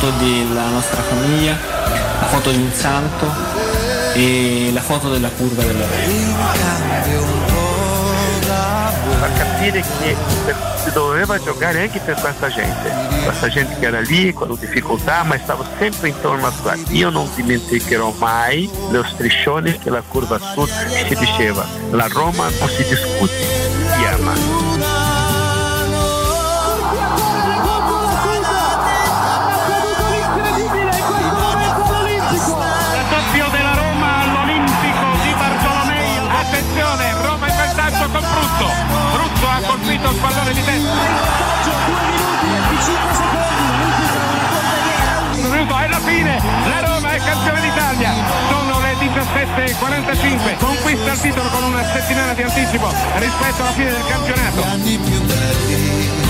foto, la foto della nostra famiglia, la foto di un santo e la foto della curva della fa capire che si doveva giocare anche per questa gente, questa gente che era lì con difficoltà ma stava sempre intorno a qua. Io non dimenticherò mai lo striscione che la curva sud si diceva, la Roma non si discute, si ama. Pallone di testa. È la fine. La Roma è campione d'Italia. Sono le 17.45. Conquista il titolo con una settimana di anticipo rispetto alla fine del campionato.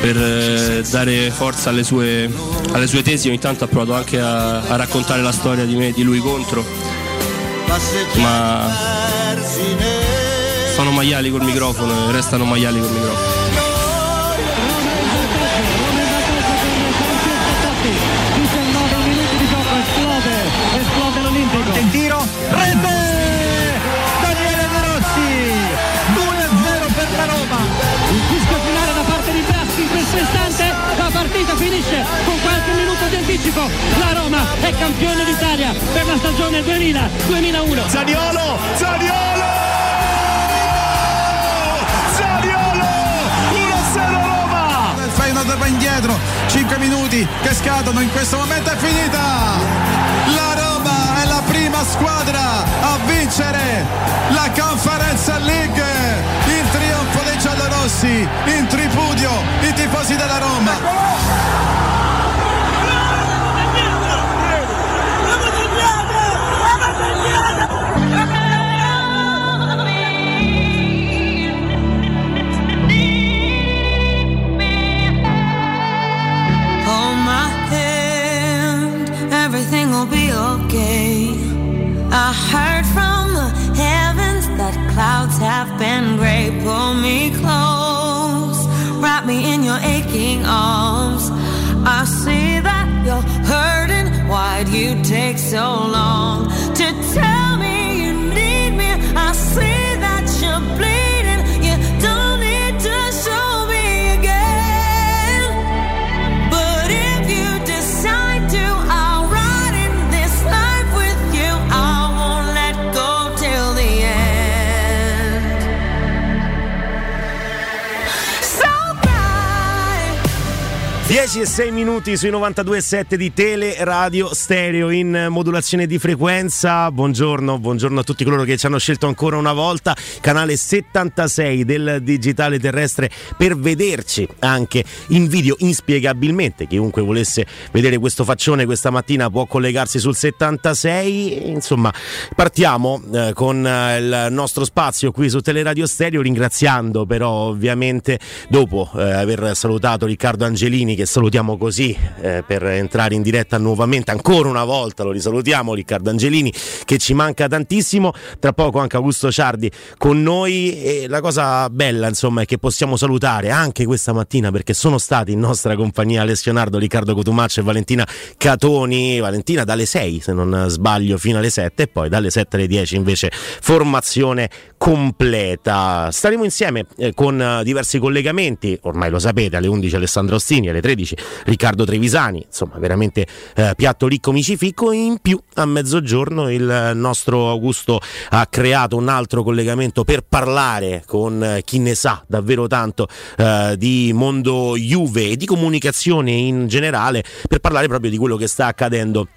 per eh, dare forza alle sue, alle sue tesi ogni tanto ha provato anche a, a raccontare la storia di me e di lui contro, ma sono maiali col microfono e restano maiali col microfono. Anticipo. La Roma è campione d'Italia per la stagione 2000-2001. Zaniolo, Zaniolo! Zaniolo! 1-0 Roma! Il Feyenoord va indietro, 5 minuti che scadono, in questo momento è finita! La Roma è la prima squadra a vincere la Conference League! Il trionfo dei giallorossi, in tripudio i tifosi della Roma! Arms. I see that you're hurting. Why'd you take so long 10 e 6 minuti sui 92.7 di Tele Radio Stereo in modulazione di frequenza. Buongiorno, buongiorno a tutti coloro che ci hanno scelto ancora una volta. Canale 76 del digitale terrestre per vederci anche in video inspiegabilmente. Chiunque volesse vedere questo faccione questa mattina può collegarsi sul 76. Insomma, partiamo eh, con eh, il nostro spazio qui su Teleradio Stereo, ringraziando però ovviamente dopo eh, aver salutato Riccardo Angelini che salutiamo così eh, per entrare in diretta nuovamente ancora una volta lo risalutiamo Riccardo Angelini che ci manca tantissimo. Tra poco anche Augusto Ciardi con noi. E la cosa bella insomma è che possiamo salutare anche questa mattina perché sono stati in nostra compagnia Alessio Nardo, Riccardo Cotumaccio e Valentina Catoni. Valentina dalle 6 se non sbaglio fino alle 7 e poi dalle 7 alle 10 invece formazione completa. Staremo insieme eh, con eh, diversi collegamenti, ormai lo sapete, alle 11 Alessandro Ostini, alle 13 Riccardo Trevisani, insomma veramente eh, piatto ricco micificco, in più a mezzogiorno il nostro Augusto ha creato un altro collegamento per parlare con eh, chi ne sa davvero tanto eh, di mondo Juve e di comunicazione in generale per parlare proprio di quello che sta accadendo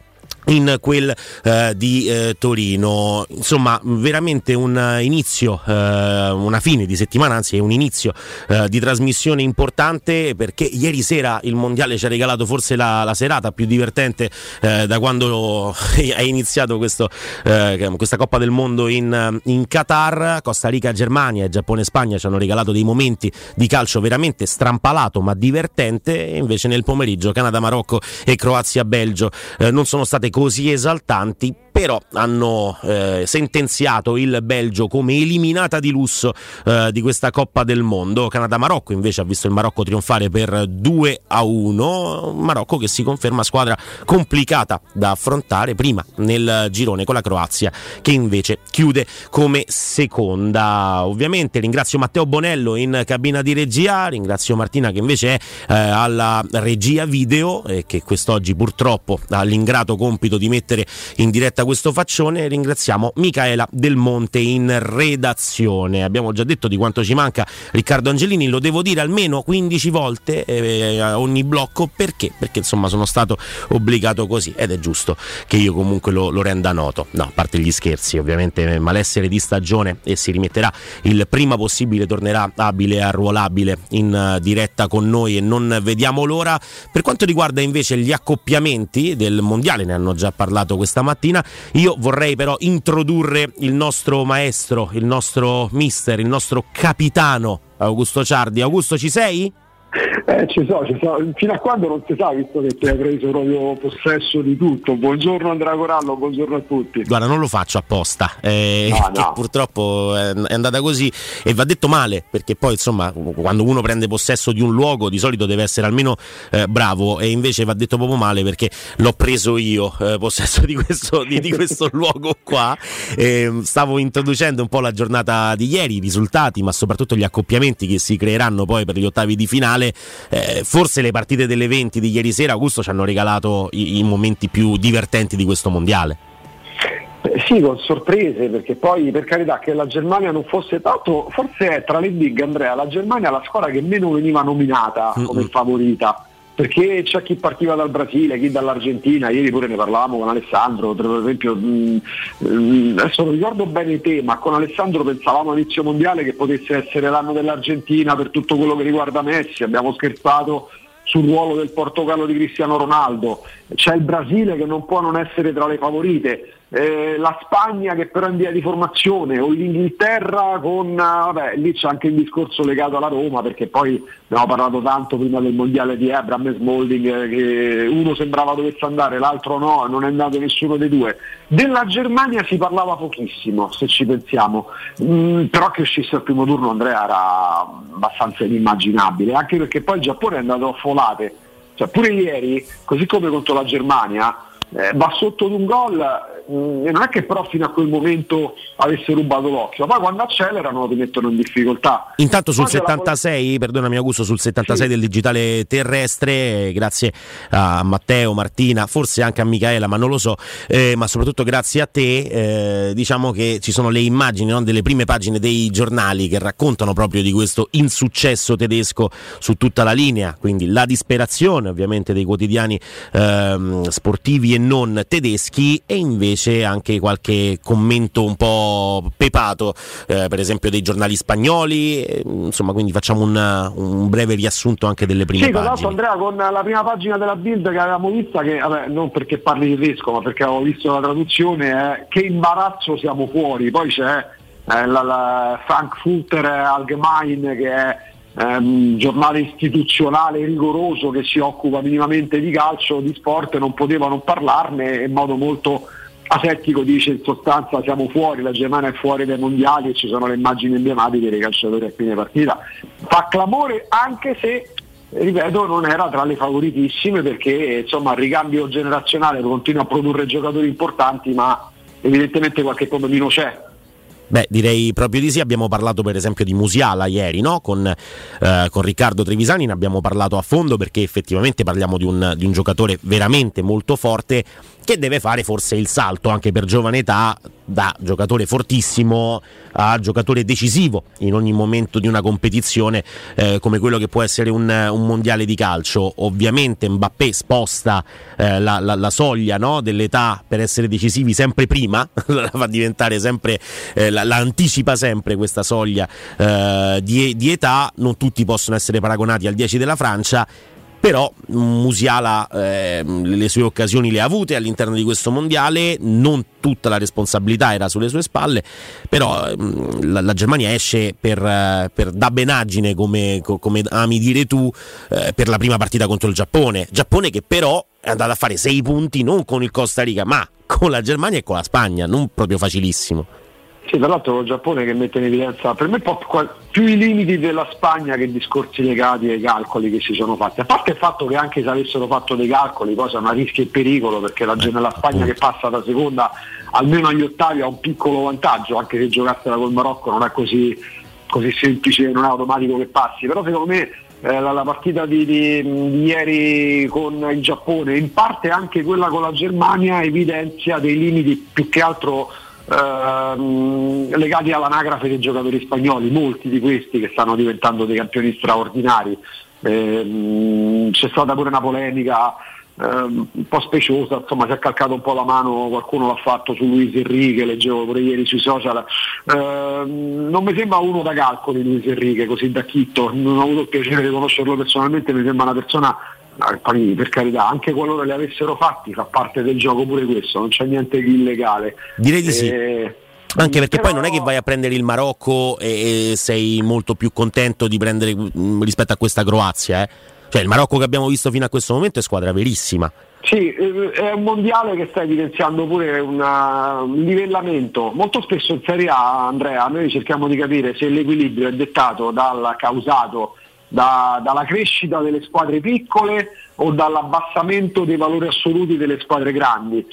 in quel eh, di eh, Torino. Insomma, veramente un inizio, eh, una fine di settimana, anzi è un inizio eh, di trasmissione importante perché ieri sera il Mondiale ci ha regalato forse la, la serata più divertente eh, da quando è iniziato questo, eh, questa Coppa del Mondo in, in Qatar. Costa Rica, Germania e Giappone Spagna ci hanno regalato dei momenti di calcio veramente strampalato ma divertente e invece nel pomeriggio Canada, Marocco e Croazia, Belgio non sono state così esaltanti, però hanno eh, sentenziato il Belgio come eliminata di lusso eh, di questa Coppa del Mondo. Canada-Marocco invece ha visto il Marocco trionfare per 2 a 1, Marocco che si conferma squadra complicata da affrontare prima nel girone con la Croazia che invece chiude come seconda. Ovviamente ringrazio Matteo Bonello in cabina di regia, ringrazio Martina che invece è eh, alla regia video e che quest'oggi purtroppo ha l'ingrato compito di mettere in diretta questo faccione. Ringraziamo Micaela Del Monte in redazione. Abbiamo già detto di quanto ci manca Riccardo Angelini, lo devo dire almeno 15 volte eh, ogni blocco perché? Perché insomma sono stato obbligato così ed è giusto che io comunque lo, lo renda noto. No, a parte gli scherzi, ovviamente malessere di stagione e si rimetterà il prima possibile, tornerà abile e arruolabile in uh, diretta con noi e non vediamo l'ora. Per quanto riguarda invece gli accoppiamenti del mondiale, ne hanno già parlato questa mattina. Io vorrei però introdurre il nostro maestro, il nostro mister, il nostro capitano Augusto Ciardi. Augusto, ci sei? Eh, ci so, ci so. Fino a quando non si sa, visto che ti hai preso proprio possesso di tutto. Buongiorno Andrea Corallo, buongiorno a tutti. Guarda, non lo faccio apposta, eh, no, no. purtroppo è andata così e va detto male, perché poi insomma, quando uno prende possesso di un luogo, di solito deve essere almeno eh, bravo, e invece va detto proprio male perché l'ho preso io, eh, possesso di questo, di, di questo luogo qua. stavo introducendo un po' la giornata di ieri, i risultati, ma soprattutto gli accoppiamenti che si creeranno poi per gli ottavi di finale. Eh, forse le partite delle 20 di ieri sera, Augusto, ci hanno regalato i, i momenti più divertenti di questo mondiale. Eh, sì, con sorprese, perché poi per carità che la Germania non fosse tanto, forse è tra le big Andrea, la Germania è la squadra che meno veniva nominata come mm-hmm. favorita perché c'è chi partiva dal Brasile, chi dall'Argentina, ieri pure ne parlavamo con Alessandro, per esempio, mh, mh, adesso non ricordo bene te, ma con Alessandro pensavamo all'inizio mondiale che potesse essere l'anno dell'Argentina per tutto quello che riguarda Messi, abbiamo scherzato sul ruolo del Portogallo di Cristiano Ronaldo, c'è il Brasile che non può non essere tra le favorite, eh, la Spagna che però è in via di formazione o l'Inghilterra con, uh, vabbè lì c'è anche il discorso legato alla Roma perché poi abbiamo parlato tanto prima del mondiale di Abram e Smolding eh, che uno sembrava dovesse andare, l'altro no, non è andato nessuno dei due. Della Germania si parlava pochissimo se ci pensiamo, mm, però che uscisse al primo turno Andrea era abbastanza inimmaginabile, anche perché poi il Giappone è andato a folate, cioè pure ieri, così come contro la Germania, eh, va sotto di un gol non è che però fino a quel momento avesse rubato l'occhio, poi quando accelerano ti mettono in difficoltà. Intanto sul 76, la... perdonami Augusto, sul 76 sì. del digitale terrestre, grazie a Matteo, Martina, forse anche a Michaela, ma non lo so, eh, ma soprattutto grazie a te, eh, diciamo che ci sono le immagini no, delle prime pagine dei giornali che raccontano proprio di questo insuccesso tedesco su tutta la linea, quindi la disperazione ovviamente dei quotidiani ehm, sportivi e non tedeschi e invece anche qualche commento un po' pepato, eh, per esempio dei giornali spagnoli, eh, insomma quindi facciamo un, un, breve riassunto anche delle prime sì, pagine. Sì, Andrea con la prima pagina della Bild che avevamo vista, che vabbè, non perché parli tedesco ma perché avevo visto la traduzione, è che imbarazzo siamo fuori, poi c'è eh, la, la Frankfurter Allgemein che è ehm, giornale istituzionale rigoroso che si occupa minimamente di calcio, di sport, non poteva non parlarne in modo molto asettico dice in sostanza siamo fuori, la Germania è fuori dai mondiali e ci sono le immagini emblematiche dei calciatori a fine partita. Fa clamore anche se ripeto non era tra le favoritissime perché insomma il ricambio generazionale continua a produrre giocatori importanti ma evidentemente qualche problemino c'è Beh, direi proprio di sì. Abbiamo parlato per esempio di Musiala ieri, no? con, eh, con, Riccardo Trevisani ne abbiamo parlato a fondo perché effettivamente parliamo di un, di un giocatore veramente molto forte che deve fare forse il salto anche per giovane età da giocatore fortissimo a giocatore decisivo in ogni momento di una competizione eh, come quello che può essere un, un, mondiale di calcio. Ovviamente Mbappé sposta eh, la, la, la, soglia no, dell'età per essere decisivi sempre prima, la fa diventare sempre, eh, la, la, anticipa sempre questa soglia eh, di, di età, non tutti possono essere paragonati al 10 della Francia però Musiala eh, le sue occasioni le ha avute all'interno di questo mondiale, non tutta la responsabilità era sulle sue spalle, però ehm, la, la, Germania esce per, eh, per dabbenaggine, come, come, ami dire tu, eh, per la prima partita contro il Giappone. Giappone che però è andato a fare sei punti non con il Costa Rica, ma con la Germania e con la Spagna, non proprio facilissimo. Sì, tra l'altro il Giappone che mette in evidenza per me più i limiti della Spagna che discorsi legati ai calcoli che si sono fatti. A parte il fatto che anche se avessero fatto dei calcoli, cosa una rischio e pericolo, perché la, la Spagna che passa da seconda almeno agli ottavi ha un piccolo vantaggio, anche se giocassela col Marocco non è così, così semplice, non è automatico che passi, però secondo me eh, la, la, partita di, di, di, ieri con il Giappone, in parte anche quella con la Germania, evidenzia dei limiti più che altro ehm, legati all'anagrafe dei giocatori spagnoli, molti di questi che stanno diventando dei campioni straordinari. Eh, c'è stata pure una polemica eh, un po' speciosa, insomma si è calcato un po' la mano, qualcuno l'ha fatto su Luis Enrique, leggevo pure ieri sui social. Eh, non mi sembra uno da calcoli Luis Enrique, così da chitto, non ho avuto il piacere di conoscerlo personalmente, mi sembra una persona poi per carità, anche qualora li avessero fatti fa parte del gioco pure questo, non c'è niente di illegale. Direi di sì. Eh, anche perché però... poi non è che vai a prendere il Marocco e, e sei molto più contento di prendere mm, rispetto a questa Croazia, eh? Cioè il Marocco che abbiamo visto fino a questo momento è squadra verissima. Sì, eh, è un mondiale che sta evidenziando pure una, un livellamento. Molto spesso in Serie A, Andrea, noi cerchiamo di capire se l'equilibrio è dettato dal causato da, dalla crescita delle squadre piccole o dall'abbassamento dei valori assoluti delle squadre grandi.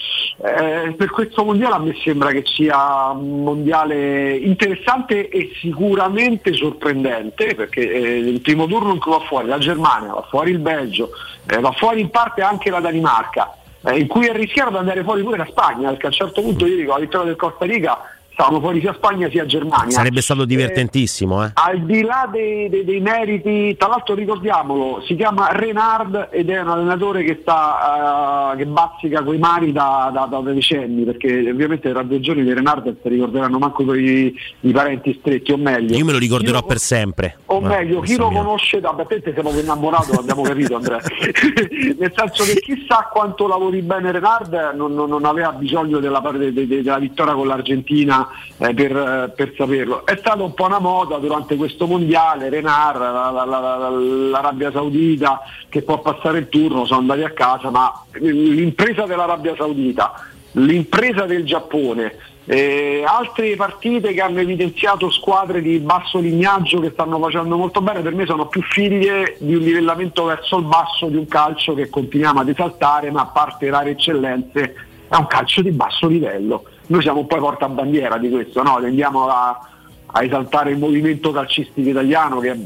Eh, per questo mondiale a me sembra che sia un mondiale interessante e sicuramente sorprendente perché eh, il primo turno in cui va fuori la Germania, va fuori il Belgio, eh, va fuori in parte anche la Danimarca, eh, in cui è rischiato di andare fuori pure la Spagna, perché a un certo punto io dico la vittoria del Costa Rica stavano fuori sia Spagna sia Germania. Sarebbe stato divertentissimo. Eh, eh. Al di là dei, dei, dei, meriti, tra l'altro ricordiamolo, si chiama Renard ed è un allenatore che, sta, uh, che bazzica quei mari da, da, da, decenni, perché ovviamente tra due giorni di Renard si ricorderanno manco i, i parenti stretti, o meglio. Io me lo ricorderò per sempre. O ah, meglio, chi lo mio. conosce da te siamo innamorato, l'abbiamo capito Andrea. Nel senso che chissà quanto lavori bene Renard non, non, non aveva bisogno della, de, de, de, della vittoria con l'Argentina eh, per, eh, per, saperlo. È stata un po' una moda durante questo mondiale, Renar, la, la, la, l'Arabia Saudita che può passare il turno, sono andati a casa, ma l'impresa dell'Arabia Saudita, l'impresa del Giappone, eh, altre partite che hanno evidenziato squadre di basso lignaggio che stanno facendo molto bene, per me sono più figlie di un livellamento verso il basso di un calcio che continuiamo ad esaltare, ma a parte rare eccellenze è un calcio di basso livello noi siamo un po' portabandiera di questo, no? tendiamo a, a, esaltare il movimento calcistico italiano che è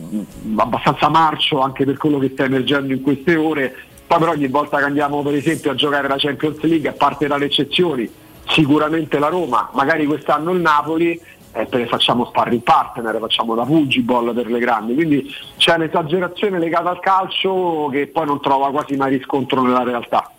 abbastanza marcio anche per quello che sta emergendo in queste ore, poi però ogni volta che andiamo per esempio a giocare la Champions League, a parte dalle eccezioni, sicuramente la Roma, magari quest'anno il Napoli, eh, perché facciamo sparring partner, facciamo la Fugiball per le grandi, quindi c'è un'esagerazione legata al calcio che poi non trova quasi mai riscontro nella realtà.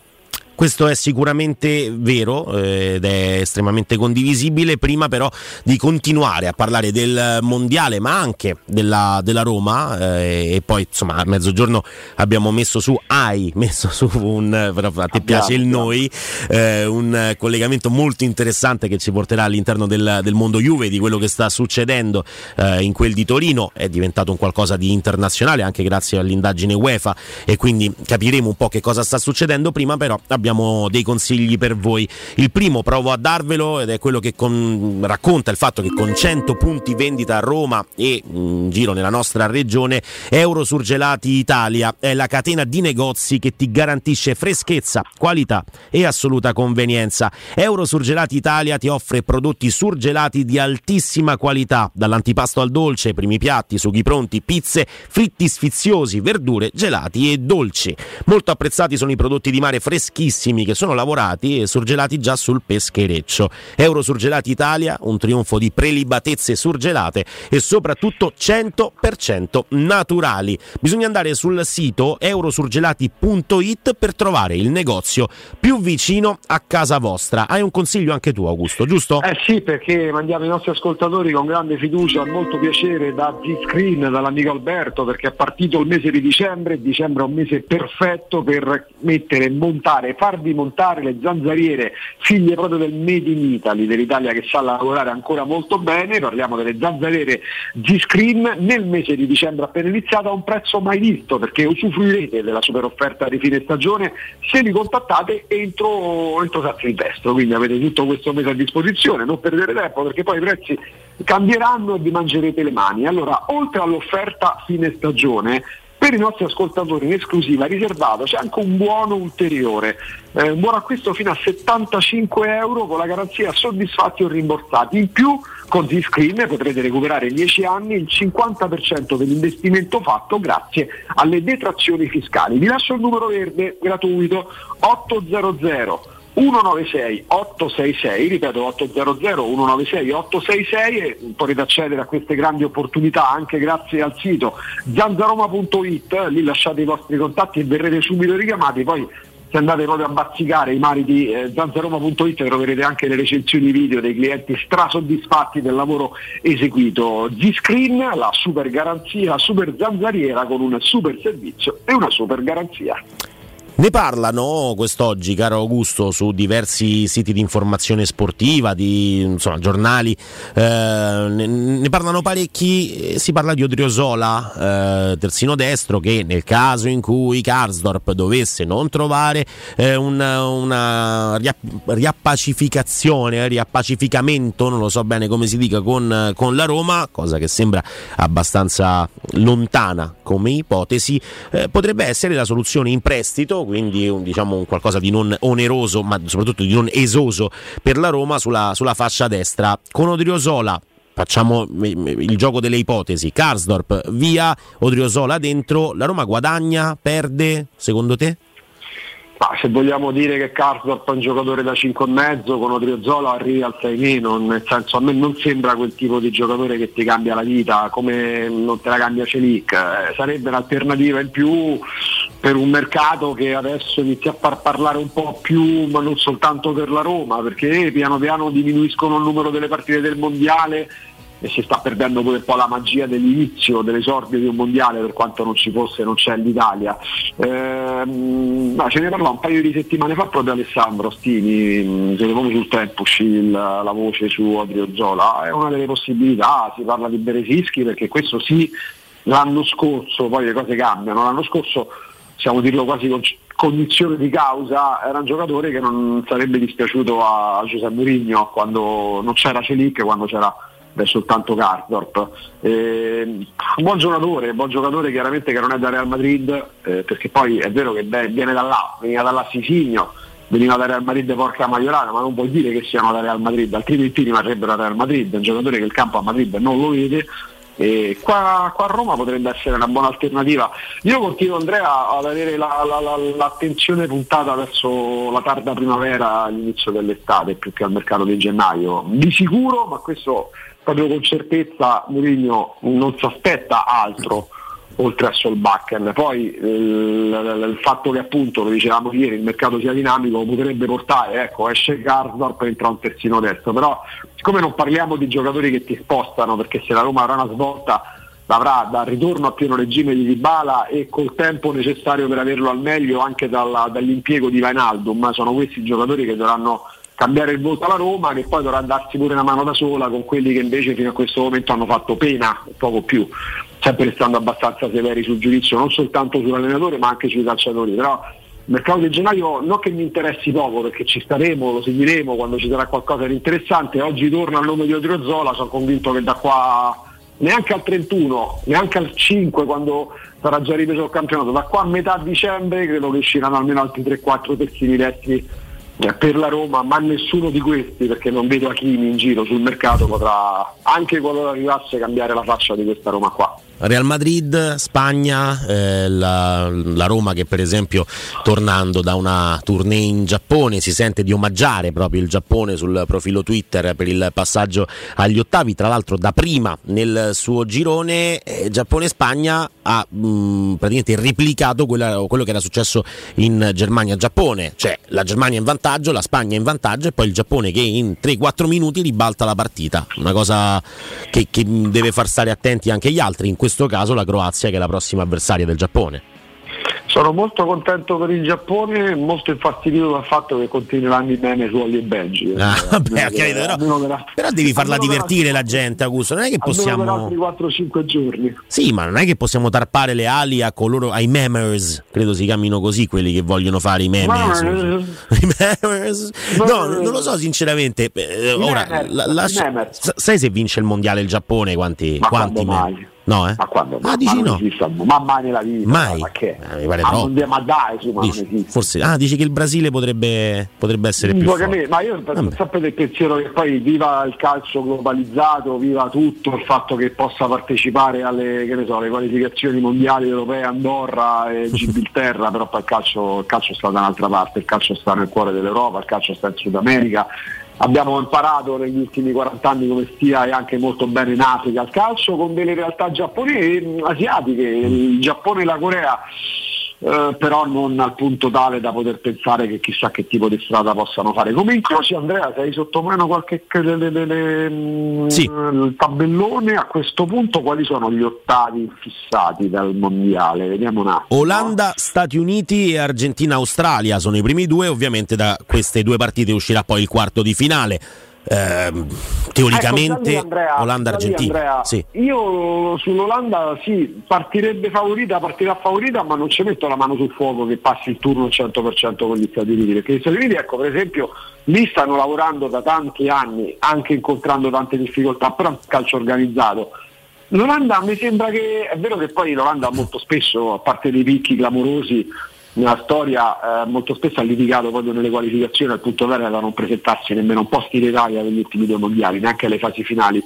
Questo è sicuramente vero eh, ed è estremamente condivisibile. Prima però di continuare a parlare del mondiale, ma anche della, della Roma, eh, e poi insomma a mezzogiorno abbiamo messo su, hai messo su un, però a te piace il noi, eh, un collegamento molto interessante che ci porterà all'interno del, del mondo Juve, di quello che sta succedendo eh, in quel di Torino. È diventato un qualcosa di internazionale anche grazie all'indagine UEFA e quindi capiremo un po' che cosa sta succedendo. Prima però abbiamo dei consigli per voi. Il primo provo a darvelo ed è quello che con, racconta il fatto che con 100 punti vendita a Roma e in giro nella nostra regione, Eurosurgelati Italia è la catena di negozi che ti garantisce freschezza, qualità e assoluta convenienza. Eurosurgelati Italia ti offre prodotti surgelati di altissima qualità, dall'antipasto al dolce, primi piatti, sughi pronti, pizze, fritti sfiziosi, verdure, gelati e dolci. Molto apprezzati sono i prodotti di mare freschissimi che sono lavorati e surgelati già sul peschereccio. Eurosurgelati Italia, un trionfo di prelibatezze surgelate e soprattutto 100% naturali. Bisogna andare sul sito eurosurgelati.it per trovare il negozio più vicino a casa vostra. Hai un consiglio anche tu, Augusto, giusto? Eh sì, perché mandiamo i nostri ascoltatori con grande fiducia, molto piacere da Z-Screen, dall'amico Alberto, perché è partito il mese di dicembre, dicembre è un mese perfetto per mettere, montare, farvi montare le zanzariere, figlie proprio del Made in Italy, dell'Italia che sa lavorare ancora molto bene, parliamo delle zanzariere Z-Screen nel mese di dicembre appena iniziato a un prezzo mai visto, perché usufruirete della super offerta di fine stagione se li contattate entro, entro San Silvestro, quindi avete tutto questo mese a disposizione, non perdere tempo perché poi i prezzi cambieranno e vi mangerete le mani. Allora, oltre all'offerta fine stagione, per i nostri ascoltatori in esclusiva riservato c'è anche un buono ulteriore, eh, un buon acquisto fino a 75 euro con la garanzia soddisfatti o rimborsati. In più con Z-Screen potrete recuperare in 10 anni il 50% dell'investimento fatto grazie alle detrazioni fiscali. Vi lascio il numero verde gratuito 800 196 866, ripeto 800 196 866 e potete accedere a queste grandi opportunità anche grazie al sito zanzaroma.it, lì lasciate i vostri contatti e verrete subito richiamati, poi se andate proprio a bazzicare i mari di eh, zanzaroma.it troverete anche le recensioni video dei clienti strasoddisfatti del lavoro eseguito. Z-Screen, la super garanzia, super zanzariera con un super servizio e una super garanzia. Ne parlano quest'oggi, caro Augusto, su diversi siti di informazione sportiva, di insomma, giornali, eh, ne, ne, parlano parecchi, si parla di Odriozola, eh, terzino destro, che nel caso in cui Karsdorp dovesse non trovare eh, una, una riappacificazione, riappacificamento, non lo so bene come si dica, con, con la Roma, cosa che sembra abbastanza lontana come ipotesi, eh, potrebbe essere la soluzione in prestito quindi un, diciamo un qualcosa di non oneroso, ma soprattutto di non esoso per la Roma sulla, sulla fascia destra. Con Odriozola facciamo il gioco delle ipotesi. Karsdorp via, Odriozola dentro, la Roma guadagna, perde, secondo te? Ma se vogliamo dire che Karsdorp è un giocatore da 5,5 con Odriozola arrivi al 6 meno, nel senso a me non sembra quel tipo di giocatore che ti cambia la vita, come non te la cambia Celic, eh, sarebbe un'alternativa in più per un mercato che adesso inizia a far parlare un po' più, ma non soltanto per la Roma, perché piano piano diminuiscono il numero delle partite del mondiale e si sta perdendo pure un po' la magia dell'inizio, dell'esordio di un mondiale per quanto non ci fosse, non c'è l'Italia. Ehm, no, ce ne parlò un paio di settimane fa proprio Alessandro Stini, proprio sul tempo uscì la, la voce su Odriozola, è una delle possibilità, si parla di Beresischi perché questo sì l'anno scorso, poi le cose cambiano, l'anno scorso possiamo dirlo quasi con cognizione di causa, era un giocatore che non sarebbe dispiaciuto a Giuseppe Mourinho quando non c'era Celic, quando c'era beh, soltanto Karsdorp. Eh, buon giocatore, buon giocatore chiaramente che non è da Real Madrid, eh, perché poi è vero che beh, viene da là, veniva da là Sisigno, veniva da Real Madrid porca Maiorana, ma non vuol dire che siano da Real Madrid, altrimenti rimarrebbero da Real Madrid, è un giocatore che il campo a Madrid non lo vede. E qua, qua, a Roma potrebbe essere una buona alternativa. Io continuo Andrea ad avere la, la, la, l'attenzione puntata verso la tarda primavera all'inizio dell'estate più che al mercato di gennaio. Di sicuro, ma questo proprio con certezza Mourinho non si aspetta altro oltre a Solbakken. Poi eh, il, fatto che appunto, lo dicevamo ieri, il mercato sia dinamico potrebbe portare, ecco, esce Garzorp entra un terzino destro, però siccome non parliamo di giocatori che ti spostano, perché se la Roma avrà una svolta l'avrà dal ritorno a pieno regime di Dybala e col tempo necessario per averlo al meglio anche dalla, dall'impiego di Vainaldum, sono questi giocatori che dovranno cambiare il volto alla Roma che poi dovrà darsi pure una mano da sola con quelli che invece fino a questo momento hanno fatto pena, poco più, sempre restando abbastanza severi sul giudizio non soltanto sull'allenatore ma anche sui calciatori, però Il mercato di gennaio non che mi interessi poco perché ci staremo, lo seguiremo quando ci sarà qualcosa di interessante. Oggi torna il nome di Odriozola, sono convinto che da qua neanche al 31, neanche al 5 quando sarà già ripreso il campionato, da qua a metà dicembre credo che usciranno almeno altri 3-4 terzini destri per la Roma, ma nessuno di questi, perché non vedo Achimi in giro sul mercato, potrà anche qualora arrivasse cambiare la faccia di questa Roma qua. Real Madrid, Spagna, eh, la, la, Roma che per esempio tornando da una tournée in Giappone si sente di omaggiare proprio il Giappone sul profilo Twitter per il passaggio agli ottavi, tra l'altro da prima nel suo girone eh, Giappone-Spagna ha mh, praticamente replicato quella, quello che era successo in Germania-Giappone, cioè la Germania in vantaggio, la Spagna in vantaggio e poi il Giappone che in 3-4 minuti ribalta la partita, una cosa che, che deve far stare attenti anche gli altri. In questo questo caso la Croazia che è la prossima avversaria del Giappone. Sono molto contento per il Giappone molto infastidito dal fatto che continueranno i meme su Oli e Benji. Ah, vabbè, okay, però, però, però, devi farla divertire la gente, Augusto. Non è che possiamo. Per altri 4-5 giorni. Sì, ma non è che possiamo tarpare le ali a coloro, ai memers, credo si chiamino così quelli che vogliono fare i meme. I memers. No, non lo so sinceramente. Eh, ora, la, la, sai se vince il mondiale il Giappone? Quanti, ma quanti mai? No, eh? Ma quando? Ah, dici no? ma mai nella vita. Mai? Ma che? Eh, pare ah, non, ma dai, su, ma dici, forse, ah, dici che il Brasile potrebbe, potrebbe essere più forte. Ma io Vabbè. sempre del pensiero che poi viva il calcio globalizzato, viva tutto, il fatto che possa partecipare alle, so, alle qualificazioni mondiali europee, Andorra e Gibilterra, però poi il calcio, il calcio sta da un'altra parte, il calcio sta nel cuore dell'Europa, il calcio sta in Sud America abbiamo imparato negli ultimi 40 anni come stia e anche molto bene in Africa il calcio con delle realtà giapponesi, asiatiche, il Giappone e la Corea eh, però non al punto tale da poter pensare che chissà che tipo di strada possano fare. Come incroci Andrea, sei sotto mano qualche delle, delle, mm, sì. il tabellone, a questo punto quali sono gli ottavi fissati dal mondiale? Vediamo un attimo. Olanda, Stati Uniti e Argentina, Australia sono i primi due, ovviamente da queste due partite uscirà poi il quarto di finale eh, teoricamente ecco, Olanda-Argentina. Sì. Io sull'Olanda sì, partirebbe favorita, partirà favorita, ma non ci metto la mano sul fuoco che passi il turno al 100% con gli Stati Uniti, perché gli Stati Uniti, ecco, per esempio, lì stanno lavorando da tanti anni, anche incontrando tante difficoltà, però calcio organizzato. L'Olanda mi sembra che è vero che poi l'Olanda molto spesso, a parte dei picchi clamorosi, nella storia eh, molto spesso ha litigato proprio nelle qualificazioni al punto vero da non presentarsi nemmeno un posti in Italia per gli ultimi due mondiali, neanche alle fasi finali.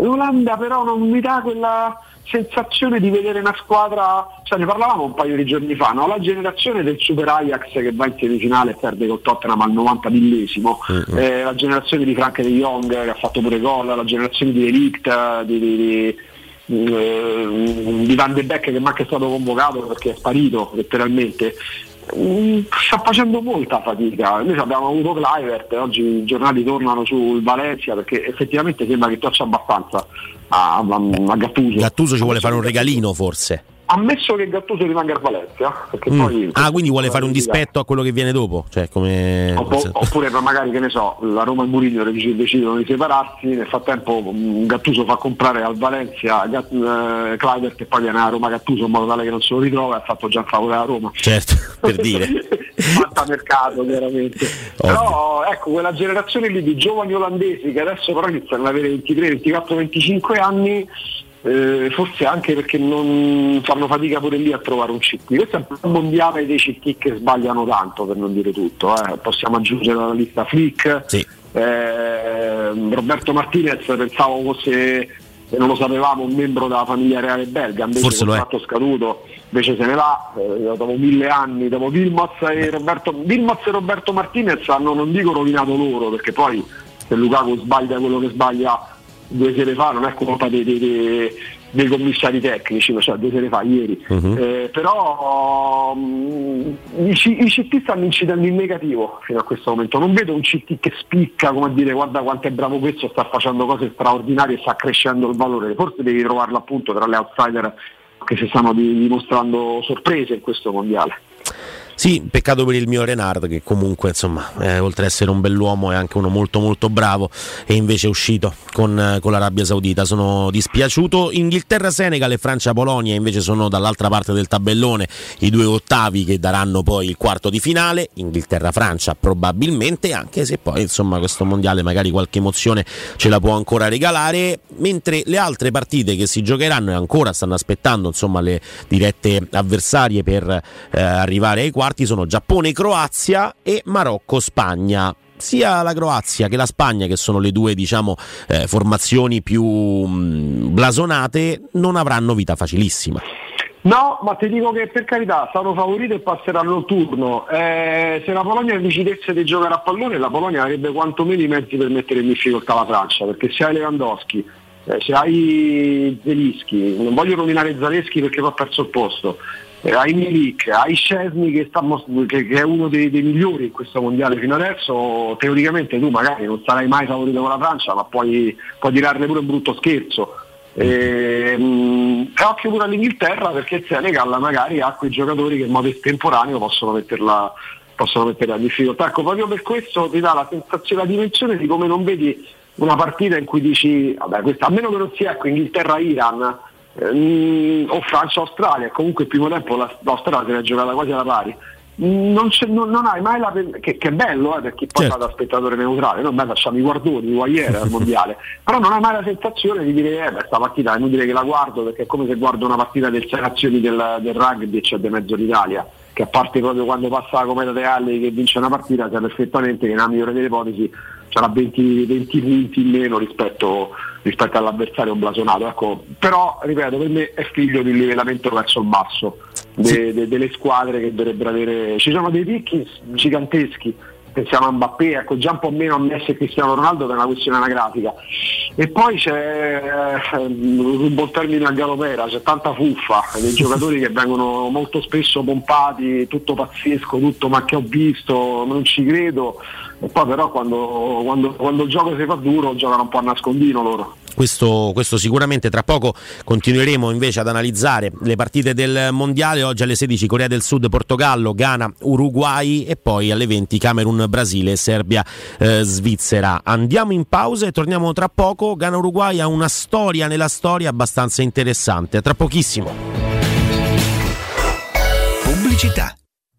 L'Olanda però non mi dà quella sensazione di vedere una squadra, cioè ne parlavamo un paio di giorni fa, no? la generazione del Super Ajax che va in semifinale e perde col Tottenham al 90 millesimo, mm-hmm. eh, la generazione di Frank de Jong che ha fatto pure gol, la generazione di Elict, di, di, di eh, di Van de Beek che manca è stato convocato perché è sparito letteralmente. Mm, sta facendo molta fatica. Noi abbiamo avuto Clivert oggi i giornali tornano sul Valencia perché effettivamente sembra che piaccia abbastanza a, a, a Gattuso. Gattuso ci vuole fare un regalino forse Ammesso che Gattuso rimanga a Valencia, mm. poi, ah, quindi vuole fare un dispetto a quello che viene dopo? Cioè, come... Opp- oppure magari che ne so, la Roma e Mourinho decidono di separarsi, nel frattempo mm, Gattuso fa comprare al Valencia Gatt- eh, Clivert e poi viene a Roma Gattuso in modo tale che non se lo ritrova e ha fatto già favore a Roma. Certo, per dire. Fatta mercato chiaramente. Ovvio. Però ecco, quella generazione lì di giovani olandesi che adesso però iniziano ad avere 23, 24, 25 anni eh, forse anche perché non fanno fatica pure lì a trovare un CT. Questo è un mondiale dei CT che sbagliano tanto per non dire tutto. Eh. Possiamo aggiungere alla lista Flick, sì. eh, Roberto Martinez pensavo fosse, se non lo sapevamo, un membro della famiglia reale belga, invece forse lo è fatto scaduto, invece se ne va, eh, dopo mille anni, dopo Vilmoz e Roberto, Vilmoz e Roberto Martinez hanno non dico rovinato loro, perché poi se Lukaku sbaglia quello che sbaglia due sere fa, non è colpa dei, dei, dei, commissari tecnici, so, due sere fa, ieri. Uh-huh. Eh, però um, i, i, CT stanno incidendo in negativo fino a questo momento. Non vedo un CT che spicca come a dire guarda quanto è bravo questo, sta facendo cose straordinarie sta crescendo il valore. Forse devi trovarlo appunto tra le outsider che si stanno dimostrando sorprese in questo mondiale. Sì, peccato per il mio Renard che comunque insomma eh, oltre ad essere un bell'uomo è anche uno molto molto bravo e invece è uscito con, eh, con l'Arabia Saudita. Sono dispiaciuto. Inghilterra, Senegal e Francia, Polonia invece sono dall'altra parte del tabellone i due ottavi che daranno poi il quarto di finale. Inghilterra, Francia probabilmente anche se poi insomma questo mondiale magari qualche emozione ce la può ancora regalare, mentre le altre partite che si giocheranno e ancora stanno aspettando insomma le dirette avversarie per eh, arrivare ai quarti sono Giappone, Croazia e Marocco, Spagna sia la Croazia che la Spagna, che sono le due diciamo, eh, formazioni più mh, blasonate, non avranno vita facilissima. No, ma ti dico che per carità sono favorito e passeranno il turno. Eh, se la Polonia decidesse di giocare a pallone, la Polonia avrebbe quantomeno i mezzi per mettere in difficoltà la Francia, perché se hai Lewandowski, eh, se hai Zelischi, non voglio nominare Zaleschi perché va perso il posto, hai Milik, hai Scesni che, che, che, è uno dei, dei, migliori in questo mondiale fino adesso, teoricamente tu magari non sarai mai favorito con la Francia, ma puoi, puoi tirarne pure un brutto scherzo. E, mh, occhio pure all'Inghilterra perché il Senegal magari ha quei giocatori che in modo estemporaneo possono metterla, possono metterla in difficoltà. Ecco, proprio per questo ti dà la sensazione, la dimensione di come non vedi una partita in cui dici, vabbè, questa, a meno che non sia ecco, Inghilterra-Iran ehm, o Francia-Australia, comunque il primo tempo la, l'Australia se l'è giocata quasi alla pari. Non, non, non, hai mai la che, che è bello eh, per chi poi certo. da spettatore neutrale, noi beh, facciamo i guardoni, i guaiere al mondiale, però non hai mai la sensazione di dire eh, beh, questa partita è inutile che la guardo perché è come se guardo una partita del sei nazioni del, del rugby e c'è di mezzo l'Italia, che a parte proprio quando passa la Cometa Reale che vince una partita sa perfettamente che nella migliore delle ipotesi c'era 20, 20 punti in meno rispetto, rispetto all'avversario blasonato. Ecco, però, ripeto, per me è figlio di un livellamento verso il basso de, de, delle squadre che dovrebbero avere. Ci sono dei picchi giganteschi, pensiamo a Mbappé, ecco già un po' meno a Messi e Cristiano Ronaldo per una questione anagrafica. E poi c'è eh, un buon termine a galopera, c'è tanta fuffa, dei giocatori che vengono molto spesso pompati, tutto pazzesco, tutto ma che ho visto, non ci credo, e poi però quando, quando, quando il gioco si fa duro giocano un po' a nascondino loro. Questo, questo, sicuramente tra poco continueremo invece ad analizzare le partite del mondiale. Oggi alle 16 Corea del Sud, Portogallo, Ghana, Uruguay e poi alle 20 Camerun, Brasile, Serbia, eh, Svizzera. Andiamo in pausa e torniamo tra poco. Ghana Uruguay ha una storia nella storia abbastanza interessante. Tra pochissimo. Pubblicità.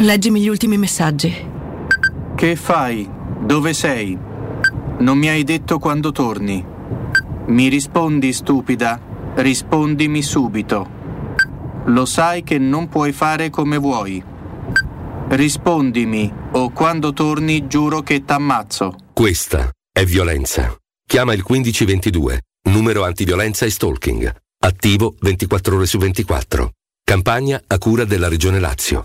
Leggimi gli ultimi messaggi. Che fai? Dove sei? Non mi hai detto quando torni. Mi rispondi, stupida? Rispondimi subito. Lo sai che non puoi fare come vuoi. Rispondimi, o quando torni giuro che t'ammazzo. Questa è violenza. Chiama il 1522, numero antiviolenza e stalking. Attivo 24 ore su 24. Campagna a cura della Regione Lazio.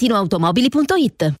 valentinoautomobili.it.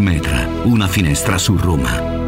Metra, una finestra su Roma.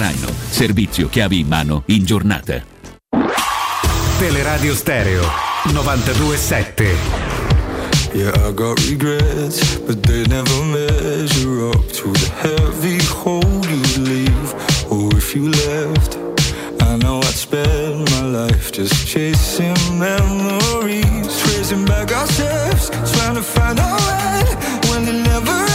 Servizio chiavi in mano in giornata. Teleradio Stereo 927. Yeah, I got regrets, but they never measure up to the heavy hold you'd leave. Or if you left, I know I'd spend my life just chasing memories, tracing back our steps, trying to find our way when it never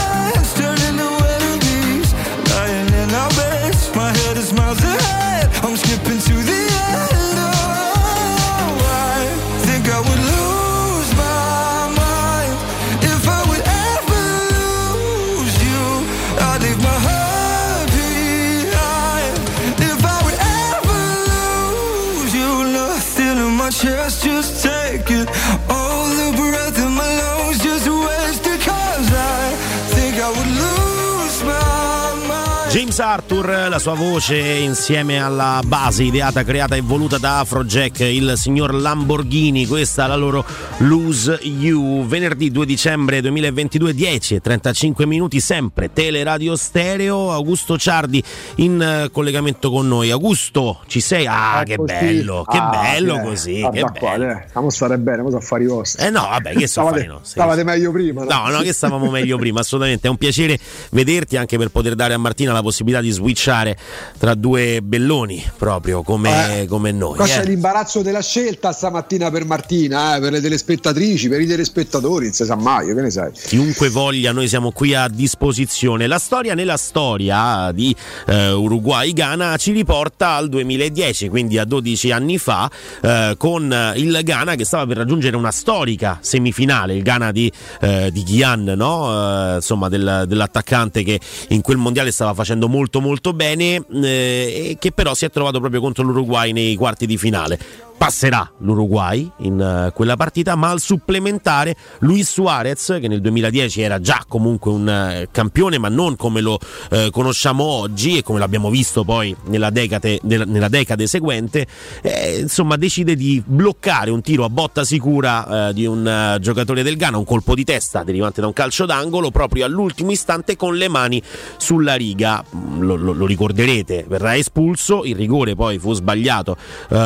James Arthur, la sua voce insieme alla base ideata, creata e voluta da Afrojack, il signor Lamborghini, questa è la loro Lose You. Venerdì 2 dicembre 2022, 10 e 35 minuti, sempre Teleradio Stereo. Augusto Ciardi in eh, collegamento con noi. Augusto, ci sei? Ah, che bello, che Ah, bello eh, così. Che qua, bello. eh, stiamo a stare bene, cosa affari vostri. Eh no, vabbè, che so stavate, fare no? Stavate meglio prima. No, no, che stavamo meglio prima, assolutamente. È un piacere vederti anche per poter dare a Martina la possibilità possibilità di switchare tra due belloni proprio come, Eh, come noi. Qua c'è eh. l'imbarazzo della scelta stamattina per Martina, eh, per le telespettatrici, per i telespettatori, non si sa mai, che ne sai. Chiunque voglia, noi siamo qui a disposizione. La storia nella storia di eh, Uruguay-Ghana ci riporta al 2010, quindi a 12 anni fa, eh, con il Ghana che stava per raggiungere una storica semifinale, il Ghana di, eh, di Ghian, no? Eh, insomma del- dell'attaccante che in quel mondiale stava facendo molto molto bene eh, e che però si è trovato proprio contro l'Uruguay nei quarti di finale. Passerà l'Uruguay in eh, quella partita, ma al supplementare Luis Suarez, che nel 2010 era già comunque un eh, campione, ma non come lo eh, conosciamo oggi e come l'abbiamo visto poi nella decade, nella- decade seguente, eh, insomma decide di bloccare un tiro a botta sicura eh, di un eh, giocatore del Ghana, un colpo di testa derivante da un calcio d'angolo, proprio all'ultimo istante con le mani sulla riga. Mm, Lo, lo- lo ricorderete, verrà espulso, il rigore poi fu sbagliato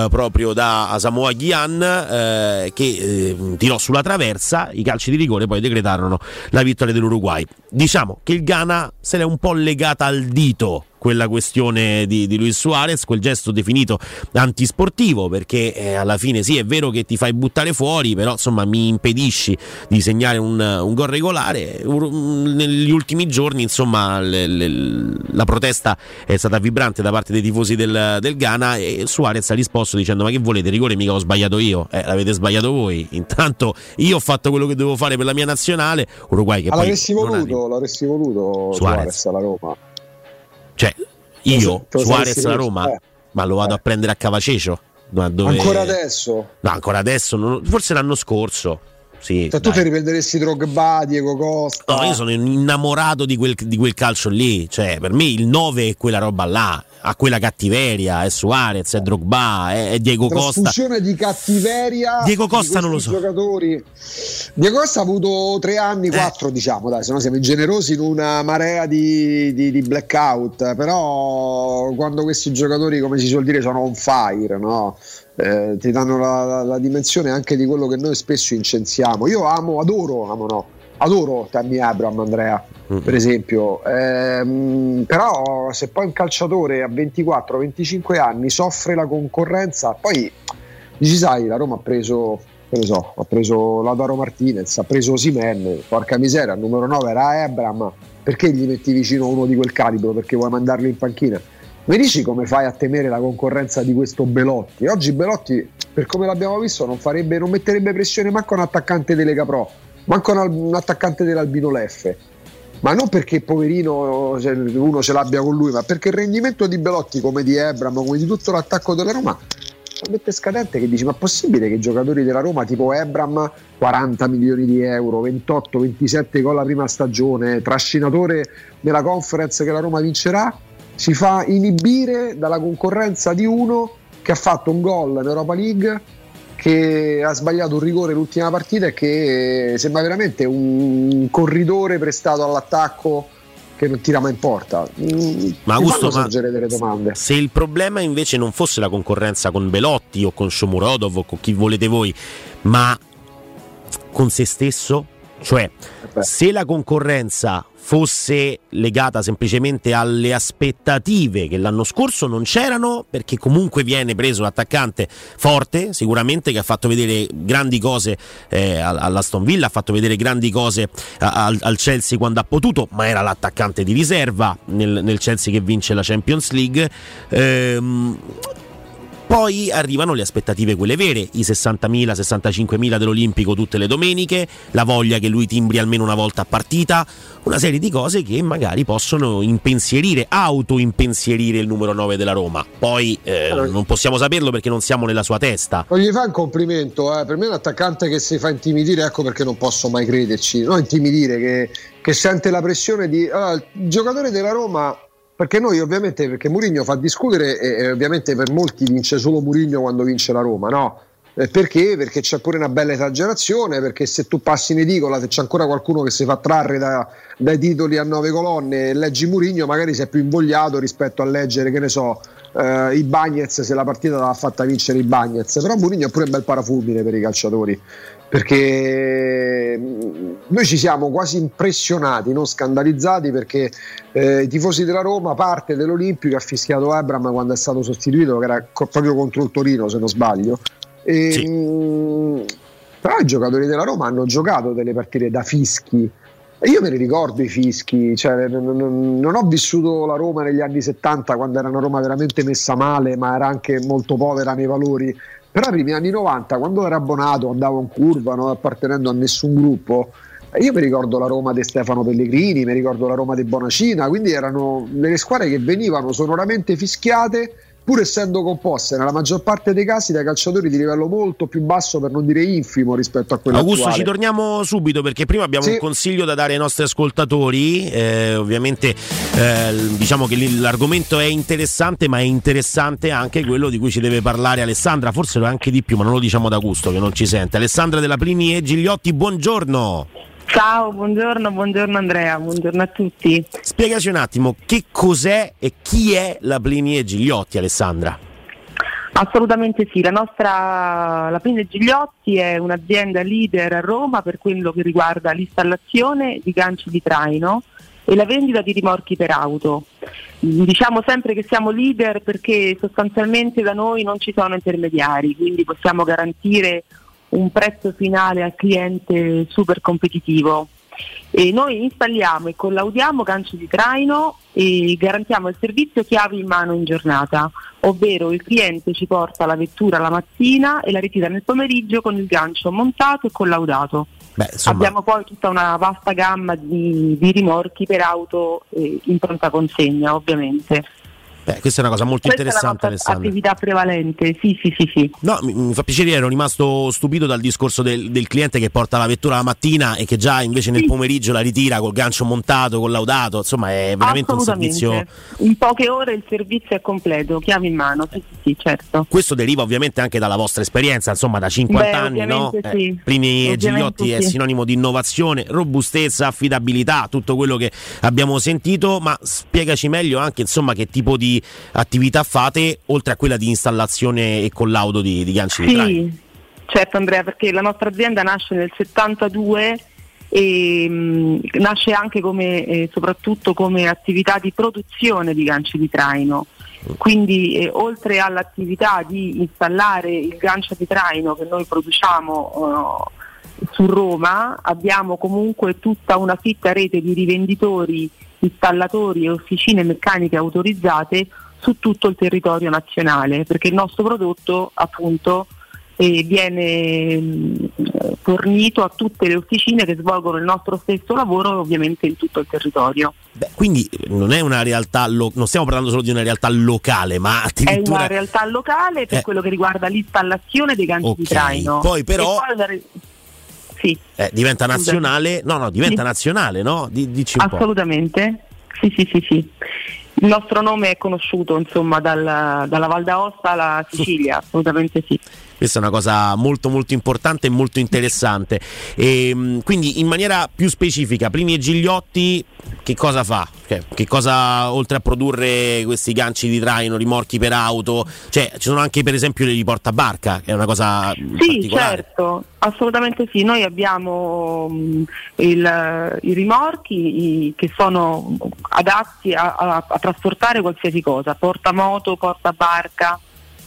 proprio da Asamoah Gyan eh, che eh, tirò sulla traversa, i calci di rigore poi decretarono la vittoria dell'Uruguay. Diciamo che il Ghana se l'è un po' legata al dito quella questione di, di Luis Suarez, quel gesto definito antisportivo, perché eh, alla fine sì è vero che ti fai buttare fuori, però insomma mi impedisci di segnare un, un gol regolare. Ur- Negli ultimi giorni insomma le- le- la protesta è stata vibrante da parte dei tifosi del, del Ghana e Suarez ha risposto dicendo ma che volete, rigore mica ho sbagliato io, eh, l'avete sbagliato voi, intanto io ho fatto quello che dovevo fare per la mia nazionale, Uruguay che Ah, poi... ha- voluto, l'avresti voluto Suarez. Suarez alla Roma. Cioè, io, lo Suarez la Roma, eh. ma lo vado a prendere a Cavacecio? Dove- Ancora adesso? No, ancora adesso, non- forse l'anno scorso. Sì, Cioè, tu ti riprenderesti Drogba, Diego Costa. No, io sono innamorato di quel, di quel calcio lì. Cioè, per me il 9 è quella roba là. Ha quella cattiveria. È Suarez, è Drogba, è, è Diego Costa. Trasfusione di cattiveria. Diego di Costa non lo so. Giocatori. Diego Costa ha avuto tre Eh. anni, quattro diciamo, dai, se no siamo ingenerosi in una marea di, di- di blackout. Però quando questi giocatori, come si suol dire, sono on fire, no? Eh, ti danno la, la- la dimensione anche di quello che noi spesso incensiamo. Io amo, adoro, amo no, adoro Tammy Abram, Andrea, per esempio. Ehm, però se poi un calciatore a 24-25 anni soffre la concorrenza, poi dici sai, la Roma ha preso, che ne so, ha preso Lautaro Martinez, ha preso Simen, porca miseria, il numero 9 era Abram, perché gli metti vicino uno di quel calibro? Perché vuoi mandarlo in panchina? Mi dici come fai a temere la concorrenza di questo Belotti? Oggi Belotti, per come l'abbiamo visto, non, farebbe, non metterebbe pressione manco un attaccante di Lega Pro, manco un, attaccante dell'Albino Leffe. Ma non perché poverino se uno ce l'abbia con lui, ma perché il rendimento di Belotti, come di Ebram, come di tutto l'attacco della Roma, talmente scadente che dici: ma è possibile che i giocatori della Roma, tipo Ebram, 40 milioni di euro, 28-27 gol la prima stagione, trascinatore della conference che la Roma vincerà, si fa inibire dalla concorrenza di uno che ha fatto un gol in Europa League che ha sbagliato un rigore l'ultima partita e che sembra veramente un corridore prestato all'attacco che non tira mai in porta. Ma Augusto, ma delle domande. se il problema invece non fosse la concorrenza con Belotti o con Shomurodov o con chi volete voi, ma con se stesso, cioè se la concorrenza fosse legata semplicemente alle aspettative che l'anno scorso non c'erano, perché comunque viene preso l'attaccante forte, sicuramente che ha fatto vedere grandi cose eh, all'Aston Villa, ha fatto vedere grandi cose al, al Chelsea quando ha potuto, ma era l'attaccante di riserva nel, nel Chelsea che vince la Champions League. Ehm, poi arrivano le aspettative quelle vere, i 60.000, 65.000 dell'Olimpico tutte le domeniche, la voglia che lui timbri almeno una volta a partita, una serie di cose che magari possono impensierire, auto-impensierire il numero 9 della Roma. Poi eh, non possiamo saperlo perché non siamo nella sua testa. Non gli fa un complimento, eh. per me è un attaccante che si fa intimidire, ecco perché non posso mai crederci, non intimidire, che, che sente la pressione di... Allora, il giocatore della Roma, perché noi ovviamente, perché Murigno fa discutere e, e ovviamente per molti vince solo Murigno quando vince la Roma, no? Perché? Perché c'è pure una bella esagerazione, perché se tu passi in edicola, se c'è ancora qualcuno che si fa trarre da- dai titoli a nove colonne e leggi Murigno, magari sei più invogliato rispetto a leggere, che ne so, eh, i Bagnets se la partita l'ha fatta vincere i Bagnets, però Mourinho è pure un bel parafulmine per i calciatori perché mm, noi ci siamo quasi impressionati, non scandalizzati perché eh, i tifosi della Roma, parte dell'Olimpico, ha fischiato Abram quando è stato sostituito, che era co- proprio contro il Torino se non sbaglio. E, Sì. mh, però i giocatori della Roma hanno giocato delle partite da fischi. E io me ne ricordo i fischi, cioè, non, non- non ho vissuto la Roma negli anni 70 quando era una Roma veramente messa male, ma era anche molto povera nei valori. Però nei primi anni 90, quando ero abbonato, andavo in curva, non appartenendo a nessun gruppo, io mi ricordo la Roma di Stefano Pellegrini, mi ricordo la Roma di Bonacina, quindi erano delle squadre che venivano sonoramente fischiate, pur essendo composte nella maggior parte dei casi da calciatori di livello molto più basso, per non dire infimo rispetto a quello Augusto, attuale. ci torniamo subito perché prima abbiamo Sì. un consiglio da dare ai nostri ascoltatori. eh, ovviamente eh, diciamo che l'argomento è interessante, ma è interessante anche quello di cui ci deve parlare Alessandra, forse lo è anche di più, ma non lo diciamo da Augusto che non ci sente. Alessandra della Plini e Gigliotti, buongiorno. Ciao, buongiorno, buongiorno Andrea, buongiorno a tutti. Spiegaci un attimo che cos'è e chi è la Plini e Gigliotti, Alessandra. Assolutamente sì, la nostra la Pini Gigliotti è un'azienda leader a Roma per quello che riguarda l'installazione di ganci di traino e la vendita di rimorchi per auto. Diciamo sempre che siamo leader perché sostanzialmente da noi non ci sono intermediari, quindi possiamo garantire un prezzo finale al cliente super competitivo. E noi installiamo e collaudiamo ganci di traino e garantiamo il servizio chiavi in mano in giornata, ovvero il cliente ci porta la vettura la mattina e la ritira nel pomeriggio con il gancio montato e collaudato. Beh, insomma, Abbiamo poi tutta una vasta gamma di, di rimorchi per auto eh, in pronta consegna, ovviamente. Beh, questa è una cosa molto Questa è interessante, nostra Alessandra. attività prevalente, sì, sì, sì, sì. No, mi, mi fa piacere, ero rimasto stupito dal discorso del, del cliente che porta la vettura la mattina e che già invece nel pomeriggio la ritira col gancio montato, collaudato, insomma è veramente un servizio... In poche ore il servizio è completo, chiavi in mano, sì, sì, sì, certo. Questo deriva ovviamente anche dalla vostra esperienza, insomma da 50 Beh, anni, no? ovviamente sì. Plini e Ovviamente Gigliotti è sì. sinonimo di innovazione, robustezza, affidabilità, tutto quello che abbiamo sentito, ma spiegaci meglio anche insomma che tipo di attività fate, oltre a quella di installazione e collaudo di, di ganci di traino. Sì, certo Andrea, perché la nostra azienda nasce nel 72 e mh, nasce anche come, eh, soprattutto come attività di produzione di ganci di traino. Quindi eh, oltre all'attività di installare il gancio di traino che noi produciamo eh, su Roma, abbiamo comunque tutta una fitta rete di rivenditori, installatori e officine meccaniche autorizzate su tutto il territorio nazionale, perché il nostro prodotto appunto eh, viene mh, fornito a tutte le officine che svolgono il nostro stesso lavoro ovviamente in tutto il territorio. Beh, quindi non è una realtà, lo- non stiamo parlando solo di una realtà locale, ma È addirittura... una realtà locale per Eh. quello che riguarda l'installazione dei ganci di Ok, traino. poi però- poi re- Sì, eh, diventa nazionale, no, no, diventa Sì. nazionale, no? Di- dici un po'. assolutamente. Sì, sì, sì, sì. Il nostro nome è conosciuto insomma dal- dalla Val d'Aosta alla Sicilia, assolutamente sì. Questa è una cosa molto molto importante e molto interessante. E, mh, quindi in maniera più specifica, Plini e Gigliotti che cosa fa? Cioè, che cosa oltre a produrre questi ganci di traino, rimorchi per auto, cioè ci sono anche per esempio i portabarca, che è una cosa Sì, certo, assolutamente sì. Noi abbiamo mh, il- i rimorchi i- che sono adatti a, a- a trasportare qualsiasi cosa, portamoto, portabarca,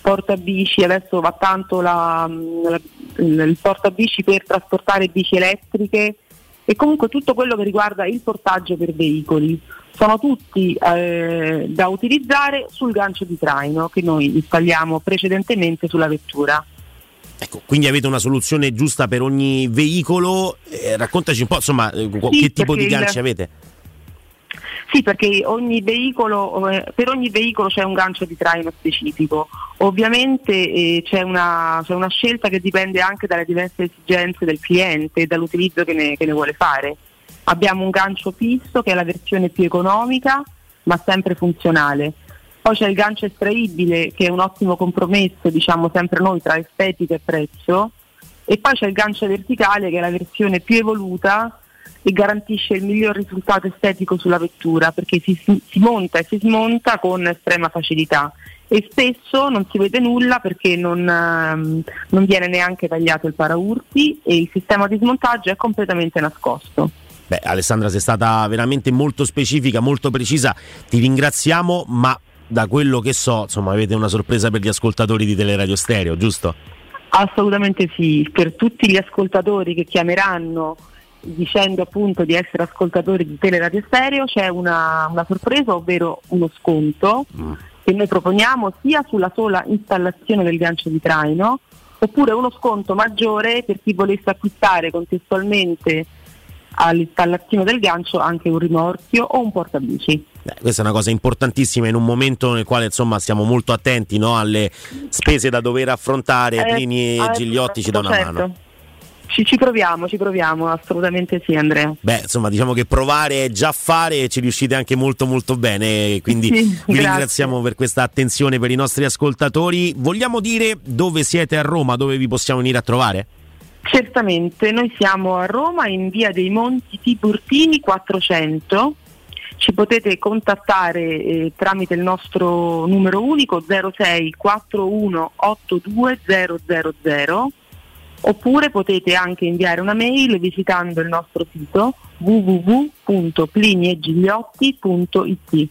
portabici, adesso va tanto la- la- il, portabici per trasportare bici elettriche e comunque tutto quello che riguarda il portaggio per veicoli. Sono tutti eh, da utilizzare sul gancio di traino che noi installiamo precedentemente sulla vettura. Ecco, quindi avete una soluzione giusta per ogni veicolo. Eh, raccontaci un po', insomma, eh, Sì, che tipo di perché il- ganci avete? Sì, perché ogni veicolo, eh, per ogni veicolo c'è un gancio di traino specifico. Ovviamente eh, c'è, una, c'è una scelta che dipende anche dalle diverse esigenze del cliente e dall'utilizzo che ne, che ne vuole fare. Abbiamo un gancio fisso che è la versione più economica ma sempre funzionale. Poi c'è il gancio estraibile che è un ottimo compromesso, diciamo sempre noi, tra estetica e prezzo. E poi c'è il gancio verticale che è la versione più evoluta e garantisce il miglior risultato estetico sulla vettura perché si, si monta e si smonta con estrema facilità e spesso non si vede nulla perché non, ehm, non viene neanche tagliato il paraurti e il sistema di smontaggio è completamente nascosto. Beh, Alessandra, sei stata veramente molto specifica, molto precisa. Ti ringraziamo, ma da quello che so, insomma, avete una sorpresa per gli ascoltatori di Teleradio Stereo, giusto? Assolutamente sì, per tutti gli ascoltatori che chiameranno dicendo appunto di essere ascoltatori di Teleradio Stereo c'è una, una sorpresa, ovvero uno sconto mm. che noi proponiamo sia sulla sola installazione del gancio di traino oppure uno sconto maggiore per chi volesse acquistare contestualmente all'installazione del gancio anche un rimorchio o un portabici. Beh, questa è una cosa importantissima in un momento nel quale insomma stiamo molto attenti no, alle spese da dover affrontare, eh, Plini e eh, Gigliotti ci dà una certo. mano. Ci, ci, proviamo, ci proviamo, assolutamente sì Andrea. Beh, insomma, diciamo che provare è già fare e ci riuscite anche molto molto bene, quindi sì, vi grazie. ringraziamo per questa attenzione per i nostri ascoltatori. Vogliamo dire dove siete a Roma, dove vi possiamo venire a trovare? Certamente, noi siamo a Roma in via dei Monti Tiburtini 400. Ci potete contattare eh, tramite il nostro numero unico 06 41 82 000 oppure potete anche inviare una mail visitando il nostro sito www.pliniegigliotti.it.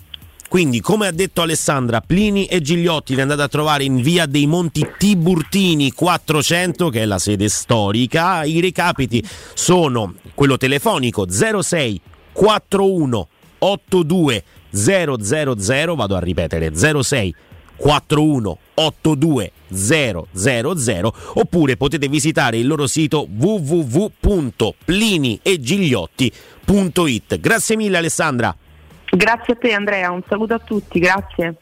Quindi, come ha detto Alessandra, Plini e Gigliotti li andate a trovare in via dei Monti Tiburtini 400, che è la sede storica. I recapiti sono quello telefonico 06 41 82 000, vado a ripetere 06 41 82 000 oppure potete visitare il loro sito www.pliniegigliotti.it. Grazie mille Alessandra. Grazie a te Andrea, un saluto a tutti, grazie.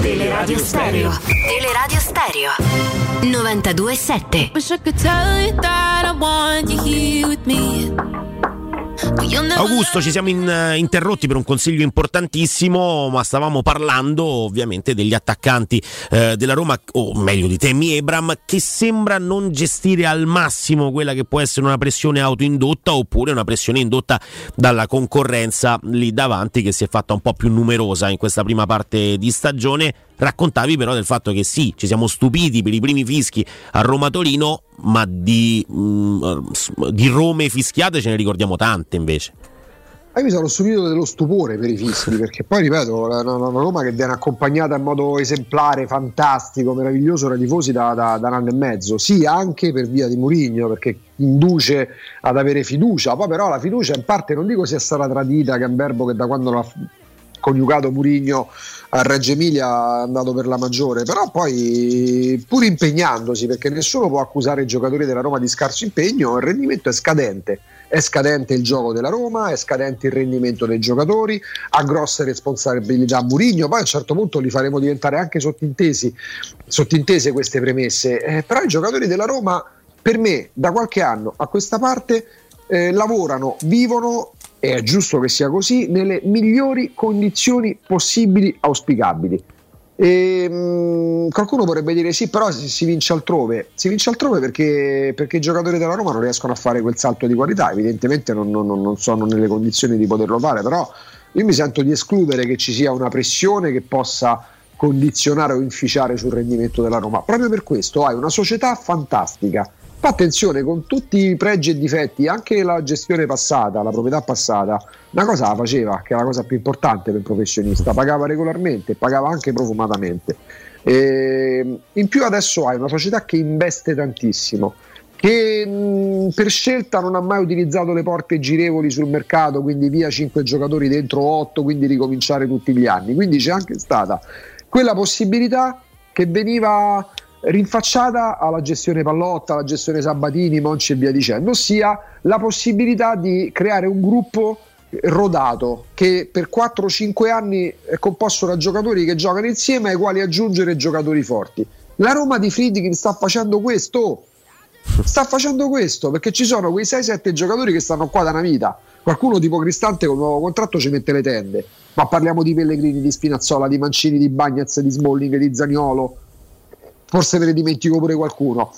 Teleradio Stereo. Teleradio Stereo. 92.7 Augusto, ci siamo in, uh, interrotti per un consiglio importantissimo, ma stavamo parlando ovviamente degli attaccanti uh, della Roma, o meglio di Temi Ebram, che sembra non gestire al massimo quella che può essere una pressione autoindotta oppure una pressione indotta dalla concorrenza lì davanti che si è fatta un po' più numerosa in questa prima parte di stagione Raccontavi però del fatto che sì, ci siamo stupiti per i primi fischi a Roma-Torino, ma di, mm, di Rome fischiate ce ne ricordiamo tante invece. Io mi sono stupito dello stupore per i fischi, perché poi ripeto, la, la, Roma che viene accompagnata in modo esemplare, fantastico, meraviglioso dai tifosi da, da, da, un anno e mezzo, sì anche per via di Murigno, perché induce ad avere fiducia, poi però la fiducia in parte non dico sia stata tradita Gamberbo che da quando l'ha coniugato Murigno a Reggio Emilia è andato per la maggiore, però poi pur impegnandosi, perché nessuno può accusare i giocatori della Roma di scarso impegno, il rendimento è scadente. È scadente il gioco della Roma, è scadente il rendimento dei giocatori, ha grosse responsabilità Murigno, poi a un certo punto li faremo diventare anche sottintesi, sottintese queste premesse, eh, però i giocatori della Roma per me da qualche anno a questa parte eh, lavorano, vivono e è giusto che sia così, nelle migliori condizioni possibili auspicabili. E, mh, mm, qualcuno vorrebbe dire sì, però si, si, vince altrove. Si vince altrove perché, perché, i giocatori della Roma non riescono a fare quel salto di qualità, evidentemente non, non, non sono nelle condizioni di poterlo fare, però io mi sento di escludere che ci sia una pressione che possa condizionare o inficiare sul rendimento della Roma. Proprio per questo hai una società fantastica ma attenzione, con tutti i pregi e difetti, anche la gestione passata, la proprietà passata, una cosa la faceva, che è la cosa più importante per il professionista, pagava regolarmente, pagava anche profumatamente. E in più adesso hai una società che investe tantissimo, che mh, per scelta non ha mai utilizzato le porte girevoli sul mercato, quindi via 5 giocatori dentro 8, quindi ricominciare tutti gli anni. Quindi c'è anche stata quella possibilità che veniva rinfacciata alla gestione Pallotta, alla gestione Sabatini, Monci e via dicendo, ossia la possibilità di creare un gruppo rodato che per 4-5 anni è composto da giocatori che giocano insieme ai quali aggiungere giocatori forti. La Roma di Friedkin sta facendo questo, sta facendo questo perché ci sono quei 6-7 giocatori che stanno qua da una vita. Qualcuno tipo Cristante con un nuovo contratto ci mette le tende, ma parliamo di Pellegrini, di Spinazzola, di Mancini, di Bagnaz, di Smalling, di Zaniolo, forse me ne dimentico pure qualcuno.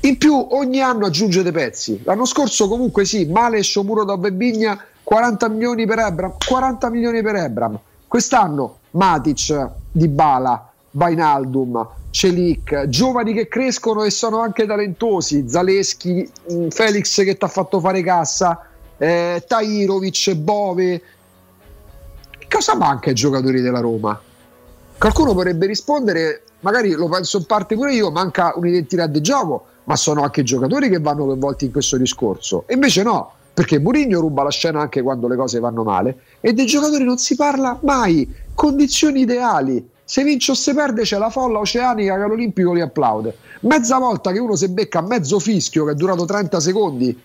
In più ogni anno aggiunge dei pezzi. L'anno scorso comunque sì, male Sciomuro da Bebigna, 40 milioni per Ebram, 40 milioni per Ebram. Quest'anno Matic, Dybala, Bainaldum, Celic, giovani che crescono e sono anche talentosi, Zaleschi, mm, Felix che ti ha fatto fare cassa, eh, Tairovic, Bove. Cosa manca ai giocatori della Roma? Qualcuno vorrebbe rispondere, magari lo penso in parte pure io, manca un'identità di gioco, ma sono anche giocatori che vanno coinvolti in questo discorso. E invece no, perché Mourinho ruba la scena anche quando le cose vanno male e dei giocatori non si parla mai. Condizioni ideali. Se vince o se perde c'è la folla oceanica che all'Olimpico li applaude. Mezza volta che uno si becca mezzo fischio che è durato 30 secondi,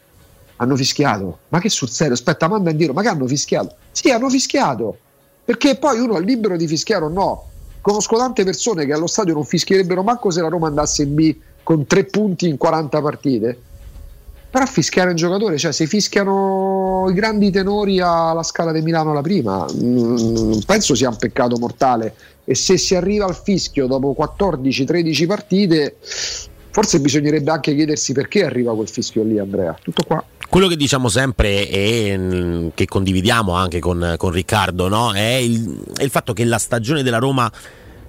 hanno fischiato. Ma che sul serio? Aspetta, manda in giro. Ma che hanno fischiato? Sì, hanno fischiato. Perché poi uno è libero di fischiare o no. Conosco tante persone che allo stadio non fischierebbero manco se la Roma andasse in B con tre punti in 40 partite. Però fischiare un giocatore, cioè se fischiano i grandi tenori alla scala di Milano alla prima, non penso sia un peccato mortale. E se si arriva al fischio dopo 14-13 partite, forse bisognerebbe anche chiedersi perché arriva quel fischio lì, Andrea. Tutto qua. Quello che diciamo sempre e che condividiamo anche con, con Riccardo no? è, il, è il fatto che la stagione della Roma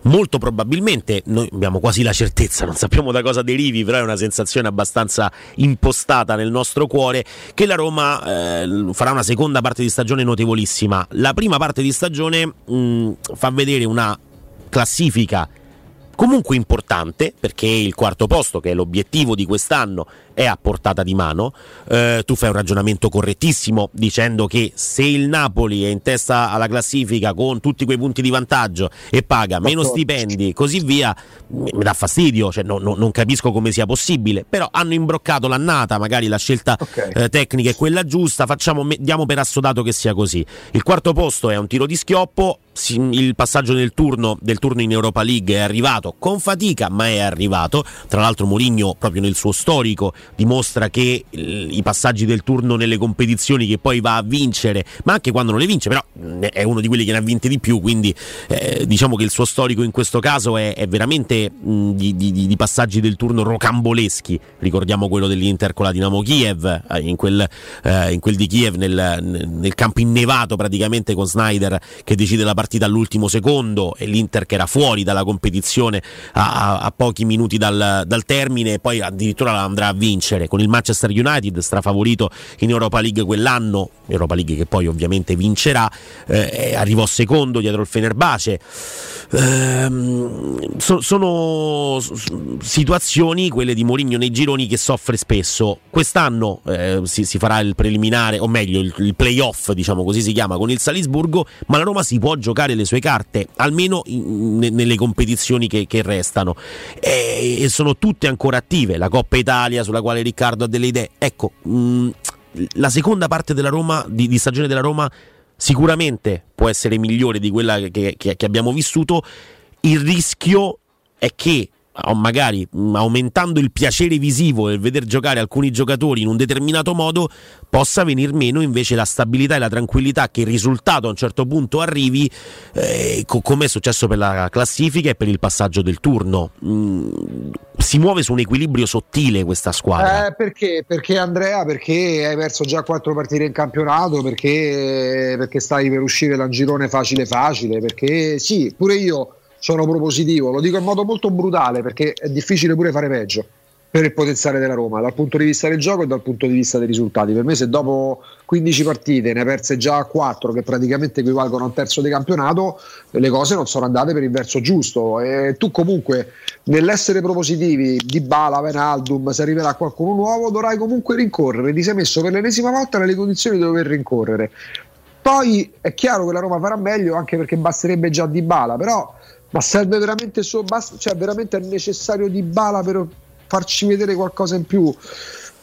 molto probabilmente, noi abbiamo quasi la certezza, non sappiamo da cosa derivi, però è una sensazione abbastanza impostata nel nostro cuore, che la Roma eh, farà una seconda parte di stagione notevolissima. La prima parte di stagione mh, fa vedere una classifica comunque importante perché il quarto posto che è l'obiettivo di quest'anno è a portata di mano. Eh, tu fai un ragionamento correttissimo dicendo che se il Napoli è in testa alla classifica con tutti quei punti di vantaggio e paga meno stipendi e così via mi, mi dà fastidio cioè, no, no, non capisco come sia possibile. Però hanno imbroccato l'annata magari la scelta okay. eh, tecnica è quella giusta facciamo, diamo per assodato che sia così. Il quarto posto è un tiro di schioppo il passaggio del turno, del turno in Europa League è arrivato con fatica, ma è arrivato. Tra l'altro, Mourinho, proprio nel suo storico, dimostra che i passaggi del turno nelle competizioni che poi va a vincere, ma anche quando non le vince, però è uno di quelli che ne ha vinte di più. Quindi eh, diciamo che il suo storico in questo caso è, è veramente mh, di, di, di, passaggi del turno rocamboleschi. Ricordiamo quello dell'Inter con la Dinamo Kiev, eh, in, quel, eh, in quel di Kiev nel, nel campo innevato praticamente con Snyder che decide la partita partita all'ultimo secondo e l'Inter che era fuori dalla competizione a, a pochi minuti dal, dal, termine e poi addirittura la andrà a vincere. Con il Manchester United strafavorito in Europa League quell'anno Europa League che poi ovviamente vincerà eh, arrivò secondo dietro il Fenerbace ehm, so, sono situazioni quelle di Mourinho nei gironi che soffre spesso. Quest'anno eh, si, si, farà il preliminare o meglio il, il playoff diciamo così si chiama con il Salisburgo ma la Roma si può giocare giocare le sue carte, almeno in, nelle competizioni che, che restano. E, e, sono tutte ancora attive. La Coppa Italia, sulla quale Riccardo ha delle idee. Ecco, mh, la seconda parte della Roma, di, di, stagione della Roma, sicuramente può essere migliore di quella che, che, che abbiamo vissuto. Il rischio è che magari aumentando il piacere visivo nel veder giocare alcuni giocatori in un determinato modo, possa venir meno invece la stabilità e la tranquillità che il risultato a un certo punto arrivi, eh, co- come è successo per la classifica e per il passaggio del turno. Mm, si muove su un equilibrio sottile questa squadra. Eh, perché? Perché Andrea? Perché hai perso già quattro partite in campionato? Perché, perché stai per uscire da un girone facile facile? Perché sì, pure io sono propositivo, lo dico in modo molto brutale perché è difficile pure fare peggio per il potenziale della Roma dal punto di vista del gioco e dal punto di vista dei risultati. Per me se dopo 15 partite ne perse già 4 che praticamente equivalgono a un terzo di campionato, le cose non sono andate per il verso giusto e tu comunque nell'essere propositivi di Bala, Venaldum, se arriverà qualcuno nuovo dovrai comunque rincorrere, ti sei messo per l'ennesima volta nelle condizioni di dover rincorrere. Poi è chiaro che la Roma farà meglio anche perché basterebbe già di Bala, però ma serve veramente solo basta, cioè veramente è necessario di bala per farci vedere qualcosa in più.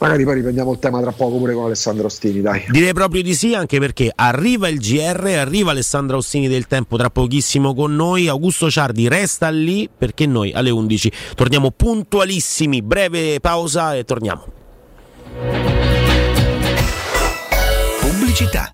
Magari poi riprendiamo il tema tra poco pure con Alessandro Ostini, dai. Direi proprio di sì, anche perché arriva il GR, arriva Alessandro Ostini del tempo tra pochissimo con noi. Augusto Ciardi resta lì perché noi alle 11 torniamo puntualissimi. Breve pausa e torniamo. Pubblicità.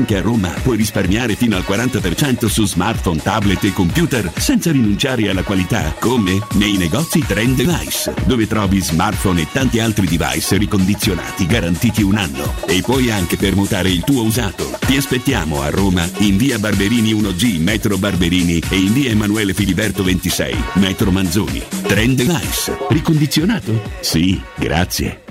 a Roma puoi risparmiare fino al 40% su smartphone, tablet e computer senza rinunciare alla qualità? Come? Nei negozi Trend Device, dove trovi smartphone e tanti altri device ricondizionati garantiti un anno. E puoi anche permutare il tuo usato. Ti aspettiamo a Roma in via Barberini 1G, metro Barberini e in via Emanuele Filiberto 26, metro Manzoni. Trend Device. Ricondizionato? Sì, grazie.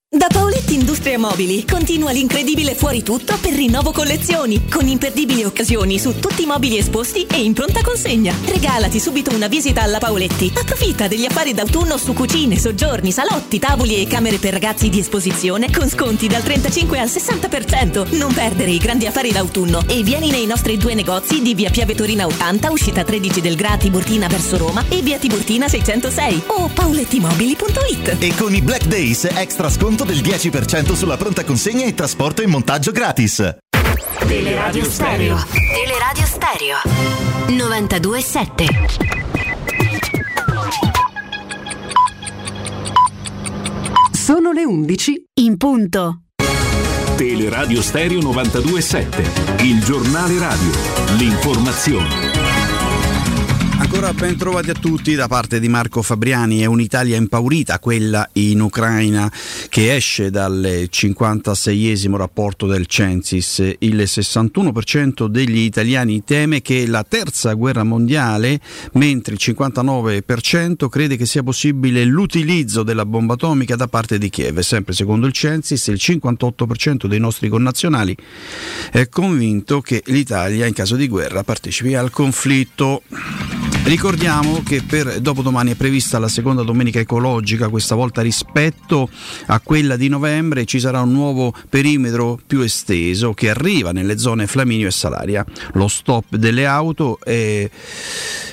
Da Paoletti Industria Mobili continua l'incredibile fuori tutto per rinnovo collezioni, con imperdibili occasioni su tutti i mobili esposti e in pronta consegna. Regalati subito una visita alla Paoletti. Approfitta degli affari d'autunno su cucine, soggiorni, salotti, tavoli e camere per ragazzi di esposizione con sconti dal 35 al 60%. Non perdere i grandi affari d'autunno e vieni nei nostri due negozi di via Piave Torina 80, uscita 13 del Gra Tiburtina verso Roma e via Tiburtina 606 o paolettimobili.it. E con i Black Days extra sconto del 10% sulla pronta consegna e trasporto e montaggio gratis. Teleradio Stereo. Teleradio Stereo. 92.7. Sono le alle 11 in punto. Teleradio Stereo 927, il giornale radio, l'informazione. Ancora ben trovati a tutti da parte di Marco Fabriani. È un'Italia impaurita, quella in Ucraina, che esce dal 56esimo rapporto del Censis. Il 61% degli italiani teme che la terza guerra mondiale, mentre il 59% crede che sia possibile l'utilizzo della bomba atomica da parte di Kiev. Sempre secondo il Censis, il 58% dei nostri connazionali è convinto che l'Italia in caso di guerra partecipi al conflitto. Ricordiamo che per dopodomani è prevista la seconda domenica ecologica, questa volta rispetto a quella di novembre ci sarà un nuovo perimetro più esteso che arriva nelle zone Flaminio e Salaria. Lo stop delle auto, è,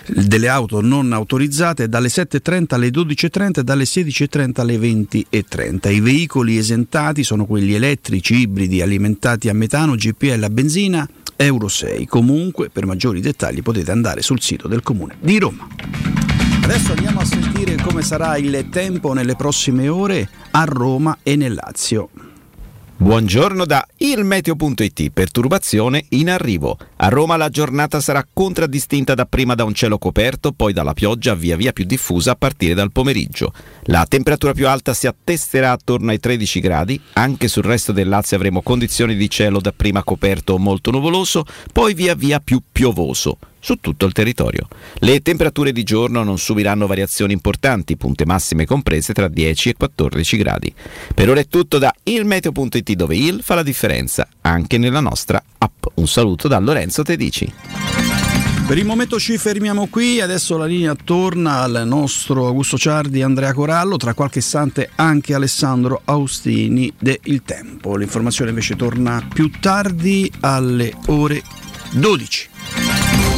delle auto non autorizzate è dalle 7.30 alle 12.30 e dalle 16.30 alle 20.30. I veicoli esentati sono quelli elettrici, ibridi, alimentati a metano, GPL a benzina Euro 6. Comunque, per maggiori dettagli potete andare sul sito del Comune di Roma. Adesso andiamo a sentire come sarà il tempo nelle prossime ore a Roma e nel Lazio. Buongiorno da ilmeteo.it, perturbazione in arrivo. A Roma la giornata sarà contraddistinta dapprima da un cielo coperto, poi dalla pioggia via via più diffusa a partire dal pomeriggio. La temperatura più alta si attesterà attorno ai 13 gradi, anche sul resto del Lazio avremo condizioni di cielo dapprima coperto o molto nuvoloso, poi via via più piovoso su tutto il territorio. Le temperature di giorno non subiranno variazioni importanti, punte massime comprese tra 10 e 14 gradi. Per ora è tutto da ilmeteo.it dove il fa la differenza anche nella nostra app. Un saluto da Lorenzo Tedici. Per il momento ci fermiamo qui, adesso la linea torna al nostro Augusto Ciardi Andrea Corallo, tra qualche istante anche Alessandro Austini de Il Tempo. L'informazione invece torna più tardi alle ore 12.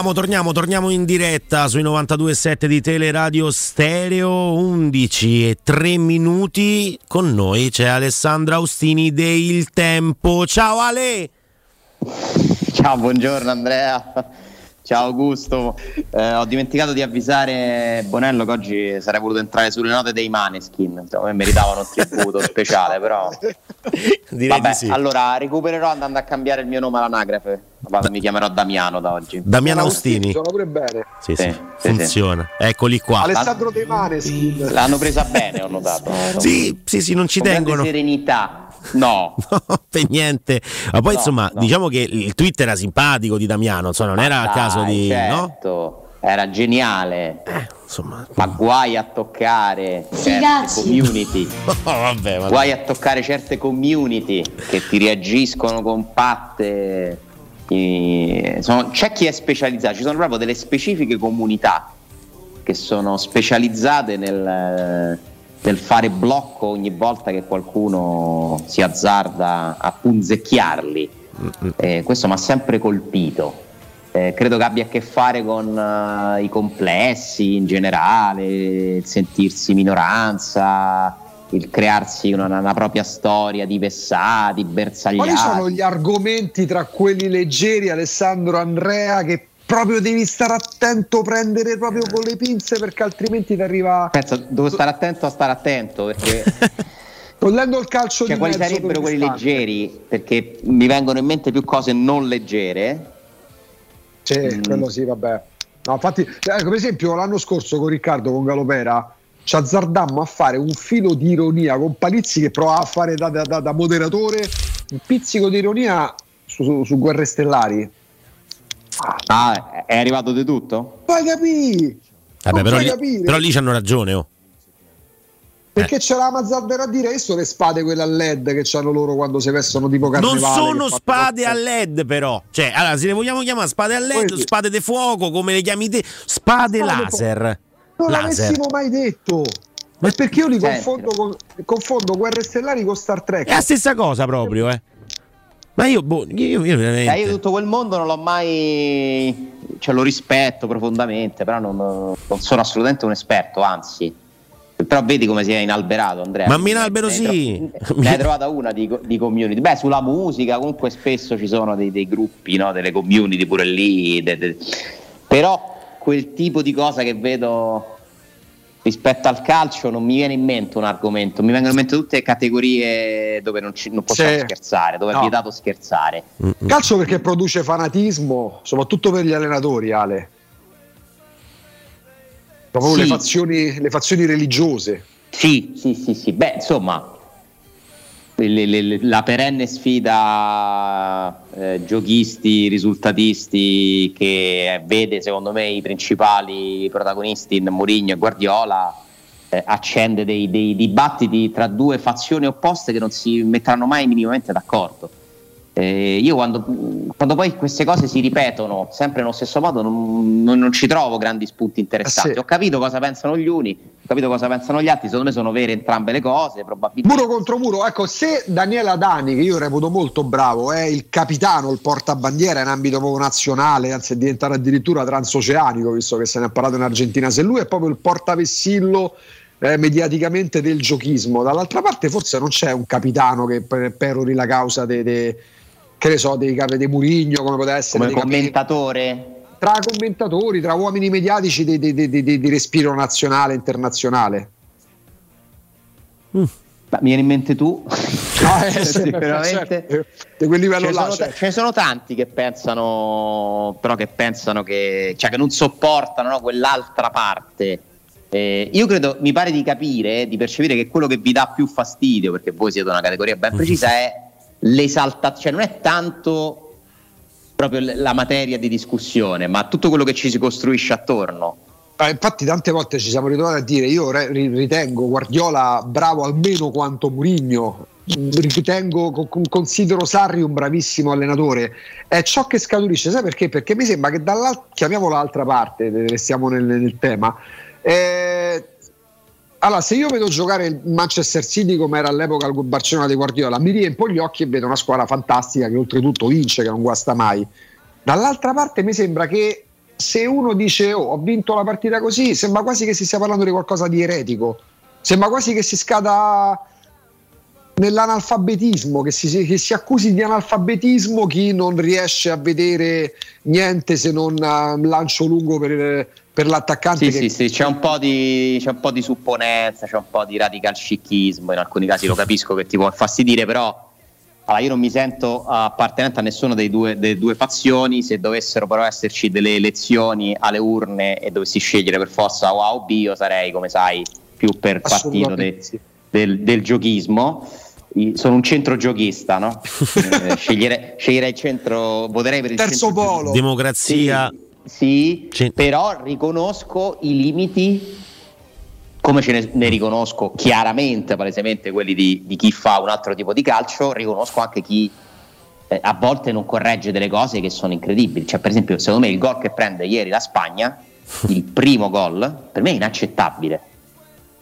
Torniamo, torniamo, torniamo in diretta sui 92.7 di Teleradio Stereo, 11 e 3 minuti. Con noi c'è Alessandra Austini de Il Tempo. Ciao Ale! Ciao, buongiorno Andrea. Ciao Augusto. Eh, ho dimenticato di avvisare Bonello che oggi sarei voluto entrare sulle note dei Maneskin. Insomma, meritavano un tributo speciale, però. Direi Vabbè, di sì. allora recupererò andando a cambiare il mio nome all'anagrafe. Vado, mi chiamerò Damiano da oggi. Damiano Austini. Sono pure bene. Sì, sì, Sì, sì, funziona. Eccoli qua. Alessandro De Maneskin. L'hanno presa bene, ho notato. Sì, sì, sì, non ci Con tengono. serenità. No. per niente. Ma poi No, insomma, no. diciamo che il tweet era simpatico di Damiano, insomma, non era a caso di... no? certo. Era geniale. insomma. Ma guai a toccare certe community. vabbè, ma- Guai a toccare certe community che ti reagiscono compatte. Sono- c'è chi è specializzato, ci sono proprio delle specifiche comunità che sono specializzate nel, nel fare blocco ogni volta che qualcuno si azzarda a punzecchiarli. Eh, questo mi ha sempre colpito. Eh, credo che abbia a che fare con eh, i complessi in generale, il sentirsi minoranza, il crearsi una, una propria storia di vessati, bersagliati. Quali sono gli argomenti tra quelli leggeri, Alessandro Andrea, che proprio devi stare attento, prendere proprio con le pinze perché altrimenti ti arriva... Penso, devo stare attento a stare attento perché... Togliendo il calcio cioè, di quali mezzo sarebbero per quelli l'istante. leggeri? Perché mi vengono in mente più cose non leggere. Sì, Mm. quello sì, vabbè. No, infatti, eh, come esempio, l'anno scorso con Riccardo, con Galopera, ci azzardammo a fare un filo di ironia con Palizzi che provava a fare da, da- da- da moderatore un pizzico di ironia su, su- su Guerre Stellari. Ah, è arrivato di tutto? Fai capire! Vabbè, Non però, lì, capire. però lì c'hanno ragione. Oh. Perché c'era Mazzardero a dire, che sono le spade quelle a LED che hanno loro quando si vestono tipo Non carnevale? sono che fanno- spade a LED, però. Cioè, allora, se le vogliamo chiamare spade a LED, Poi- spade di fuoco, come le chiami te, spade Spade laser. Non laser. l'avessimo mai detto. Ma perché io li confondo, con, confondo Guerre Stellari con Star Trek? È la stessa cosa proprio, eh. Ma io, boh, io, io veramente... Eh, io tutto quel mondo non l'ho mai. Cioè, lo rispetto profondamente, però non, non sono assolutamente un esperto, anzi. Però vedi come si è inalberato, Andrea. Ma in albero Ne hai sì. tro- Ne hai trovata una di, di community. Beh, sulla musica comunque spesso ci sono dei, dei gruppi, no? delle community pure lì. de- de- Però quel tipo di cosa che vedo rispetto al calcio non mi viene in mente un argomento, mi vengono in mente tutte categorie dove non, ci- non possiamo Sì. scherzare, dove No. è vietato scherzare. Calcio perché produce fanatismo, soprattutto per gli allenatori, Ale. Proprio Sì. le, fazioni, le fazioni religiose. Sì, sì, sì, sì. Beh, insomma, le- le- la perenne sfida eh, giochisti, risultatisti che vede secondo me i principali protagonisti in Mourinho e Guardiola eh, accende dei, dei dibattiti tra due fazioni opposte che non si metteranno mai minimamente d'accordo. Eh, io quando, quando poi queste cose si ripetono sempre nello stesso modo non, non- non ci trovo grandi spunti interessanti. Eh sì. Ho capito cosa pensano gli uni, ho capito cosa pensano gli altri, secondo me sono vere entrambe le cose, probabilmente. Muro contro muro, ecco, se Daniele Adani, che io reputo molto bravo, è il capitano, il portabandiera in ambito nazionale, anzi è diventato addirittura transoceanico, visto che se ne è parlato in Argentina, se lui è proprio il portavessillo eh, mediaticamente del giochismo, dall'altra parte forse non c'è un capitano che per- perori la causa dei, dei- che ne so, dei capi di Murigno, come poteva essere come dei capi- commentatore. tra commentatori, tra uomini mediatici di, di- di- di- di respiro nazionale e internazionale. Ma mi viene in mente tu? Ah, eh, veramente. certo, di quel livello Ce ne, là, sono, certo. ce ne sono tanti che pensano, però che pensano che, cioè che non sopportano no, quell'altra parte. Eh, io credo, mi pare di capire, di percepire che quello che vi dà più fastidio, perché voi siete una categoria ben precisa, è l'esaltazione, cioè non è tanto proprio la materia di discussione, ma tutto quello che ci si costruisce attorno. Eh, infatti tante volte ci siamo ritrovati a dire io re- ri- ritengo Guardiola bravo almeno quanto Murigno ritengo co- co- considero Sarri un bravissimo allenatore è ciò che scaturisce sai perché? perché mi sembra che dall'altra chiamiamola l'altra parte eh, restiamo nel, nel tema eh, allora se io vedo giocare il Manchester City come era all'epoca il Barcellona di Guardiola mi riempo gli occhi e vedo una squadra fantastica che oltretutto vince che non guasta mai. Dall'altra parte mi sembra che se uno dice oh, ho vinto la partita così, sembra quasi che si stia parlando di qualcosa di eretico, sembra quasi che si scada nell'analfabetismo, che si, che si accusi di analfabetismo chi non riesce a vedere niente se non uh, lancio lungo per, per l'attaccante. Sì, che- sì, sì, c'è un, po di, c'è un po' di supponenza, c'è un po' di radical scichismo, in alcuni casi lo capisco che ti può infastidire, però allora, io non mi sento appartenente a nessuna dei due, delle due fazioni, se dovessero però esserci delle elezioni alle urne e dovessi scegliere per forza O A o B, io sarei, come sai, più per partito de- del, del giochismo. Sono un centro giochista, no? Eh, scegliere- sceglierei il centro, voterei per il Terzo centro polo. Democrazia. sì, però riconosco i limiti, come ce ne, ne riconosco chiaramente, palesemente quelli di, di chi fa un altro tipo di calcio, riconosco anche chi eh, a volte non corregge delle cose che sono incredibili. Cioè, per esempio, secondo me il gol che prende ieri la Spagna, il primo gol, per me è inaccettabile.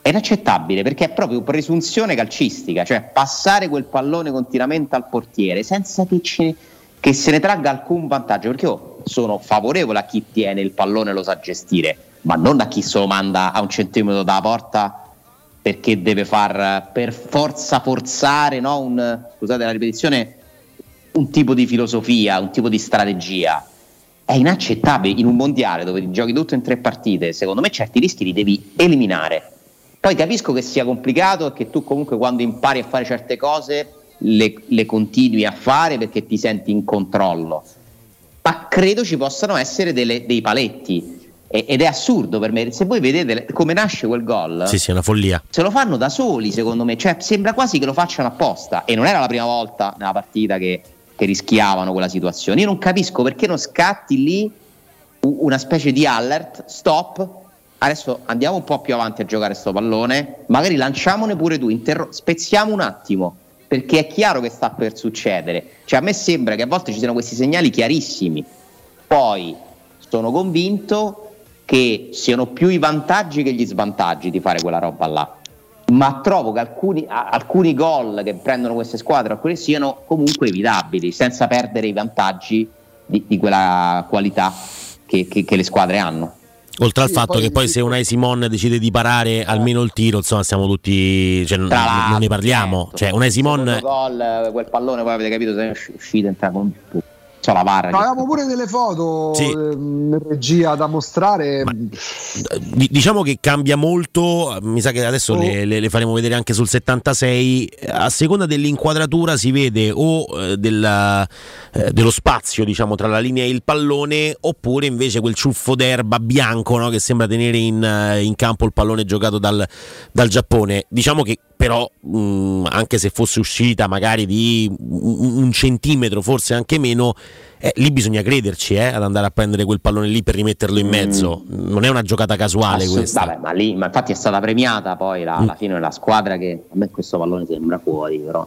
È inaccettabile perché è proprio presunzione calcistica, cioè passare quel pallone continuamente al portiere senza che, ce- che se ne tragga alcun vantaggio. Perché io sono favorevole a chi tiene il pallone e lo sa gestire, ma non a chi se lo manda a un centimetro dalla porta perché deve far per forza forzare no, un, scusate la ripetizione, un tipo di filosofia, un tipo di strategia. È inaccettabile in un mondiale dove giochi tutto in tre partite, secondo me certi rischi li devi eliminare. Poi capisco che sia complicato e che tu comunque quando impari a fare certe cose le, le continui a fare perché ti senti in controllo. Ma credo ci possano essere delle- dei paletti. E- ed è assurdo per me. Se voi vedete come nasce quel gol, Sì, sì, è una follia. se lo fanno da soli, secondo me. Cioè, sembra quasi che lo facciano apposta. E non era la prima volta nella partita che, che rischiavano quella situazione. Io non capisco perché non scatti lì una specie di alert, stop. Adesso andiamo un po' più avanti a giocare sto pallone. Magari lanciamone pure tu, interro- spezziamo un attimo. Perché è chiaro che sta per succedere. Cioè, a me sembra che a volte ci siano questi segnali chiarissimi. Poi sono convinto che siano più i vantaggi che gli svantaggi di fare quella roba là. Ma trovo che alcuni, alcuni gol che prendono queste squadre alcuni siano comunque evitabili, senza perdere i vantaggi di, di quella qualità che, che- che le squadre hanno. Oltre al Sì, fatto poi- che poi se Unai Simon decide di parare almeno il tiro, insomma, siamo tutti. Cioè, non, non certo. ne parliamo. Cioè, Unai Simon. Gol, eh, quel pallone, poi avete capito, se è usci- uscito entra con so, la. Ma avevamo pure delle foto Sì. ehm, in regia da mostrare. Di- diciamo che cambia molto, mi sa che adesso Oh. le, le- faremo vedere anche sul 76, a seconda dell'inquadratura si vede o eh, della- eh, dello spazio diciamo tra la linea e il pallone oppure invece quel ciuffo d'erba bianco no, che sembra tenere in, eh, in campo il pallone giocato dal, dal Giappone. Diciamo che però mh, anche se fosse uscita magari di un, un centimetro, forse anche meno, eh, lì bisogna crederci eh, ad andare a prendere quel pallone lì per rimetterlo in mezzo. Non è una giocata casuale Assolut- questa. Vabbè, ma lì, ma infatti è stata premiata poi la- alla fine la squadra che a me questo pallone sembra fuori, però.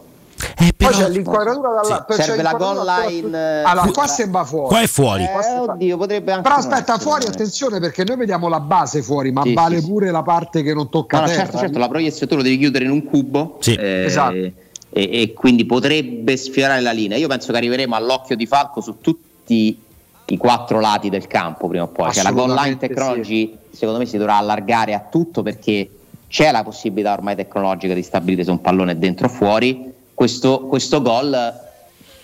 Poi c'è l'inquadratura dalla Sì, serve la goal line, eh, Allora, qua sembra fuori. Qua è fuori. Eh, oddio, potrebbe anche Però aspetta, fuori eh. attenzione perché noi vediamo la base fuori, ma Sì, vale sì, sì. pure la parte che non tocca No, no, terra. certo, certo, la proiezione tu lo devi chiudere in un cubo Sì. eh, Esatto. E, e quindi potrebbe sfiorare la linea. Io penso che arriveremo all'occhio di Falco su tutti i quattro lati del campo prima o poi. Cioè la goal line technology secondo me si dovrà allargare a tutto perché c'è la possibilità ormai tecnologica di stabilire se un pallone è dentro o fuori. Questo, questo gol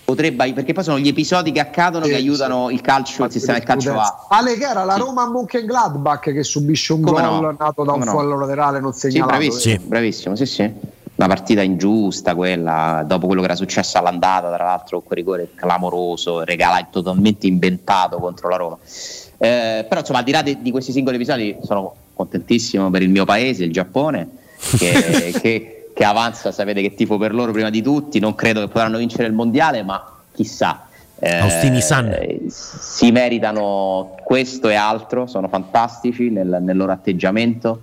potrebbe, perché poi sono gli episodi che accadono che aiutano il calcio, il sistema del calcio a, Ale che era la Roma a Mönchengladbach che subisce un Come gol no, nato da un come no. fallo laterale non Sì, segnalato. bravissimo, bravissimo, sì, sì. Una partita ingiusta quella, dopo quello che era successo all'andata, tra l'altro quel rigore clamoroso, regala totalmente inventato contro la Roma. Eh, però insomma, al di là di, di questi singoli episodi, sono contentissimo per il mio paese, il Giappone, che, che- che avanza, sapete che tifo per loro prima di tutti, non credo che potranno vincere il mondiale, ma chissà. Eh, Austini-san. si meritano questo e altro, sono fantastici nel, nel loro atteggiamento,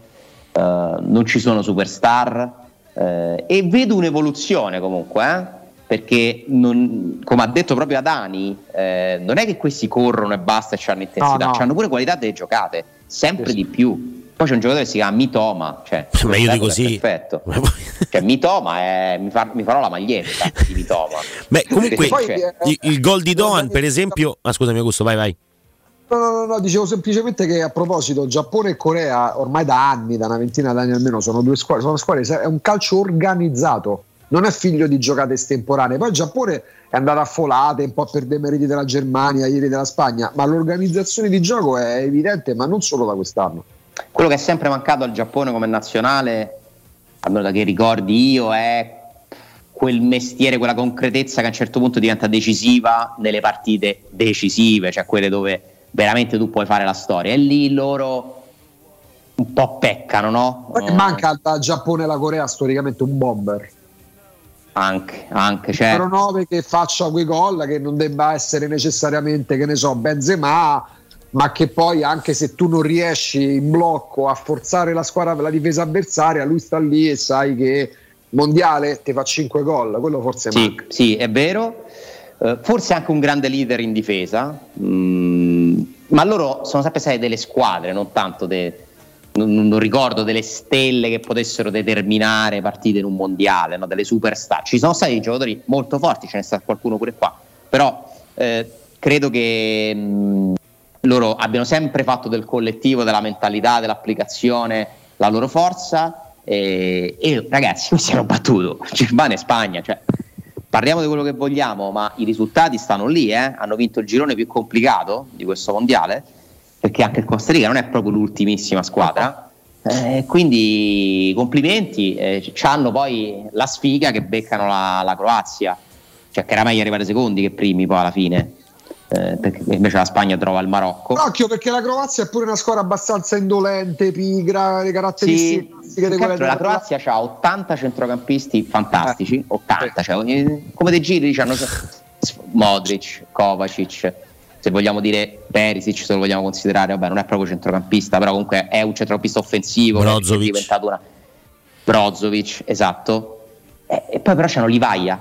eh, non ci sono superstar eh, e vedo un'evoluzione comunque, eh, perché non- come ha detto proprio Adani, eh, non è che questi corrono e basta e hanno intensità, No, no. hanno pure qualità delle giocate, sempre di più. Poi c'è un giocatore che si chiama Mitoma, cioè, Ma io dico sì. Perfetto. Cioè, Mitoma è, mi, fa- mi farò la maglietta di Mitoma. Beh, comunque c'è- il, il gol di Doan, per esempio. Ah, scusami, Augusto, vai, vai. No, no, no, no, dicevo semplicemente che a proposito, Giappone e Corea ormai da anni, da una ventina d'anni almeno, sono due squadre, sono squadre, è un calcio organizzato, non è figlio di giocate estemporanee. Poi il Giappone è andato a folate un po' per dei meriti della Germania, ieri della Spagna, ma l'organizzazione di gioco è evidente, ma non solo da quest'anno. Quello che è sempre mancato al Giappone come nazionale, almeno da che ricordi io, è quel mestiere, quella concretezza che a un certo punto diventa decisiva nelle partite decisive, cioè quelle dove veramente tu puoi fare la storia. E lì loro un po' peccano, no? Poi manca al Giappone e alla Corea storicamente un bomber. Anche, anche, cioè, Numero 9 che faccia quei gol, che non debba essere necessariamente, che ne so, Benzema, ma che poi anche se tu non riesci in blocco a forzare la squadra, la difesa avversaria, lui sta lì e sai che mondiale ti fa 5 gol, quello forse Sì, manca. sì, è vero. Eh, forse anche un grande leader in difesa, Mm, ma loro sono sempre state delle squadre, non tanto de- non, non ricordo delle stelle che potessero determinare partite in un mondiale, no? delle superstar. Ci sono stati giocatori molto forti, ce n'è stato qualcuno pure qua, però eh, credo che mm, loro abbiano sempre fatto del collettivo, della mentalità, dell'applicazione la loro forza E, e, ragazzi, questi hanno battuto Germania e Spagna. Cioè, parliamo di quello che vogliamo, ma i risultati stanno lì. Eh? Hanno vinto il girone più complicato di questo mondiale, perché anche il Costa Rica non è proprio l'ultimissima squadra. Eh, quindi complimenti, eh, hanno poi la sfiga che beccano la, la Croazia, cioè che era meglio arrivare secondi che primi poi alla fine. Eh, perché invece la Spagna trova il Marocco. Occhio perché la Croazia è pure una squadra abbastanza indolente, pigra, le caratteristiche Sì, classiche altro la della- Croazia ha 80 centrocampisti fantastici, 80, cioè, ogni- come dei giri diciamo, Modric, Kovacic, se vogliamo dire Perisic, se lo vogliamo considerare, vabbè non è proprio centrocampista, però comunque è un centrocampista offensivo, che è Brozovic. diventato una Brozovic, esatto. E, e poi però c'hanno Livaia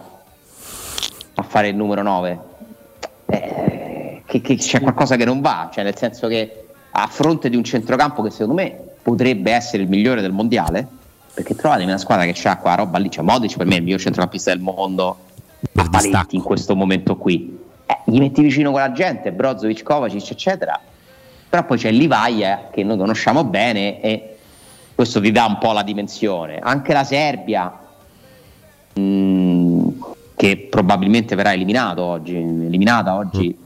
a fare il numero 9. Eh, che, che c'è qualcosa che non va, cioè nel senso che a fronte di un centrocampo che secondo me potrebbe essere il migliore del mondiale, perché trovatemi una squadra che c'ha qua roba lì, cioè Modic per me è il miglior centrocampista del mondo a paletti in questo momento qui. Eh, gli metti vicino quella gente, Brozovic, Kovacic, eccetera. Però poi c'è Livaia che noi conosciamo bene e questo vi dà un po' la dimensione. Anche la Serbia, mh, che probabilmente verrà eliminato oggi, eliminata oggi,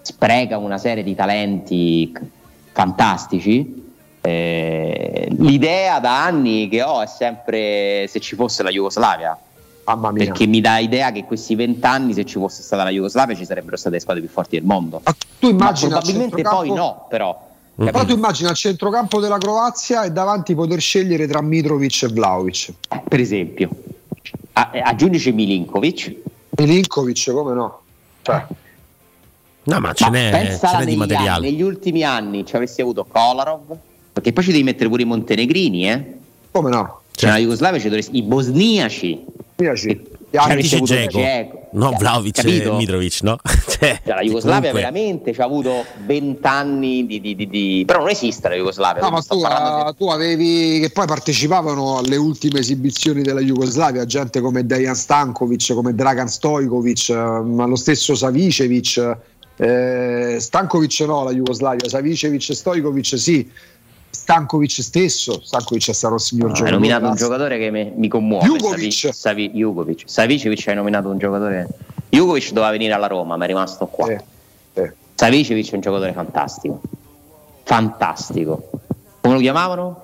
spreca una serie di talenti fantastici. Eh, l'idea da anni che ho è sempre se ci fosse la Jugoslavia. Perché mi dà idea che questi vent'anni, se ci fosse stata la Jugoslavia, ci sarebbero state le squadre più forti del mondo. Tu Ma immagina probabilmente il poi no, però. Però tu immagina il centrocampo della Croazia e davanti poter scegliere tra Mitrovic e Vlaovic. Per esempio, A- aggiungici Milinkovic. Milinkovic, come no? Cioè, No, ma ce n'è, pensa ce n'è di negli, materiale. anni, negli ultimi anni ci avresti avuto Kolarov, perché poi ci devi mettere pure i montenegrini, eh? Come no? Cioè, la Jugoslavia ci dovresti, i bosniaci. Bosniaci. Dici avuto Dzeko. Dzeko. No, Cioè, Vlaovic e? Mitrovic, no? Cioè, Cioè, la Jugoslavia comunque- veramente ci ha avuto vent'anni di, di, di, di- Però non esiste la Jugoslavia. No, ma tu, parlando ah, tu avevi che poi partecipavano alle ultime esibizioni della Jugoslavia, gente come Dejan Stankovic, come Dragan Stojkovic, ma lo stesso Savicevic. Eh, Stankovic no, la Jugoslavia, Savicevic e Stojkovic sì. Stankovic stesso, Stankovic è stato il signor di... Hai giocatore. nominato un giocatore che mi, mi commuove. Jugovic. Savi- Savi- Jugovic. Savicevic hai nominato un giocatore. Jugovic doveva venire alla Roma, ma è rimasto qua. Savicevic è un giocatore fantastico. Fantastico. Come lo chiamavano?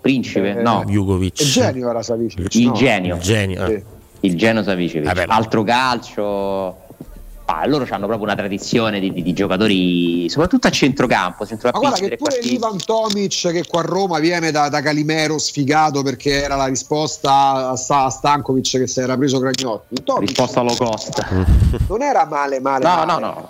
Principe? Eh, no. Jugovic. Il genio era Savicevic. Il no? genio. Il genio, eh. Il genio Savicevic. Altro calcio. Ah, loro hanno proprio una tradizione di, di- di giocatori, soprattutto a centrocampo. Ma centrocampisti, guarda che pure trequartisti. Ivan Tomic che qua a Roma viene da, da Calimero sfigato perché era la risposta a, a Stankovic che si era preso Cragnotti. Tomic Risposta low cost. non era male male. No, male. no, no.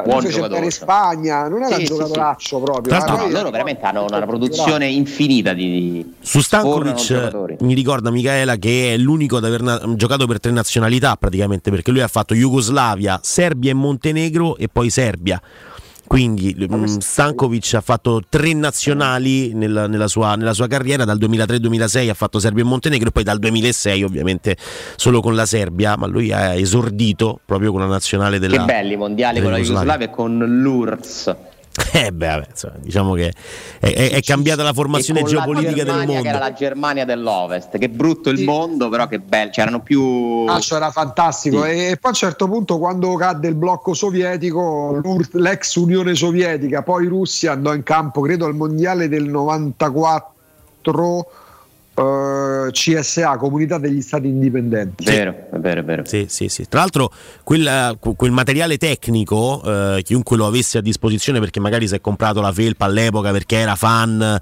Buon giocatore. in Spagna, non era Sì, un sì, giocatoraccio proprio. Tra eh, No, poi- loro veramente hanno una produzione infinita di, Su Stankovic mi ricorda Michaela che è l'unico ad aver na- giocato per tre nazionalità praticamente perché lui ha fatto Jugoslavia, Serbia e Montenegro e poi Serbia. Quindi mm, Stankovic ha fatto tre nazionali nella, nella sua, nella sua carriera, dal 2003-2006 ha fatto Serbia e Montenegro e poi dal 2006 ovviamente solo con la Serbia, ma lui ha esordito proprio con la nazionale della... Che belli mondiali della con la. Jugoslavia e con l'URSS. Eh beh, vabbè, insomma, diciamo che è, è- è cambiata la formazione E con la geopolitica del mondo. Che era la Germania dell'Ovest. Che brutto il mondo, però che bello. C'erano più. Ah, cioè, era fantastico Sì. e poi a un certo punto quando cadde il blocco sovietico l'ex Unione Sovietica poi Russia andò in campo credo al mondiale del 94 eh, CSA Comunità degli Stati Indipendenti Vero, è vero, è vero. Sì, sì, sì. Tra l'altro, quel, quel materiale tecnico, eh, chiunque lo avesse a disposizione, perché magari si è comprato la felpa all'epoca perché era fan.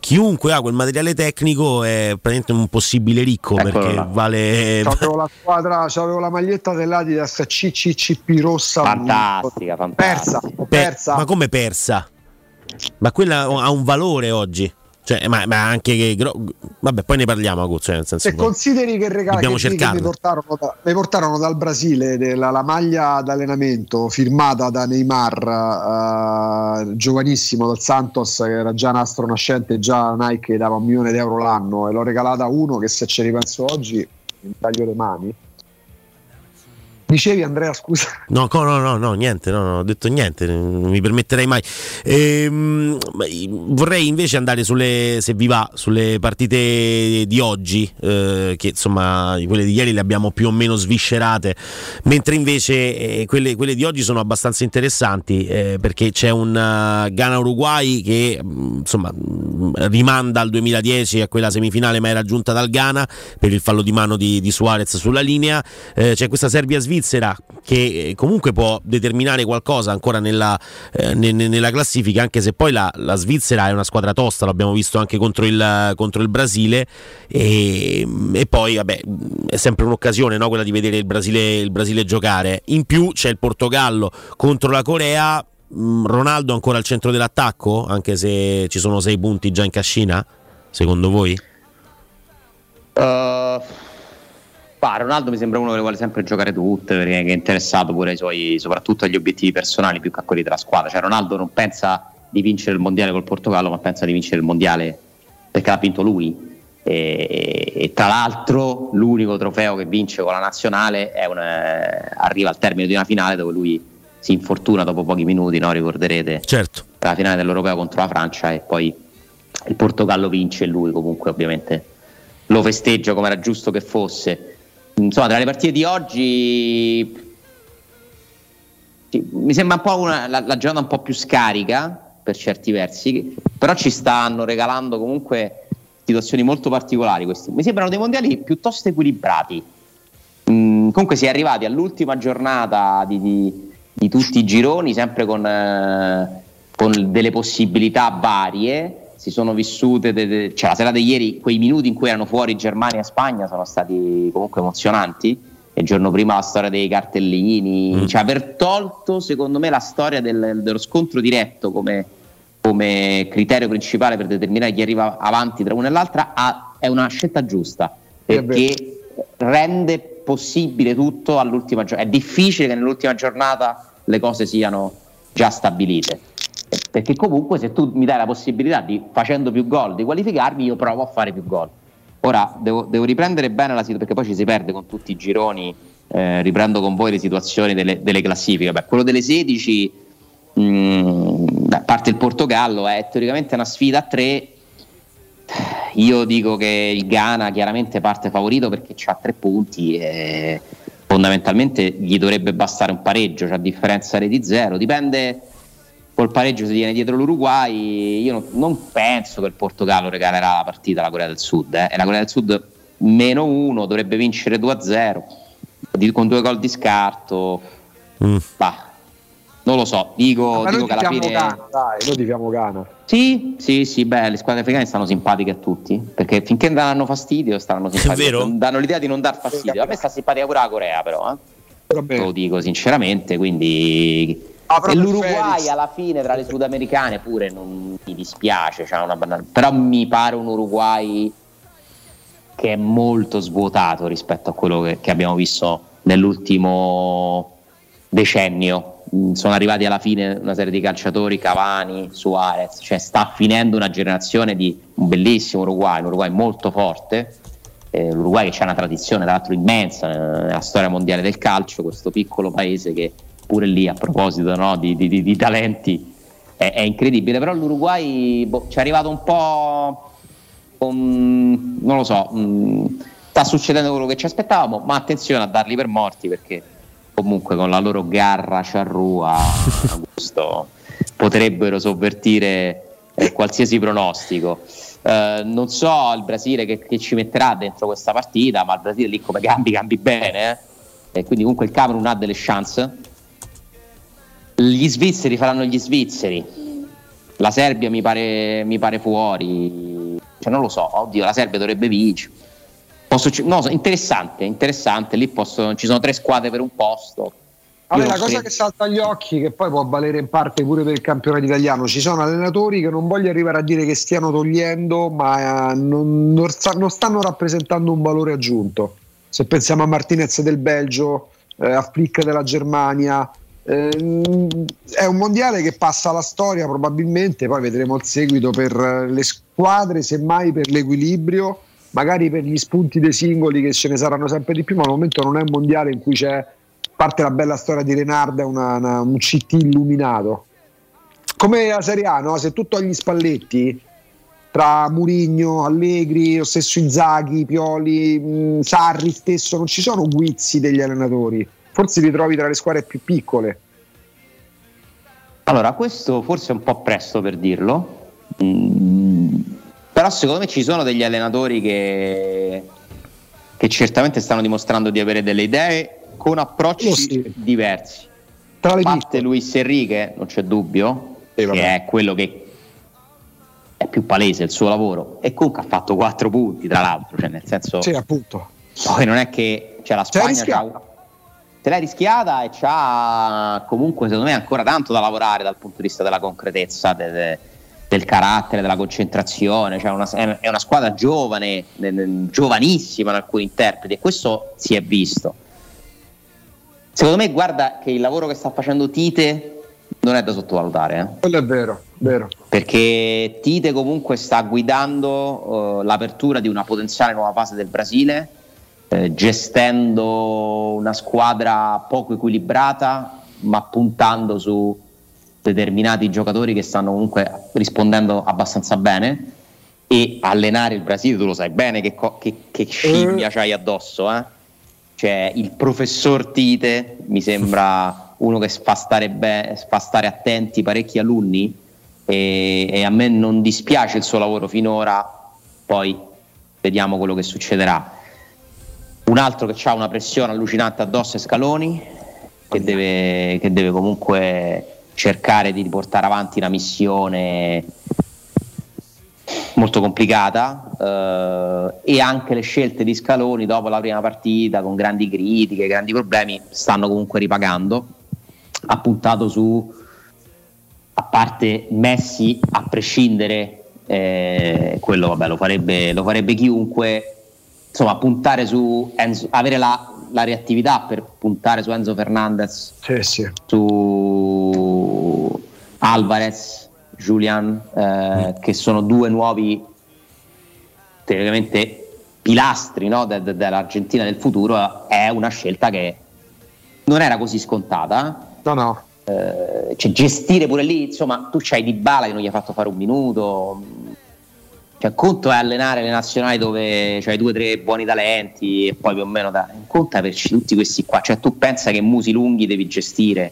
Chiunque ha quel materiale tecnico è praticamente un possibile ricco Eccolo perché là. vale. C'avevo la squadra, c'avevo la maglietta dell'Adidas CCCP rossa Fantastica, persa, fantastica. ho Pe- persa. ma come persa? Ma quella ha un valore oggi. Cioè, ma, ma anche che. Vabbè, poi ne parliamo, Aguzzo. Nel senso Se poi- consideri che Dobbiamo che, che mi, portarono da- mi portarono dal Brasile della, la maglia d'allenamento firmata da Neymar, eh, giovanissimo dal Santos, che era già nastro nascente, già Nike dava un milione di euro l'anno e l'ho regalata a uno che se ci ripenso oggi mi taglio le mani. Dicevi Andrea, scusa. No, no, no, no, niente, no, no, ho detto niente, non mi permetterei mai. Ehm, vorrei invece andare sulle, se vi va, sulle partite di oggi, eh, che insomma quelle di ieri le abbiamo più o meno sviscerate, mentre invece eh, quelle, quelle di oggi sono abbastanza interessanti eh, perché c'è un uh, Ghana-Uruguay che mh, insomma mh, rimanda al 2010 a quella semifinale ma era giunta dal Ghana per il fallo di mano di, di Suarez sulla linea, Eh, c'è questa Serbia-Svizzera che eh, comunque può determinare qualcosa ancora nella, eh, ne- nella classifica anche se poi la, la Svizzera è una squadra tosta, l'abbiamo visto anche contro il, contro il Brasile e, e poi vabbè è sempre un'occasione no, quella di vedere il Brasile, il Brasile giocare. In più c'è il Portogallo contro la Corea. Mm, Ronaldo ancora al centro dell'attacco, anche se ci sono sei punti già in cascina, secondo voi? Uh, bah, Ronaldo mi sembra uno che le vuole sempre giocare tutte perché è interessato pure ai suoi, soprattutto agli obiettivi personali più che a quelli della squadra. Cioè, Ronaldo non pensa di vincere il mondiale col Portogallo, ma pensa di vincere il mondiale perché l'ha vinto lui. E, e tra l'altro, l'unico trofeo che vince con la nazionale è un, eh, arriva al termine di una finale dove lui si infortuna dopo pochi minuti, no? ricorderete? Certo. La finale dell'Europeo contro la Francia e poi il Portogallo vince e lui comunque ovviamente lo festeggia come era giusto che fosse. Insomma, tra le partite di oggi mi sembra un po' una, la, la giornata un po' più scarica per certi versi, però ci stanno regalando comunque situazioni molto particolari questi. Mi sembrano dei mondiali piuttosto equilibrati. Mm, comunque si è arrivati all'ultima giornata di, di- di tutti i gironi, sempre con, eh, con delle possibilità varie. Si sono vissute, de- de- cioè la sera di ieri, quei minuti in cui erano fuori Germania e Spagna sono stati comunque emozionanti. E il giorno prima la storia dei cartellini, cioè aver tolto secondo me la storia del- dello scontro diretto come, come criterio principale per determinare chi arriva avanti tra una e l'altra ha- è una scelta giusta perché rende possibile tutto all'ultima giornata. È difficile che nell'ultima giornata le cose siano già stabilite. Perché comunque se tu mi dai la possibilità di facendo più gol di qualificarmi, io provo a fare più gol. Ora devo, devo riprendere bene la situazione perché poi ci si perde con tutti i gironi. eh, riprendo con voi le situazioni delle, delle classifiche. Beh, quello delle 16, mh, a parte il Portogallo, è teoricamente una sfida a tre. Io dico che il Ghana chiaramente parte favorito perché ha tre punti e fondamentalmente gli dovrebbe bastare un pareggio, cioè a differenza di zero. Dipende col pareggio se viene dietro l'Uruguay. Io non, non penso che il Portogallo regalerà la partita alla Corea del Sud. eh. E la Corea del Sud meno uno dovrebbe vincere 2-0 di- con due gol di scarto. Bah, non lo so, dico, Ma dico noi che alla fine. Ghana, dai, noi tifiamo Ghana. Sì, sì, sì, beh, le squadre africane stanno simpatiche a tutti, perché finché non danno fastidio stanno simpatiche, vero? Non danno l'idea di non dar fastidio. A me sta simpatica pure la Corea però, eh. lo dico sinceramente, quindi... Ah, e l'Uruguay alla fine tra le sudamericane pure non mi dispiace, banal- però mi pare un Uruguay che è molto svuotato rispetto a quello che, che abbiamo visto nell'ultimo decennio. Mm, Sono arrivati alla fine una serie di calciatori, Cavani, Suarez, cioè sta finendo una generazione di un bellissimo Uruguay, un Uruguay molto forte. Eh, L'Uruguay che ha una tradizione tra l'altro immensa eh, nella storia mondiale del calcio, questo piccolo paese che pure lì a proposito no, di, di- di- talenti è, è incredibile, però l'Uruguay boh, ci è arrivato un po' con, non lo so, mh, sta succedendo quello che ci aspettavamo, ma attenzione a darli per morti perché comunque con la loro garra charrua a gusto potrebbero sovvertire eh, qualsiasi pronostico. Eh, non so il Brasile che, che ci metterà dentro questa partita, ma il Brasile lì come cambi, cambi bene. eh. E quindi comunque il Camerun ha delle chance. Gli svizzeri faranno gli svizzeri. La Serbia mi pare, mi pare fuori. Cioè, non lo so, oddio, la Serbia dovrebbe vincere. Posso, no, interessante, interessante. Lì possono- ci sono tre squadre per un posto. Vabbè, Io la cosa che salta agli occhi, che poi può valere in parte pure per il campionato italiano, ci sono allenatori che non voglio arrivare a dire che stiano togliendo, ma eh, non, non non stanno rappresentando un valore aggiunto. Se pensiamo a Martinez del Belgio, eh, a Flick della Germania, è un mondiale che passa alla storia probabilmente, poi vedremo il seguito per eh, le squadre, semmai per l'equilibrio, magari per gli spunti dei singoli che ce ne saranno sempre di più, ma al momento non è un mondiale in cui c'è parte la bella storia di Renarda, una- una- un CT illuminato. Come la Serie A, no? se tu togli Spalletti tra Murigno, Allegri, lo stesso Inzaghi, Pioli, mh, Sarri stesso, non ci sono guizzi degli allenatori. Forse li trovi tra le squadre più piccole. Allora, questo forse è un po' presto per dirlo, Mm, però secondo me ci sono degli allenatori che, che certamente stanno dimostrando di avere delle idee con approcci diversi. Tra A parte Luis Enrique, non c'è dubbio, che è quello che è più palese il suo lavoro e comunque ha fatto 4 punti tra l'altro, cioè nel senso... Sì, appunto. Poi non è che cioè, la Spagna rischiata. C'ha- se l'ha rischiata e c'ha comunque secondo me ancora tanto da lavorare dal punto di vista della concretezza, de- de- del carattere, della concentrazione, cioè una- è una squadra giovane, ne- ne- giovanissima in alcuni interpreti e questo si è visto. Secondo me guarda che il lavoro che sta facendo Tite non è da sottovalutare. eh. Quello è vero, vero. Perché Tite comunque sta guidando eh, l'apertura di una potenziale nuova fase del Brasile, eh, gestendo una squadra poco equilibrata, ma puntando su determinati giocatori che stanno comunque rispondendo abbastanza bene. E allenare il Brasile, tu lo sai bene che, co- che, che scimmia c'hai addosso, eh? Cioè, il professor Tite mi sembra uno che fa stare, be- fa stare attenti parecchi alunni e, e a me non dispiace il suo lavoro finora, poi vediamo quello che succederà. Un altro che ha una pressione allucinante addosso è Scaloni, che deve, che deve comunque cercare di portare avanti una missione molto complicata eh, e anche le scelte di Scaloni dopo la prima partita con grandi critiche, grandi problemi stanno comunque ripagando. Ha puntato su, a parte Messi, a prescindere, eh, quello vabbè, lo, farebbe, lo farebbe chiunque, insomma puntare su Enzo- avere la, la reattività per puntare su Enzo Fernandez, su Alvarez, Julian, eh, che sono due nuovi teoricamente pilastri no, de- de- dell'Argentina del futuro, è una scelta che non era così scontata. No, no. Eh, cioè, gestire pure lì, insomma, tu c'hai Di Bala che non gli ha fatto fare un minuto. Cioè, conto è allenare le nazionali dove c'hai due o tre buoni talenti e poi più o meno da. Conto è averci tutti questi qua. Cioè, tu pensa che musi lunghi devi gestire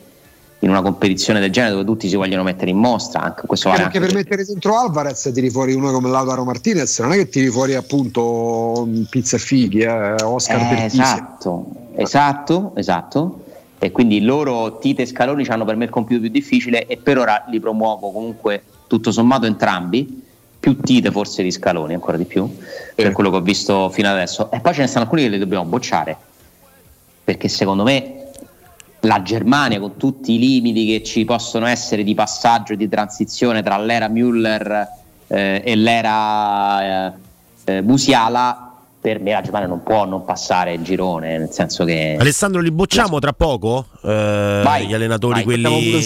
in una competizione del genere dove tutti si vogliono mettere in mostra. Anche questo vale Anche anche per mettere dentro Alvarez tiri fuori uno come Lautaro Martinez, non è che tiri fuori appunto pizza fighi, eh, Oscar Eh, Bertisi. esatto, esatto, esatto. E quindi loro, Tite e Scaloni, hanno per me il compito più difficile e per ora li promuovo comunque tutto sommato entrambi, più Tite forse di Scaloni, ancora di più, per quello che ho visto fino adesso. E poi ce ne stanno alcuni che li dobbiamo bocciare, perché secondo me la Germania con tutti i limiti che ci possono essere di passaggio e di transizione tra l'era Müller eh, e l'era eh, eh, Musiala per me la Germania non può non passare il girone nel senso che Alessandro, li bocciamo tra poco? Eh, Vai, gli allenatori, vai, quelli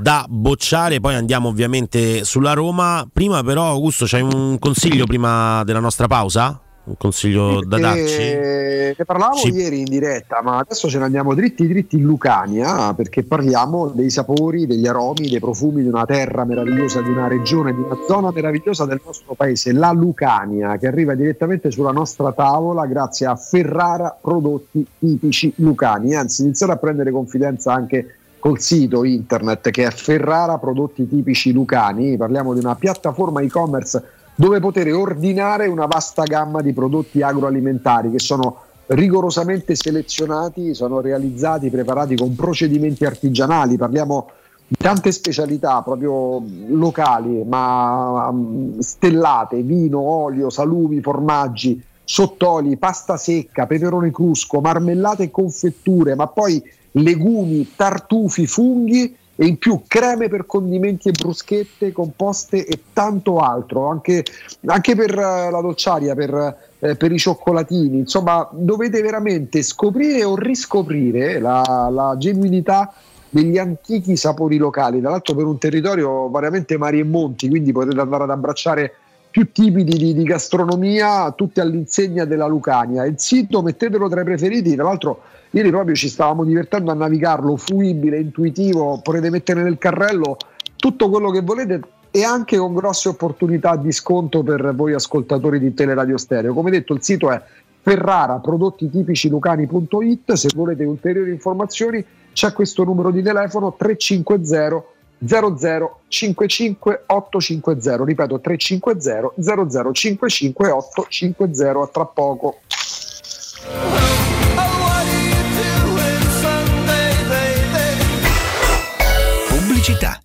da bocciare, poi andiamo ovviamente sulla Roma. Prima, però, Augusto, c'hai un consiglio prima della nostra pausa? Un consiglio da darci? Eh, ne parlavamo Ci- ieri in diretta, ma adesso ce ne andiamo dritti dritti in Lucania perché parliamo dei sapori, degli aromi, dei profumi di una terra meravigliosa, di una regione, di una zona meravigliosa del nostro paese, la Lucania, che arriva direttamente sulla nostra tavola grazie a Ferrara prodotti tipici lucani. Anzi, iniziate a prendere confidenza anche col sito internet che è Ferrara prodotti tipici lucani. Parliamo di una piattaforma e-commerce dove poter ordinare una vasta gamma di prodotti agroalimentari che sono rigorosamente selezionati, sono realizzati, preparati con procedimenti artigianali. Parliamo di tante specialità proprio locali, ma stellate, vino, olio, salumi, formaggi, sottoli, pasta secca, peperone crusco, marmellate e confetture, ma poi legumi, tartufi, funghi e in più creme per condimenti e bruschette, composte e tanto altro, anche, anche per eh, la dolciaria, per, eh, per i cioccolatini. Insomma, dovete veramente scoprire o riscoprire la, la genuinità degli antichi sapori locali, tra l'altro per un territorio veramente mari e monti, quindi potete andare ad abbracciare più tipi di, di- gastronomia, tutti all'insegna della Lucania. Il sito mettetelo tra i preferiti, tra l'altro ieri proprio ci stavamo divertendo a navigarlo, fruibile, intuitivo, potete mettere nel carrello tutto quello che volete e anche con grosse opportunità di sconto per voi ascoltatori di Teleradio Stereo. Come detto il sito è Ferrara prodotti tipici lucani.it, se volete ulteriori informazioni c'è questo numero di telefono 350 00 55 850, ripeto 350 00 55 850, a tra poco.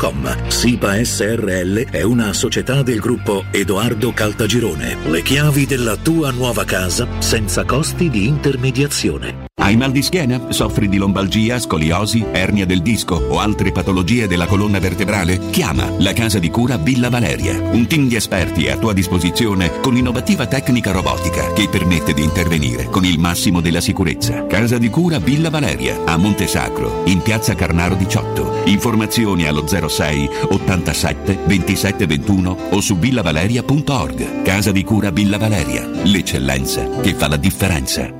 www.keicalt.com. SIPA SRL è una società del gruppo Edoardo Caltagirone. Le chiavi della tua nuova casa senza costi di intermediazione. Hai mal di schiena? Soffri di lombalgia, scoliosi, ernia del disco o altre patologie della colonna vertebrale? Chiama la casa di cura Villa Valeria. Un team di esperti è a tua disposizione con innovativa tecnica robotica che permette di intervenire con il massimo della sicurezza. Casa di cura Villa Valeria a Montesacro, in piazza Carnaro 18. Informazioni allo 06 87 27 21 o su villavaleria.org. Casa di cura Villa Valeria. L'eccellenza che fa la differenza.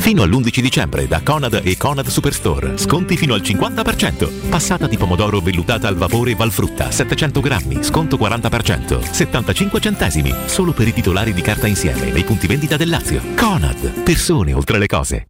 Fino all'11 dicembre da Conad e Conad Superstore. Sconti fino al 50%. Passata di pomodoro vellutata al vapore Valfrutta 700 grammi. Sconto 40%. 75 centesimi. Solo per i titolari di carta insieme nei punti vendita del Lazio. Conad. Persone oltre le cose.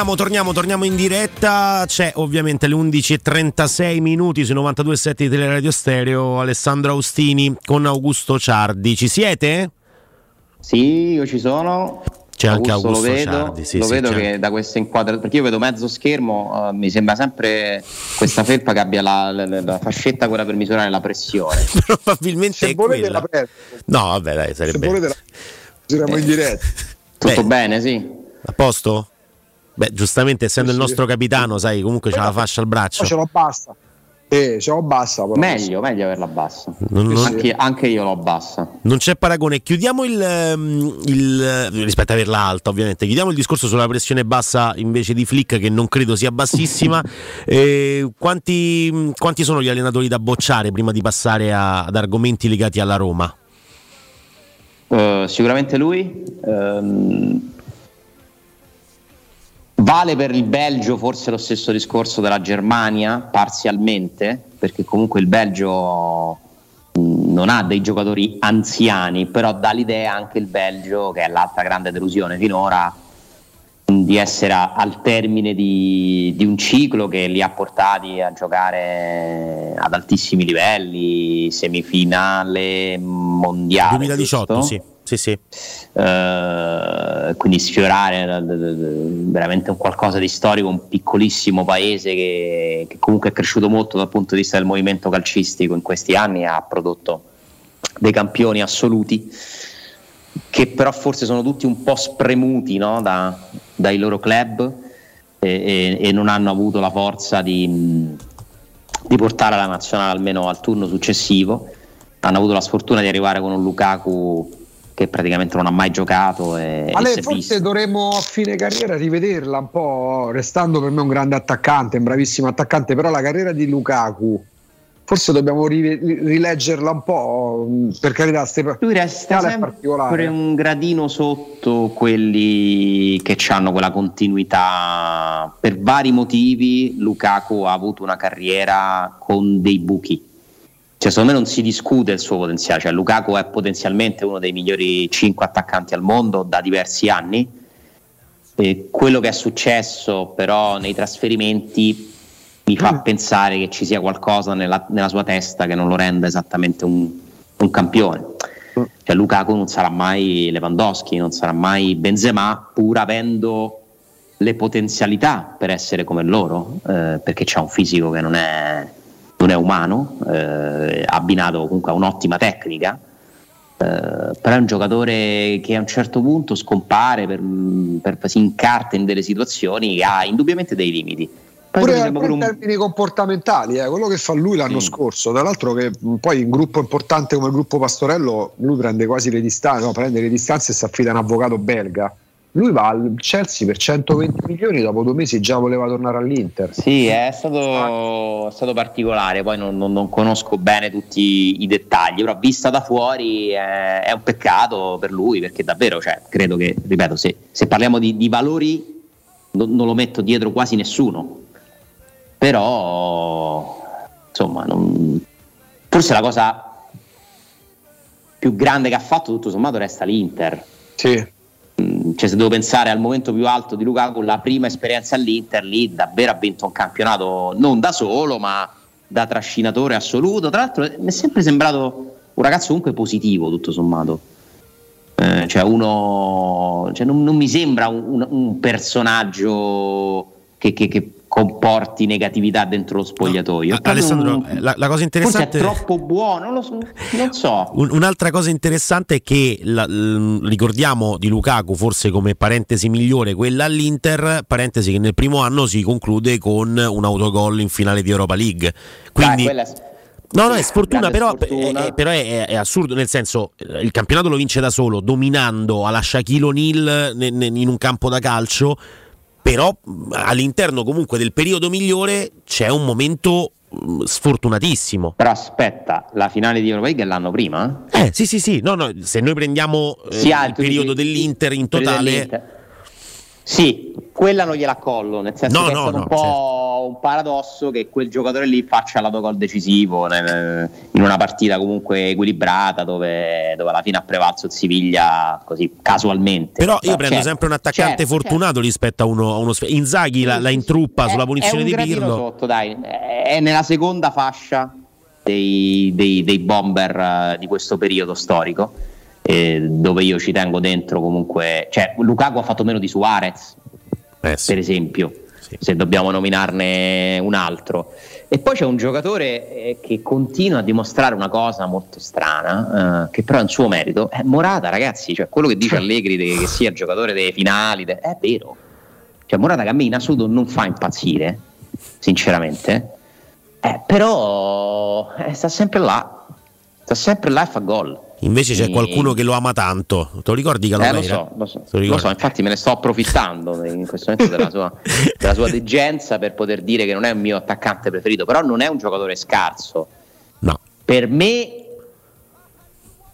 Torniamo, torniamo, torniamo in diretta. C'è ovviamente alle 11.36 minuti sui 92.7 di Teleradio Stereo. Alessandro Austini con Augusto Ciardi. Ci siete? Sì, io ci sono. C'è anche Augusto Augusto lo vedo, Ciardi, sì, lo sì, vedo c'è che da questa inquadratura perché io vedo mezzo schermo, eh, mi sembra sempre questa felpa che abbia la, la- la fascetta quella per misurare la pressione. Probabilmente è quella. No, vabbè, dai, sarebbe. volete la- Giriamo in diretta. Tutto Beh, bene, sì. A posto? Beh, giustamente essendo il nostro capitano, sai, comunque c'ha la fascia al braccio. Ce l'ho bassa. Eh, ce l'ho bassa. Però. Meglio, meglio averla bassa. Non- non- Anche, anche io l'ho bassa. Non c'è paragone. Chiudiamo il, ehm, il- rispetto a averla alta, ovviamente. Chiudiamo il discorso sulla pressione bassa invece di Flick, che non credo sia bassissima. Eh, quanti, quanti sono gli allenatori da bocciare prima di passare a- ad argomenti legati alla Roma? Eh, sicuramente lui. Ehm, vale per il Belgio forse lo stesso discorso della Germania, parzialmente, perché comunque il Belgio non ha dei giocatori anziani, però dà l'idea anche il Belgio, che è l'altra grande delusione finora, di essere al termine di, di un ciclo che li ha portati a giocare ad altissimi livelli, semifinale mondiale. 2018, giusto? sì. Sì, sì. Eh, quindi sfiorare veramente un qualcosa di storico, un piccolissimo paese che, che comunque è cresciuto molto dal punto di vista del movimento calcistico in questi anni, ha prodotto dei campioni assoluti che però forse sono tutti un po' spremuti no, da- dai loro club e, e- e non hanno avuto la forza di, di portare la nazionale almeno al turno successivo. Hanno avuto la sfortuna di arrivare con un Lukaku che praticamente non ha mai giocato e, Ale, e forse visto. dovremmo a fine carriera rivederla un po', restando per me un grande attaccante, un bravissimo attaccante, però la carriera di Lukaku forse dobbiamo rileggerla un po', per carità, ste Lui resta sempre un gradino sotto quelli che hanno quella continuità. Per vari motivi Lukaku ha avuto una carriera con dei buchi. Cioè, secondo me non si discute il suo potenziale. Cioè, Lukaku è potenzialmente uno dei migliori 5 attaccanti al mondo da diversi anni. E quello che è successo però nei trasferimenti mi fa pensare che ci sia qualcosa nella, nella sua testa che non lo renda esattamente un, un campione. Cioè, Lukaku non sarà mai Lewandowski, non sarà mai Benzema, pur avendo le potenzialità per essere come loro, eh, perché c'ha un fisico che non è, non è umano, eh, abbinato comunque a un'ottima tecnica. Eh, però è un giocatore che a un certo punto scompare, per, per- si incarta in delle situazioni che ha indubbiamente dei limiti. Pure, pure pure in un- termini comportamentali, eh, quello che fa lui l'anno scorso, tra l'altro che poi in gruppo importante come il gruppo Pastorello, lui prende quasi le distanze, no, prende le distanze e si affida a un avvocato belga. Lui va al Chelsea per 120 milioni, dopo due mesi già voleva tornare all'Inter. Sì, è stato, è stato particolare, poi non, non- non conosco bene tutti i dettagli, però vista da fuori è, è un peccato per lui perché davvero, cioè, credo che, ripeto, se, se parliamo di, di valori non, non lo metto dietro quasi nessuno. Però insomma non- forse la cosa più grande che ha fatto tutto sommato resta l'Inter. Sì. Mm, cioè se devo pensare al momento più alto di Lukaku la prima esperienza all'Inter lì davvero ha vinto un campionato non da solo ma da trascinatore assoluto. Tra l'altro mi è sempre sembrato un ragazzo comunque positivo tutto sommato. Eh, cioè uno cioè non, non mi sembra un, un- un personaggio che, che- che comporti negatività dentro lo spogliatoio È proprio Alessandro, un- eh, la, la cosa forse è interessante troppo buono non lo so, non so. Un- un'altra cosa interessante è che la- l- ricordiamo di Lukaku forse come parentesi migliore quella all'Inter, parentesi che nel primo anno si conclude con un autogol in finale di Europa League. Quindi Dai, quella è- No, no, è sfortuna, però, sfortuna. eh, eh, però è, è assurdo, nel senso, eh, il campionato lo vince da solo, dominando alla Shaquille O'Neal ne- ne- in un campo da calcio, però all'interno comunque del periodo migliore c'è un momento sfortunatissimo. Però aspetta, la finale di Europa League è l'anno prima? eh? Eh, sì, sì, sì, no, no, se noi prendiamo eh, Sì, il periodo dici- dell'Inter in totale... dell'Inter. Sì, quella non gliela collo, nel senso No, che no, stato no, certo. un po' un paradosso che quel giocatore lì faccia l'autogol decisivo in una partita comunque equilibrata dove, dove alla fine ha prevalso il Siviglia così casualmente. Però io Cioè, prendo sempre un attaccante certo, fortunato rispetto a uno, a uno Inzaghi la, la intruppa sulla è punizione un di gradino Pirlo. sotto, dai, è nella seconda fascia dei, dei- dei bomber eh, di questo periodo storico. eh, dove io ci tengo dentro comunque, cioè Lukaku ha fatto meno di Suarez, Eh, per esempio, se dobbiamo nominarne un altro. E poi c'è un giocatore eh, che continua a dimostrare una cosa molto strana, eh, che però è un suo merito. È Morata, ragazzi, cioè quello che dice Allegri de- che sia il giocatore delle finali, de- è vero. Cioè Morata che a me in assoluto non fa impazzire, sinceramente. Eh, però eh, sta sempre là, sta sempre là e fa gol. Invece c'è qualcuno che lo ama tanto. Te lo ricordi eh, Calomera? lo so, lo so, lo so, infatti me ne sto approfittando in questo momento della sua, della sua degenza per poter dire che non è un mio attaccante preferito, però non è un giocatore scarso. No. Per me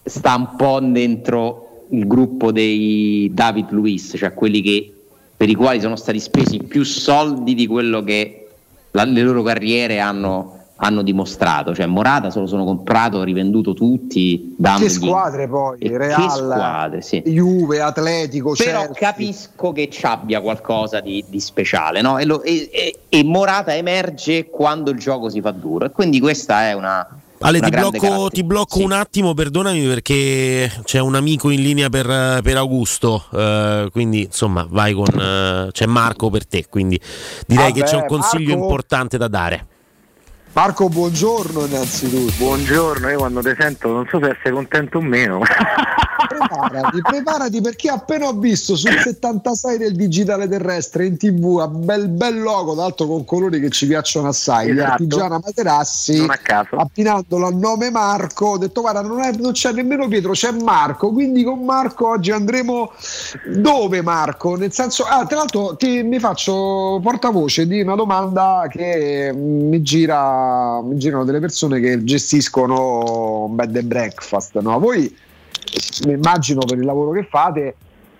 sta un po' dentro il gruppo dei David Luiz, cioè quelli che, per i quali sono stati spesi più soldi di quello che la- le loro carriere hanno, hanno dimostrato. Cioè Morata se lo sono comprato, rivenduto tutti, Che dandogli squadre poi? E che Real, squadre, sì. Juve, Atletico, però Chelsea. capisco che ci abbia qualcosa di, di speciale no? e, lo- e- e- e Morata emerge quando il gioco si fa duro e quindi questa è una, Ale, una ti blocco, ti blocco un attimo, perdonami perché c'è un amico in linea per, per Augusto, eh, quindi insomma vai con... eh, c'è Marco per te, quindi direi che Vabbè, c'è un consiglio Marco. importante da dare. Marco, buongiorno innanzitutto. Buongiorno, io quando ti sento non so se essere contento o meno. Preparati, preparati perché appena ho visto sul 76 del digitale terrestre in tv a bel bel logo, tra l'altro con colori che ci piacciono assai, Esatto. Artigiana Materassi, Non a caso. abbinandolo al nome Marco, ho detto guarda non, è- non c'è nemmeno Pietro, c'è Marco, quindi con Marco oggi andremo dove Marco? Nel senso, ah, tra l'altro ti, mi faccio portavoce di una domanda che mi gira, mi girano delle persone che gestiscono un bed and breakfast, no? Voi immagino per il lavoro che fate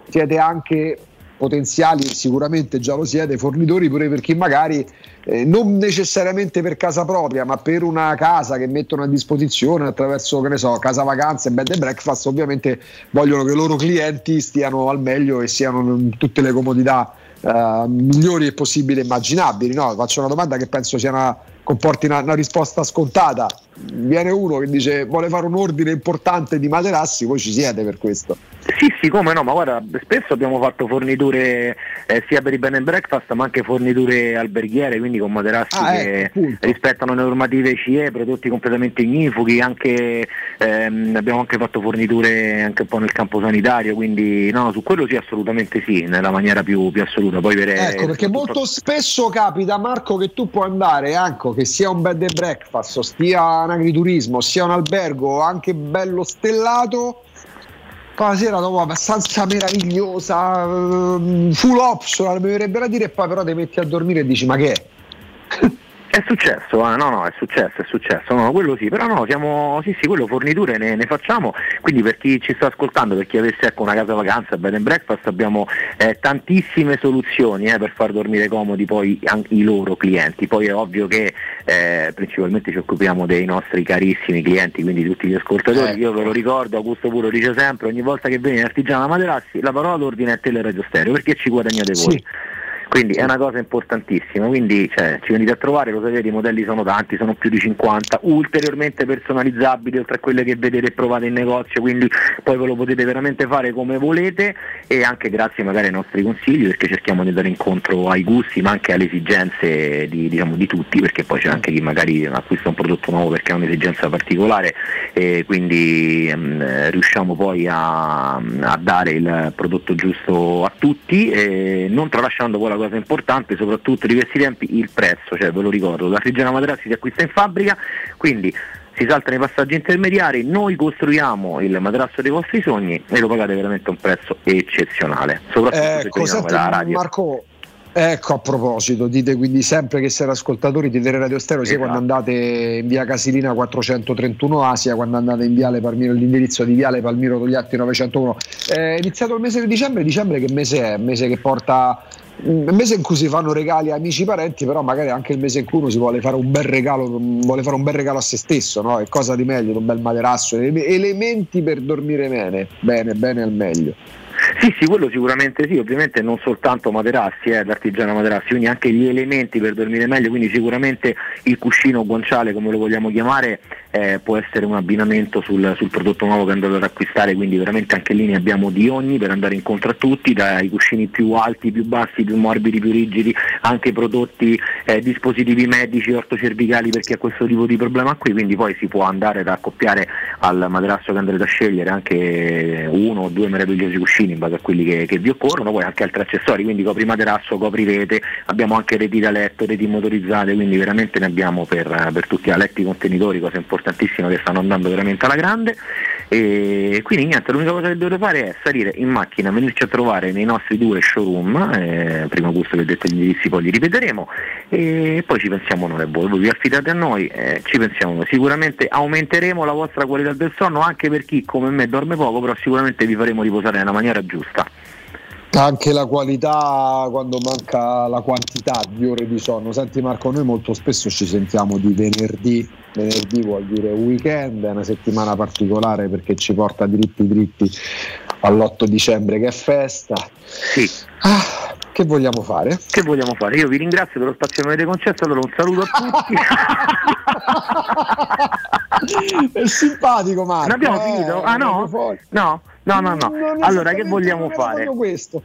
siete anche potenziali, sicuramente già lo siete, fornitori pure per chi magari eh, non necessariamente per casa propria, ma per una casa che mettono a disposizione attraverso, che ne so, casa vacanze, bed and breakfast, ovviamente vogliono che i loro clienti stiano al meglio e siano in tutte le comodità eh, migliori e possibili e immaginabili. No? Faccio una domanda che penso sia una, comporti una, una risposta scontata. Viene uno che dice vuole fare un ordine importante di materassi, voi ci siete per questo. Sì, sì, come no, ma guarda, spesso abbiamo fatto forniture eh, sia per i bed and breakfast ma anche forniture alberghiere, quindi con materassi Ah, che ecco, rispettano le normative CE, prodotti completamente ignifughi, anche, ehm, abbiamo anche fatto forniture anche un po' nel campo sanitario, quindi no, su quello sì, assolutamente sì, nella maniera più, più assoluta. Poi per, Ecco, perché molto spesso capita, Marco, che tu puoi andare anche che sia un bed and breakfast, sia un agriturismo, sia un albergo anche bello stellato. Poi la sera dopo abbastanza meravigliosa, ehm, full optional, mi verrebbe da dire, e poi però ti metti a dormire e dici: Ma che è? È successo, eh, no, no, è successo, è successo, no, quello sì, però no, siamo, sì, sì, quello forniture ne, ne facciamo, quindi per chi ci sta ascoltando, per chi avesse ecco, una casa vacanza, bed and breakfast, abbiamo eh, tantissime soluzioni eh, per far dormire comodi poi anche i loro clienti, poi è ovvio che eh, principalmente ci occupiamo dei nostri carissimi clienti, quindi tutti gli ascoltatori, io ve lo ricordo, Augusto Puro dice sempre, ogni volta che viene in Artigiana Materassi, la parola d'ordine è Teleradio Stereo, perché ci guadagnate voi. Quindi è una cosa importantissima, quindi cioè, ci venite a trovare, lo sapete, i modelli sono tanti, sono più di 50, ulteriormente personalizzabili oltre a quelle che vedete e provate in negozio, quindi poi ve lo potete veramente fare come volete e anche grazie magari ai nostri consigli perché cerchiamo di dare incontro ai gusti ma anche alle esigenze di, diciamo, di tutti, perché poi c'è anche chi magari acquista un prodotto nuovo perché ha un'esigenza particolare e quindi ehm, riusciamo poi a, a dare il prodotto giusto a tutti, non tralasciando poi la cosa importante, soprattutto di questi tempi, il prezzo, cioè ve lo ricordo, la Frigiana Materassi si acquista in fabbrica, quindi si salta nei passaggi intermediari, noi costruiamo il materasso dei vostri sogni e lo pagate veramente a un prezzo eccezionale, soprattutto se Ecco, veniamo senti, dalla radio. Marco, ecco a proposito, dite quindi sempre che siete ascoltatori di Teleradio Stereo, sia Esatto. quando andate in via Casilina 431 Asia, quando andate in viale Palmiro, l'indirizzo di viale Palmiro Togliatti 901. È iniziato il mese di dicembre, dicembre che mese è? Mese che porta un mese in cui si fanno regali a amici parenti, però magari anche il mese in cui uno si vuole fare un bel regalo, vuole fare un bel regalo a se stesso, no? È cosa di meglio, un bel materasso, ele- elementi per dormire bene, bene, bene al meglio. Sì, sì, quello sicuramente sì, ovviamente non soltanto materassi, eh, l'artigiana materassi, quindi anche gli elementi per dormire meglio, quindi sicuramente il cuscino guanciale, come lo vogliamo chiamare, eh, può essere un abbinamento sul, sul prodotto nuovo che andate ad acquistare, quindi veramente anche lì ne abbiamo di ogni per andare incontro a tutti, dai cuscini più alti, più bassi, più morbidi, più rigidi, anche prodotti, eh, dispositivi medici, ortocervicali per chi ha questo tipo di problema qui, quindi poi si può andare ad accoppiare al materasso che andrete a scegliere anche uno o due meravigliosi cuscini in base a quelli che, che vi occorrono, poi anche altri accessori, quindi copri materasso, copri rete, abbiamo anche reti da letto, reti motorizzate, quindi veramente ne abbiamo per, per tutti, letti contenitori, cosa importantissima che stanno andando veramente alla grande. E quindi niente, l'unica cosa che dovete fare è salire in macchina, venirci a trovare nei nostri due showroom, eh, prima gusto che ho detto gli indirizzi poi li ripeteremo e poi ci pensiamo noi a voi, voi vi affidate a noi, eh, ci pensiamo noi. Sicuramente aumenteremo la vostra qualità del sonno anche per chi come me dorme poco, però sicuramente vi faremo riposare nella maniera giusta. Anche la qualità quando manca la quantità di ore di sonno. Senti Marco, noi molto spesso ci sentiamo di venerdì, venerdì vuol dire weekend, è una settimana particolare perché ci porta dritti dritti all'8 dicembre che è festa. Sì. Ah, che vogliamo fare? Che vogliamo fare? Io vi ringrazio per lo spazio che mi avete concesso, allora un saluto a tutti. è simpatico Marco. Non abbiamo eh, finito? Ah no? No, no, no, no. Allora che vogliamo fare? proprio questo.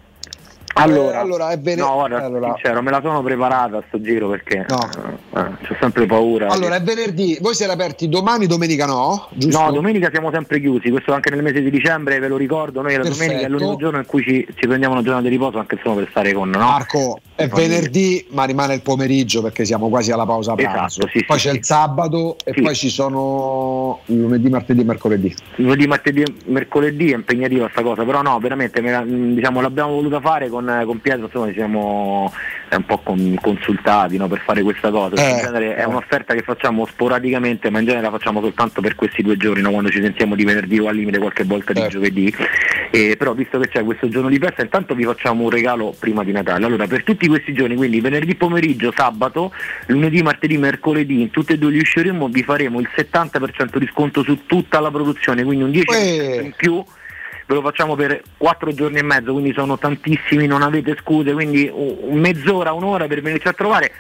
Allora, Eh, allora, è bene- no, guarda, allora- sincero, me la sono preparata a sto giro perché eh, ho sempre paura. Allora è venerdì, voi siete aperti domani, domenica no? Giusto? No, domenica siamo sempre chiusi, questo anche nel mese di dicembre, ve lo ricordo, noi la domenica è Perfetto. l'unico giorno in cui ci, ci prendiamo una giornata di riposo anche solo per stare con no? Marco, è venerdì, ma rimane il pomeriggio perché siamo quasi alla pausa pranzo. Esatto, sì, poi sì, c'è sì. il sabato e poi ci sono lunedì, martedì e mercoledì. Lunedì, martedì e mercoledì è impegnativa sta cosa, però no, veramente me la- mh, diciamo, l'abbiamo voluta fare con, con Pietro, insomma ci siamo eh, un po' con- consultati no, per fare questa cosa. Eh, in genere è eh. un'offerta che facciamo sporadicamente, ma in genere la facciamo soltanto per questi due giorni, no, quando ci sentiamo di venerdì o al limite qualche volta di giovedì. Eh, però visto che c'è questo giorno di festa, intanto vi facciamo un regalo prima di Natale. Allora, per tutti questi giorni, quindi venerdì pomeriggio, sabato, lunedì, martedì, mercoledì, in tutti e due gli showroom vi faremo il 70% di sconto su tutta la produzione, quindi un 10% in più ve lo facciamo per 4 giorni e mezzo, quindi sono tantissimi, non avete scuse, quindi mezz'ora, un'ora per venirci a trovare.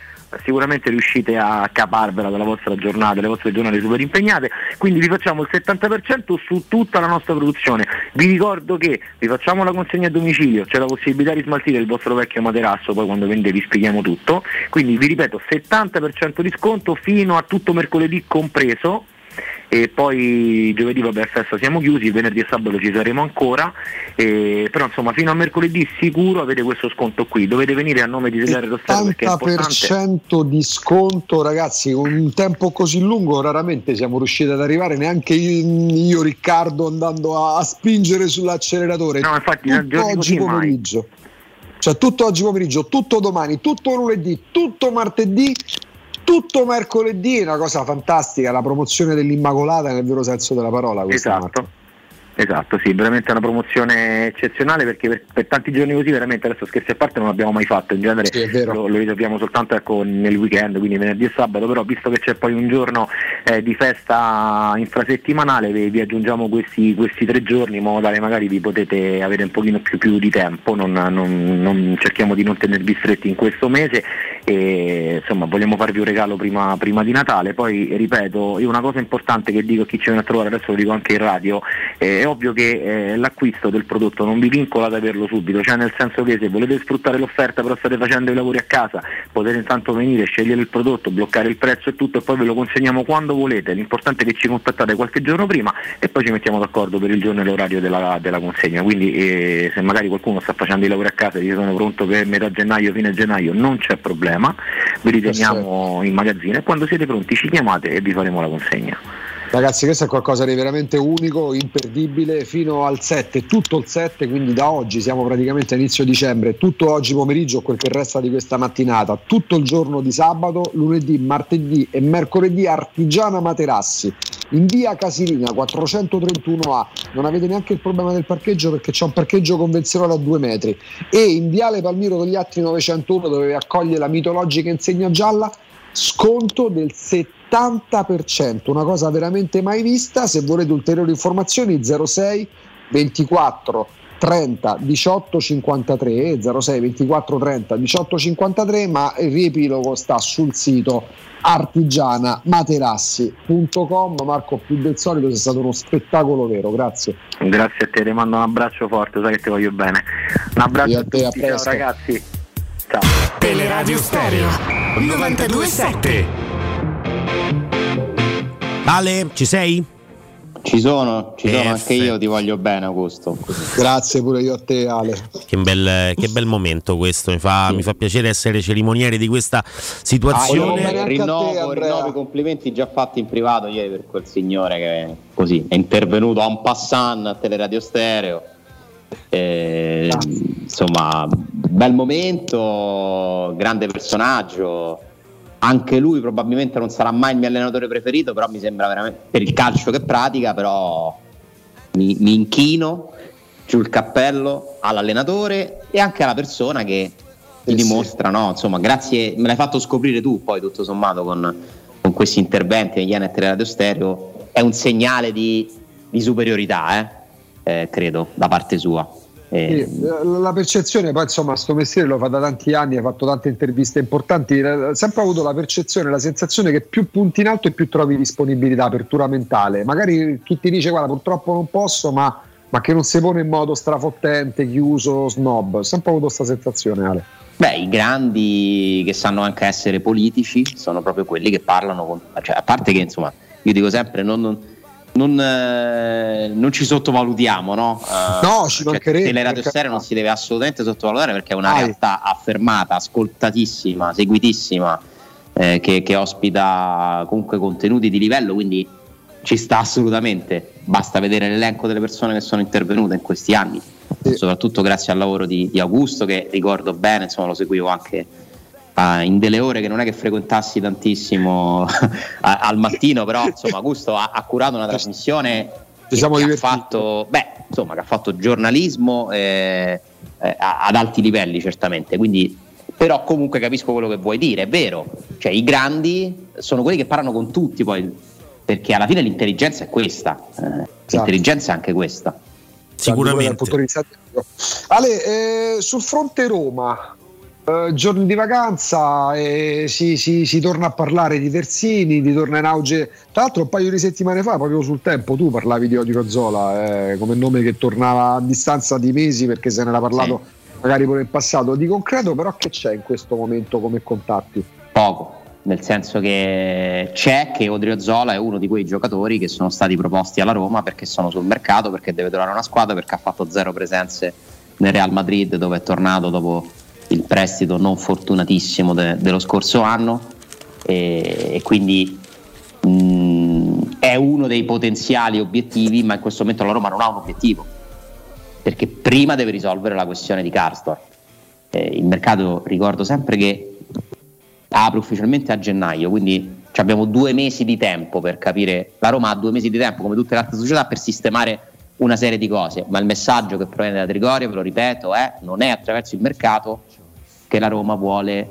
Sicuramente riuscite a caparvela dalla vostra giornata, le vostre giornate super impegnate, quindi vi facciamo il 70% su tutta la nostra produzione. Vi ricordo che vi facciamo la consegna a domicilio, c'è la possibilità di smaltire il vostro vecchio materasso, poi quando vendete vi spieghiamo tutto. Quindi vi ripeto, 70% di sconto fino a tutto mercoledì compreso e poi giovedì vabbè festa siamo chiusi, venerdì e sabato ci saremo ancora, e- però insomma fino a mercoledì sicuro avete questo sconto qui, dovete venire a nome di perché è importante. 80% di sconto, ragazzi, con un tempo così lungo raramente siamo riusciti ad arrivare, neanche io, Riccardo andando a, a spingere sull'acceleratore. No, infatti, tutto oggi così mai. pomeriggio. Cioè tutto oggi pomeriggio, tutto domani, tutto lunedì, tutto martedì tutto mercoledì è una cosa fantastica, la promozione dell'Immacolata nel vero senso della parola. questa, Esatto. Marco. Esatto, sì, veramente una promozione eccezionale perché per, per tanti giorni così veramente adesso scherzi a parte non l'abbiamo mai fatto, in genere lo, lo risolviamo soltanto ecco, nel weekend, quindi venerdì e sabato, però visto che c'è poi un giorno eh, di festa infrasettimanale vi, vi aggiungiamo questi, questi tre giorni in modo tale magari vi potete avere un pochino più, più di tempo, non, non- non- cerchiamo di non tenervi stretti in questo mese e insomma vogliamo farvi un regalo prima, prima di Natale, poi ripeto, io una cosa importante che dico a chi ci viene a trovare, adesso lo dico anche in radio, eh, è ovvio che eh, l'acquisto del prodotto non vi vincola ad averlo subito, cioè nel senso che se volete sfruttare l'offerta però state facendo i lavori a casa, potete intanto venire, scegliere il prodotto, bloccare il prezzo e tutto e poi ve lo consegniamo quando volete, l'importante è che ci contattate qualche giorno prima e poi ci mettiamo d'accordo per il giorno e l'orario della, della consegna, quindi eh, se magari qualcuno sta facendo i lavori a casa e io sono pronto per metà gennaio, fine gennaio, non c'è problema, vi riteniamo in magazzino e quando siete pronti ci chiamate e vi faremo la consegna. Ragazzi, questo è qualcosa di veramente unico, imperdibile, fino al 7, tutto il 7, quindi da oggi siamo praticamente a inizio dicembre, tutto oggi pomeriggio, quel che resta di questa mattinata, tutto il giorno di sabato, lunedì, martedì e mercoledì Artigiana Materassi, in via Casilina 431A, non avete neanche il problema del parcheggio perché c'è un parcheggio convenzionale a due metri, e in viale Palmiro Togliatti 901 dove accoglie la mitologica insegna gialla, sconto del 70%, una cosa veramente mai vista. Se volete ulteriori informazioni 06 24 30 18 53 06 24 30 18 53 ma il riepilogo sta sul sito artigianamaterassi.com Marco più del solito è stato uno spettacolo vero grazie Grazie a te, ti mando un abbraccio forte, sai che ti voglio bene. Un abbraccio Io a te, a tutti, ciao presto. ragazzi. Ciao. Teleradio Stereo 927 Ale, ci sei? Ci sono, ci sono anche io, ti voglio bene Augusto. grazie pure io a te Ale Che bel, che bel momento questo, mi fa, mi fa piacere essere cerimoniere di questa situazione. Ah, rinnovo, rinnovo i complimenti già fatti in privato ieri per quel signore che così è intervenuto a un passant a Teleradio Stereo. Eh, insomma, bel momento, grande personaggio. Anche lui probabilmente non sarà mai il mio allenatore preferito, però mi sembra veramente per il calcio che pratica, però mi, mi inchino giù il cappello all'allenatore e anche alla persona che ti dimostra, no? Insomma, grazie, me l'hai fatto scoprire tu poi tutto sommato con, con questi interventi negli anni a Radio Stereo, è un segnale di, di superiorità, eh? Eh, credo, da parte sua. Eh, la- percezione, poi insomma, sto mestiere lo fa da tanti anni, ha fatto tante interviste importanti. eh, Sempre avuto la percezione, la sensazione che più punti in alto e più trovi disponibilità, apertura mentale. Magari chi ti dice, guarda, purtroppo non posso, ma, ma che non si pone in modo strafottente, chiuso, snob. Ho sempre avuto questa sensazione, Ale. Beh, i grandi che sanno anche essere politici sono proprio quelli che parlano con. Cioè, a parte che, insomma, io dico sempre, non, non- non, eh, non ci sottovalutiamo, no? Eh, No, ci mancherebbe, Teleradio per Stereo non si deve assolutamente sottovalutare perché è una Mai. realtà affermata, ascoltatissima, seguitissima, eh, che, che ospita comunque contenuti di livello, quindi ci sta assolutamente. Basta vedere l'elenco delle persone che sono intervenute in questi anni, soprattutto grazie al lavoro di, di Augusto, che ricordo bene, insomma, lo seguivo anche ah, in delle ore che non è che frequentassi tantissimo a- al mattino, però insomma Augusto ha, ha curato una trasmissione che, siamo che ha fatto, beh, insomma, che ha fatto giornalismo eh, eh, ad alti livelli certamente, quindi però comunque capisco quello che vuoi dire, è vero, cioè i grandi sono quelli che parlano con tutti poi, perché alla fine l'intelligenza è questa, eh, l'intelligenza è anche questa. Sicuramente. Dal punto di vista tecnico. Ale, eh, sul fronte Roma, eh, giorni di vacanza, eh, si, si- si torna a parlare di Terzini, di torna in auge. Tra l'altro, un paio di settimane fa, proprio sul tempo, tu parlavi di Odico Zola eh, come nome che tornava a distanza di mesi perché se ne era parlato magari pure in passato. Di concreto, però, che c'è in questo momento come contatti? Poco, nel senso che c'è che Odriozola è uno di quei giocatori che sono stati proposti alla Roma perché sono sul mercato, perché deve trovare una squadra, perché ha fatto zero presenze nel Real Madrid dove è tornato dopo il prestito non fortunatissimo de- dello scorso anno e, e quindi mh, è uno dei potenziali obiettivi, ma in questo momento la Roma non ha un obiettivo perché prima deve risolvere la questione di Karsdorp. Eh, il mercato ricordo sempre che apre ufficialmente a gennaio, quindi abbiamo due mesi di tempo per capire. La Roma ha due mesi di tempo, come tutte le altre società, per sistemare una serie di cose. Ma il messaggio che proviene da Trigoria, ve lo ripeto, è non è attraverso il mercato che la Roma vuole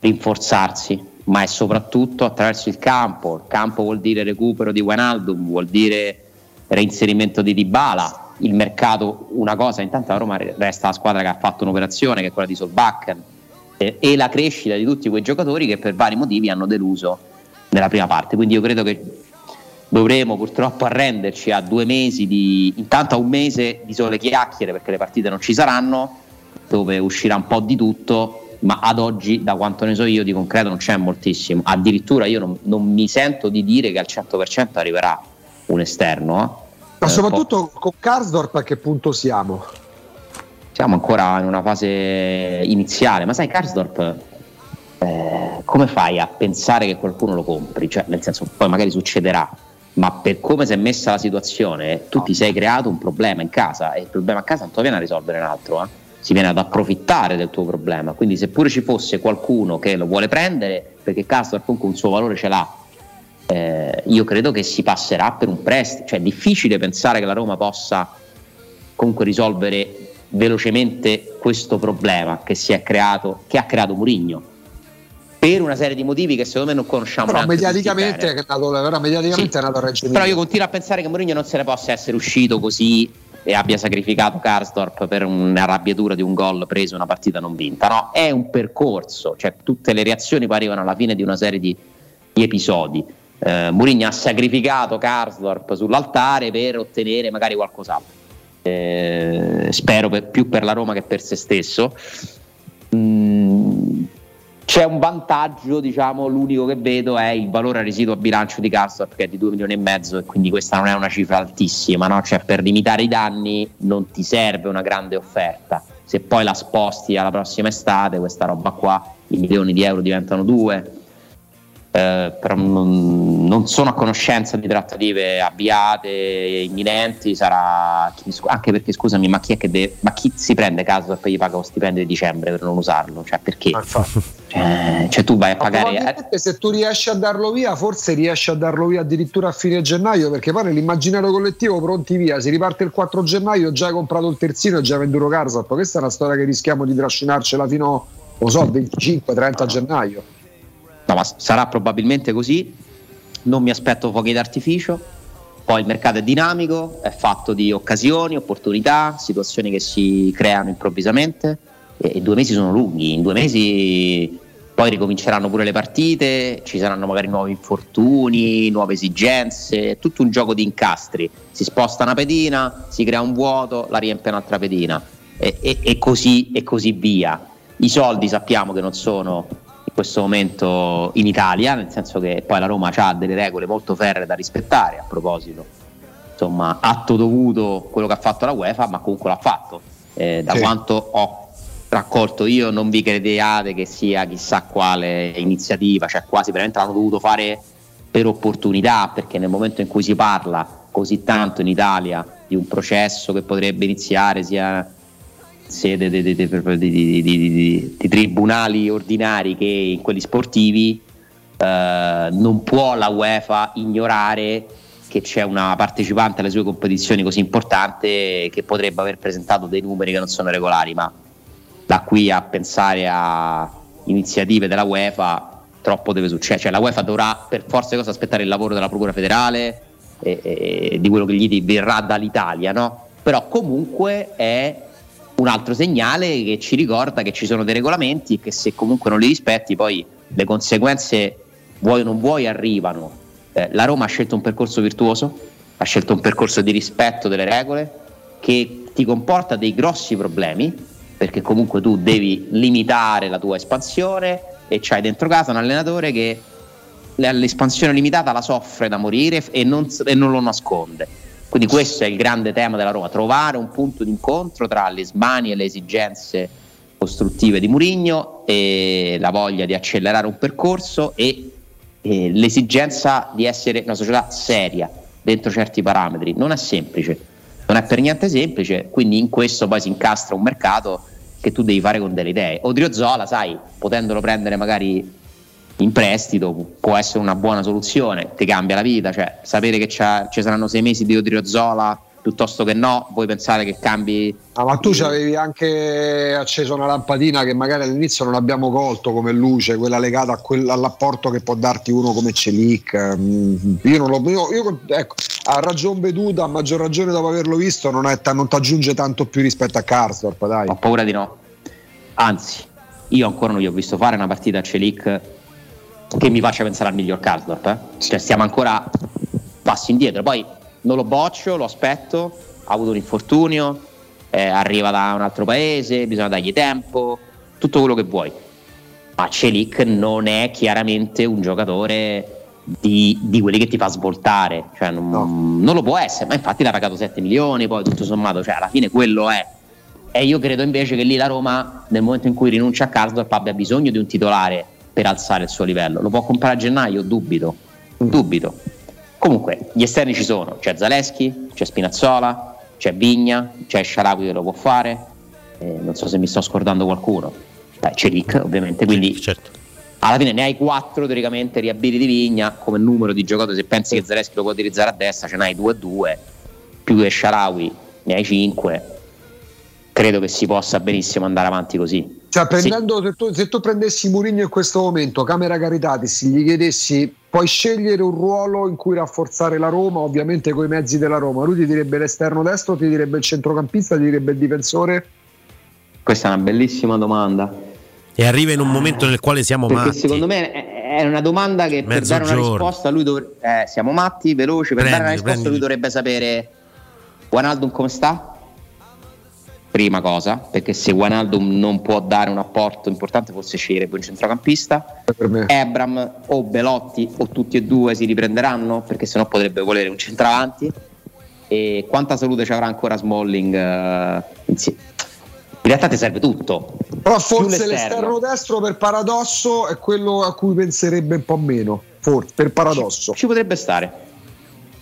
rinforzarsi, ma è soprattutto attraverso il campo. Il campo vuol dire recupero di Wijnaldum, vuol dire reinserimento di Dybala. Il mercato, una cosa, intanto la Roma resta la squadra che ha fatto un'operazione che è quella di Solbakken e la crescita di tutti quei giocatori che per vari motivi hanno deluso nella prima parte. Quindi io credo che dovremo purtroppo arrenderci a due mesi di intanto a un mese di sole chiacchiere perché le partite non ci saranno, dove uscirà un po' di tutto ma ad oggi, da quanto ne so io, di concreto non c'è moltissimo. Addirittura io non, non mi sento di dire che al 100% arriverà un esterno. eh. Ma Eh, soprattutto con Karsdorp a che punto siamo? siamo ancora in una fase iniziale, ma sai, Karsdorp, eh, come fai a pensare che qualcuno lo compri? Cioè, nel senso, poi magari succederà, ma per come si è messa la situazione, tu ti sei creato un problema in casa e il problema a casa non lo viene a risolvere un altro, eh? Si viene ad approfittare del tuo problema. Quindi, seppure ci fosse qualcuno che lo vuole prendere, perché Karsdorp comunque un suo valore ce l'ha. eh, io credo che si passerà per un prestito, cioè è difficile pensare che la Roma possa comunque risolvere velocemente questo problema che si è creato, che ha creato Murigno per una serie di motivi che secondo me non conosciamo Però mediaticamente, è nato, però mediaticamente Sì. è nato a Reggio Però io continuo a pensare che Mourinho non se ne possa essere uscito così e abbia sacrificato Karsdorp per un'arrabbiatura di un gol preso una partita non vinta. No, è un percorso, cioè tutte le reazioni poi arrivano alla fine di una serie di, di episodi. Eh, Mourinho ha sacrificato Karsdorp sull'altare per ottenere magari qualcos'altro. Eh, spero per- più per la Roma che per se stesso. Mm, c'è un vantaggio, diciamo, l'unico che vedo è il valore residuo a bilancio di Karsdorp che è di 2 milioni e mezzo e quindi questa non è una cifra altissima, no? cioè per limitare i danni non ti serve una grande offerta. Se poi la sposti alla prossima estate, questa roba qua, i milioni di euro diventano due. Eh, però non, non sono a conoscenza di trattative avviate, imminenti, sarà anche perché scusami, ma chi è che deve, ma chi si prende caso e gli paga lo stipendio di dicembre per non usarlo? Cioè perché? Cioè, cioè, tu vai a pagare eh, se tu riesci a darlo via, forse riesci a darlo via addirittura a fine gennaio, perché poi nell'immaginario collettivo pronti via, si riparte il 4 gennaio, già hai comprato il terzino e già venduto Karsdorp. Questa è una storia che rischiamo di trascinarcela fino, non so, 25-30 gennaio. No, ma sarà probabilmente così. Non mi aspetto fuochi d'artificio. Poi il mercato è dinamico, è fatto di occasioni, opportunità, situazioni che si creano improvvisamente. E, e due mesi sono lunghi. In due mesi poi ricominceranno pure le partite, ci saranno magari nuovi infortuni, nuove esigenze, è tutto un gioco di incastri. Si sposta una pedina, si crea un vuoto, la riempie un'altra pedina e, e- e così, e così via. I soldi sappiamo che non sono questo momento in Italia, nel senso che poi la Roma ha delle regole molto ferre da rispettare a proposito. Insomma, atto dovuto quello che ha fatto la UEFA, ma comunque l'ha fatto. Eh, da Sì. quanto ho raccolto io, non vi crediate che sia chissà quale iniziativa, cioè quasi veramente l'hanno dovuto fare per opportunità, perché nel momento in cui si parla così tanto in Italia di un processo che potrebbe iniziare sia sede di, di- di- di- tribunali ordinari che in quelli sportivi, eh, non può la UEFA ignorare che c'è una partecipante alle sue competizioni così importante che potrebbe aver presentato dei numeri che non sono regolari, ma da qui a pensare a iniziative della UEFA troppo deve succedere, cioè la UEFA dovrà per forza di cose aspettare il lavoro della Procura federale e, e di quello che gli verrà dall'Italia, no? Però comunque è un altro segnale che ci ricorda che ci sono dei regolamenti e che se comunque non li rispetti poi le conseguenze vuoi o non vuoi arrivano. Eh, la Roma ha scelto un percorso virtuoso, ha scelto un percorso di rispetto delle regole che ti comporta dei grossi problemi perché comunque tu devi limitare la tua espansione e c'hai dentro casa un allenatore che l'espansione limitata la soffre da morire e non, e non lo nasconde. Quindi questo è il grande tema della Roma, trovare un punto d'incontro tra le smanie e le esigenze costruttive di Murigno e la voglia di accelerare un percorso e, e l'esigenza di essere una società seria dentro certi parametri. Non è semplice, non è per niente semplice, quindi in questo poi si incastra un mercato che tu devi fare con delle idee. Odriozola, sai, potendolo prendere magari in prestito può essere una buona soluzione, ti cambia la vita, cioè sapere che ci saranno sei mesi di Odriozola piuttosto che no, vuoi pensare che cambi Ah, ma tu ci avevi anche acceso una lampadina che magari all'inizio non abbiamo colto come luce, quella legata a quel- all'apporto che può darti uno come Celic. Mm, Io non lo io, io- ecco, a ragion veduta, a maggior ragione dopo averlo visto, non ti aggiunge tanto più rispetto a Karsdorp, dai. Ho paura di no. Anzi, io ancora non gli ho visto fare una partita a Celic che mi faccia pensare al miglior Karsdorp. Eh? Cioè, stiamo ancora passi indietro. Poi non lo boccio, lo aspetto. Ha avuto un infortunio, eh, arriva da un altro paese, bisogna dargli tempo, tutto quello che vuoi. Ma Celic non è chiaramente un giocatore di, di quelli che ti fa svoltare, cioè non, non lo può essere, ma infatti l'ha pagato 7 milioni, poi tutto sommato, cioè alla fine quello è. E io credo invece che lì la Roma, nel momento in cui rinuncia a Karsdorp, abbia bisogno di un titolare per alzare il suo livello. Lo può comprare a gennaio? Dubito, dubito. Comunque, gli esterni ci sono, c'è Zaleschi, c'è Spinazzola, c'è Vigna, c'è Sharawi che lo può fare, eh, non so se mi sto scordando qualcuno, Beh, c'è Rick ovviamente, quindi alla fine ne hai quattro teoricamente riabili di Vigna come numero di giocatori, se pensi che Zaleschi lo può utilizzare a destra ce n'hai 2-2, più che Sharawi ne hai 5, credo che si possa benissimo andare avanti così. Cioè, prendendo, se, tu, se tu prendessi Mourinho in questo momento, Camera Caritatis, gli chiedessi puoi scegliere un ruolo in cui rafforzare la Roma, ovviamente con i mezzi della Roma. Lui ti direbbe l'esterno destro, ti direbbe il centrocampista, ti direbbe il difensore. Questa è una bellissima domanda. E arriva in un momento nel quale siamo Perché matti. secondo me è una domanda che per dare una risposta lui dovrebbe. Eh, siamo matti, veloci. Per dare una risposta prendili. lui dovrebbe sapere Wijnaldum come sta? Prima cosa, perché se Wijnaldum non può dare un apporto importante, forse sceglierebbe un centrocampista. Ebram o Belotti o tutti e due si riprenderanno, perché sennò potrebbe volere un centravanti. E quanta salute ci avrà ancora Smalling? insie- In realtà ti serve tutto. Però forse l'esterno destro per paradosso è quello a cui penserebbe un po' meno. Forse, per paradosso. Ci potrebbe stare.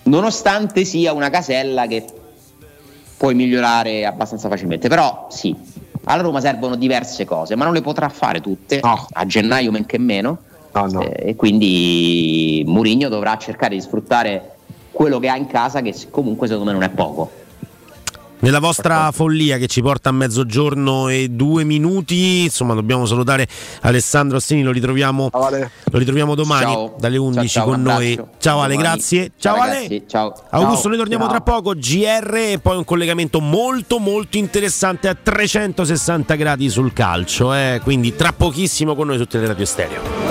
Nonostante sia una casella che puoi migliorare abbastanza facilmente. Però sì, alla Roma servono diverse cose, ma non le potrà fare tutte. A gennaio men che meno. Eh, e quindi Mourinho dovrà cercare di sfruttare quello che ha in casa, che comunque secondo me non è poco. Nella vostra follia che ci porta a mezzogiorno e due minuti, insomma, dobbiamo salutare Alessandro Assini, lo ritroviamo, lo ritroviamo domani Ciao. dalle 11 Ciao, ciao, con noi. abbraccio. Ciao Ale, grazie. Ciao, Ciao, Ale. ragazzi, ciao. Augusto, noi torniamo Ciao. tra poco, GR e poi un collegamento molto molto interessante a 360 gradi sul calcio, eh? quindi tra pochissimo con noi su Teleradio Stereo.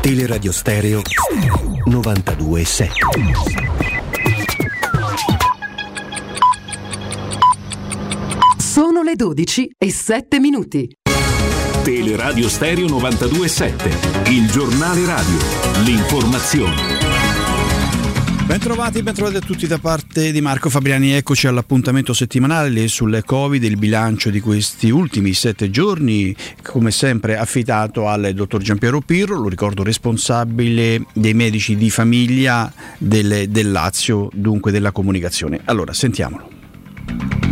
Teleradio Stereo 92.7 Sono le 12 e 7 minuti. Teleradio Stereo 92.7, il giornale radio, l'informazione. Bentrovati, bentrovati a tutti da parte di Marco Fabriani. Eccoci all'appuntamento settimanale sulle Covid, il bilancio di questi ultimi sette giorni, come sempre affidato al dottor Giampiero Pirro, lo ricordo responsabile dei medici di famiglia del, del Lazio, dunque della comunicazione. Allora, sentiamolo.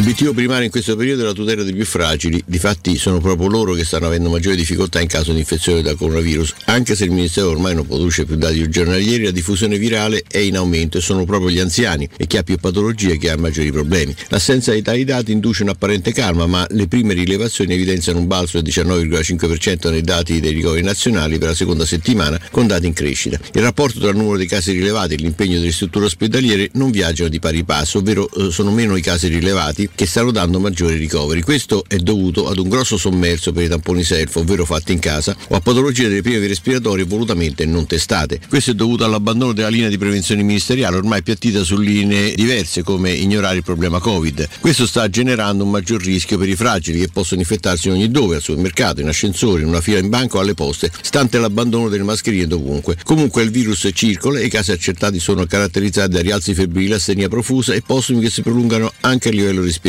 Obiettivo primario in questo periodo è la tutela dei più fragili, difatti sono proprio loro che stanno avendo maggiori difficoltà in caso di infezione da coronavirus. Anche se il Ministero ormai non produce più dati giornalieri, la diffusione virale è in aumento e sono proprio gli anziani e chi ha più patologie che ha maggiori problemi. L'assenza di tali dati induce un'apparente calma, ma le prime rilevazioni evidenziano un balzo del 19,5% nei dati dei ricoveri nazionali per la seconda settimana, con dati in crescita. Il rapporto tra il numero di casi rilevati e l'impegno delle strutture ospedaliere non viaggiano di pari passo, ovvero eh, sono meno i casi rilevati che stanno dando maggiori ricoveri. Questo è dovuto ad un grosso sommerso per i tamponi self, ovvero fatti in casa, o a patologie delle prime vie respiratorie volutamente non testate. Questo è dovuto all'abbandono della linea di prevenzione ministeriale, ormai piattita su linee diverse come ignorare il problema Covid. Questo sta generando un maggior rischio per i fragili che possono infettarsi in ogni dove, al supermercato, in ascensore, in una fila in banco o alle poste, stante l'abbandono delle mascherine dovunque. Comunque il virus circola e i casi accertati sono caratterizzati da rialzi febbrili, astenia profusa e postumi che si prolungano anche a livello respiratorio.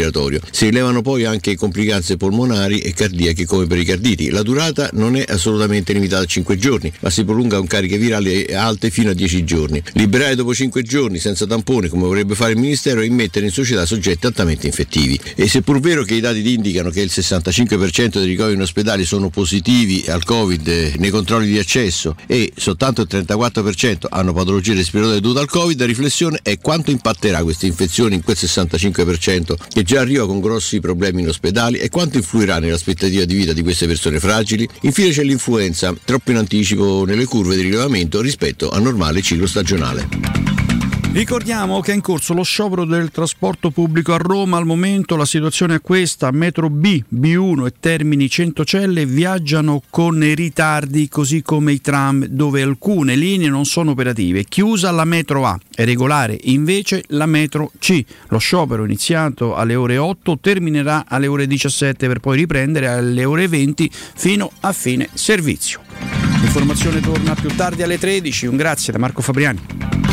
Si rilevano poi anche complicanze polmonari e cardiache come pericarditi. La durata non è assolutamente limitata a 5 giorni, ma si prolunga con cariche virali alte fino a 10 giorni. Liberare dopo 5 giorni senza tampone, come vorrebbe fare il Ministero, e immettere in società soggetti altamente infettivi. E seppur vero che i dati indicano che il 65% dei ricoveri in ospedale sono positivi al Covid nei controlli di accesso e soltanto il 34% hanno patologie respiratorie dovute al Covid, la riflessione è quanto impatterà questa infezione in quel 65% che già arriva con grossi problemi in ospedali e quanto influirà nell'aspettativa di vita di queste persone fragili. Infine c'è l'influenza, troppo in anticipo nelle curve di rilevamento rispetto al normale ciclo stagionale. Ricordiamo che è in corso lo sciopero del trasporto pubblico a Roma. Al momento la situazione è questa: metro B, B1 e Termini Centocelle viaggiano con ritardi, così come i tram, dove alcune linee non sono operative. Chiusa la metro A, è regolare invece la metro C. Lo sciopero iniziato alle ore 8 terminerà alle ore 17 per poi riprendere alle ore 20 fino a fine servizio. L'informazione torna più tardi alle 13. Un grazie da Marco Fabriani.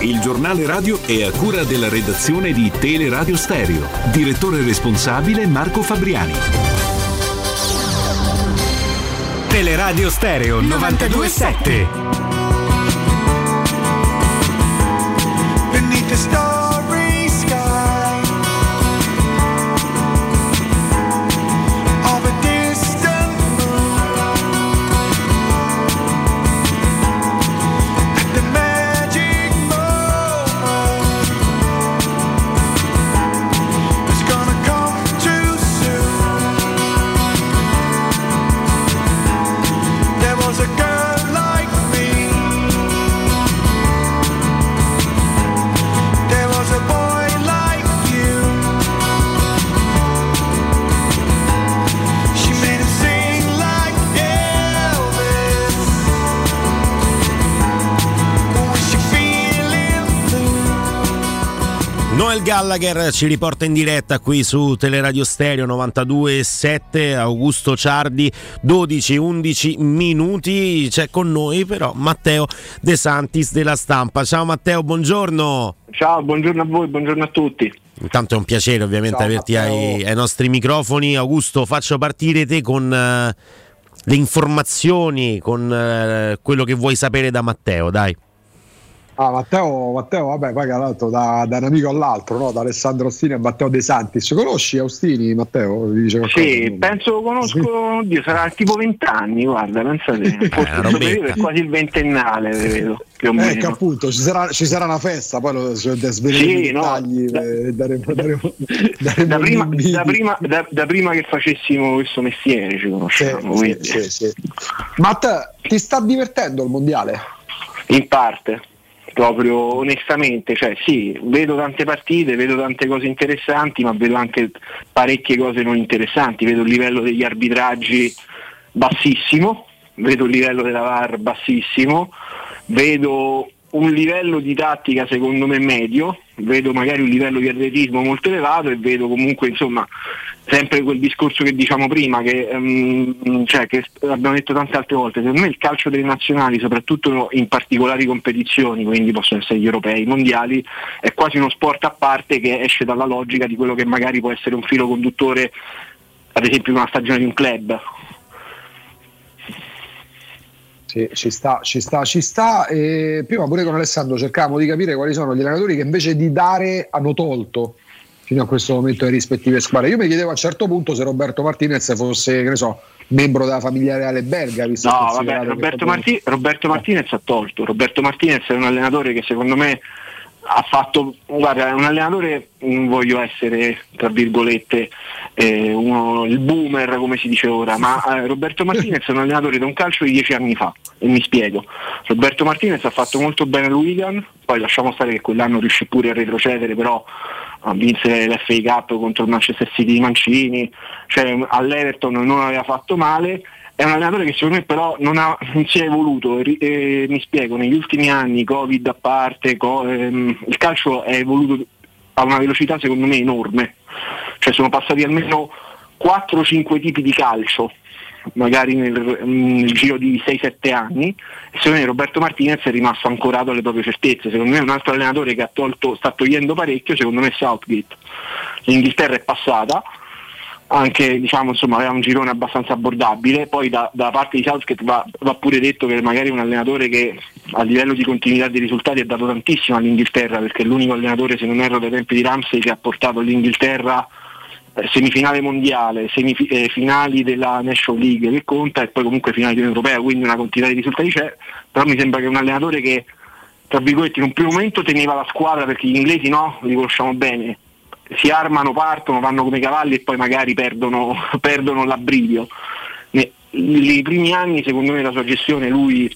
Il giornale radio è a cura della redazione di Teleradio Stereo. Direttore responsabile Marco Fabriani. Teleradio Stereo 927. Beneath the starry Noel Gallagher ci riporta in diretta qui su Teleradio Stereo 92.7 Augusto Ciardi 12-11 minuti. C'è con noi però Matteo De Santis della stampa. Ciao Matteo buongiorno. Ciao, buongiorno a voi, buongiorno a tutti. intanto è un piacere ovviamente Ciao, averti ai, ai nostri microfoni. Augusto faccio partire te con eh, le informazioni con eh, quello che vuoi sapere da Matteo dai Ah, Matteo, Matteo, vabbè, poi che l'altro da, da un amico all'altro, no? da Alessandro Ostini a Matteo De Santis. Conosci Austini, Matteo? Sì, penso lo conosco, oddio, sarà tipo vent'anni, guarda, pensate. Robetta. è quasi il ventennale, credo, più o Eh, meno. appunto ci sarà, ci sarà una festa, poi lo sveleremo Sì, i no, dettagli e daremo, daremo, daremo Da prima, da, prima, da- da prima che facessimo questo mestiere ci conosciamo. Sì, sì, sì, sì. Matteo, ti sta divertendo il mondiale? In parte, proprio onestamente, cioè sì, vedo tante partite, vedo tante cose interessanti, ma vedo anche parecchie cose non interessanti, vedo il livello degli arbitraggi bassissimo, vedo il livello della VAR bassissimo, vedo un livello di tattica secondo me medio, vedo magari un livello di atletismo molto elevato e vedo comunque insomma sempre quel discorso che diciamo prima, che, ehm, cioè, che abbiamo detto tante altre volte, secondo me il calcio delle nazionali, soprattutto in particolari competizioni, quindi possono essere gli europei, i mondiali, è quasi uno sport a parte che esce dalla logica di quello che magari può essere un filo conduttore, ad esempio in una stagione di un club. Sì, ci sta, ci sta, ci sta. E prima pure con Alessandro cercavamo di capire quali sono gli allenatori che invece di dare hanno tolto fino a questo momento le rispettive squadre. Io mi chiedevo a un certo punto se Roberto Martinez fosse, che ne so, membro della famiglia reale belga. Visto No, vabbè, Roberto, Marti- Roberto Martinez ha tolto. Roberto Martinez è un allenatore che secondo me ha fatto, guarda, un allenatore, non voglio essere, tra virgolette, eh, uno, il boomer come si dice ora, ma eh, Roberto Martinez è un allenatore da un calcio di dieci anni fa, e mi spiego. Roberto Martinez ha fatto molto bene l'Uigan, poi lasciamo stare che quell'anno riuscì pure a retrocedere, però vinse l'FA Cup contro il Manchester City di Mancini, cioè all'Everton non aveva fatto male è un allenatore che secondo me però non, ha, non si è evoluto, e, e, mi spiego, negli ultimi anni, Covid a parte, co, ehm, il calcio è evoluto a una velocità secondo me enorme, cioè sono passati almeno 4-5 tipi di calcio, magari nel, nel giro di 6-7 anni, e secondo me Roberto Martinez è rimasto ancorato alle proprie certezze, secondo me è un altro allenatore che tolto, sta togliendo parecchio, secondo me è Southgate. L'Inghilterra è passata, anche diciamo, insomma, aveva un girone abbastanza abbordabile, poi da, da parte di Southgate va, va, pure detto che magari è un allenatore che a livello di continuità dei risultati ha dato tantissimo all'Inghilterra, perché è l'unico allenatore, se non erro, dai tempi di Ramsey che ha portato l'Inghilterra eh, semifinale mondiale, semifinali eh, della National League che conta e poi comunque finale di europea, quindi una continuità di risultati c'è, però mi sembra che è un allenatore che tra virgolette in un primo momento teneva la squadra perché gli inglesi no, li conosciamo bene, si armano, partono, vanno come cavalli e poi magari perdono, perdono l'abbrivio. Nei primi anni, secondo me, la sua gestione lui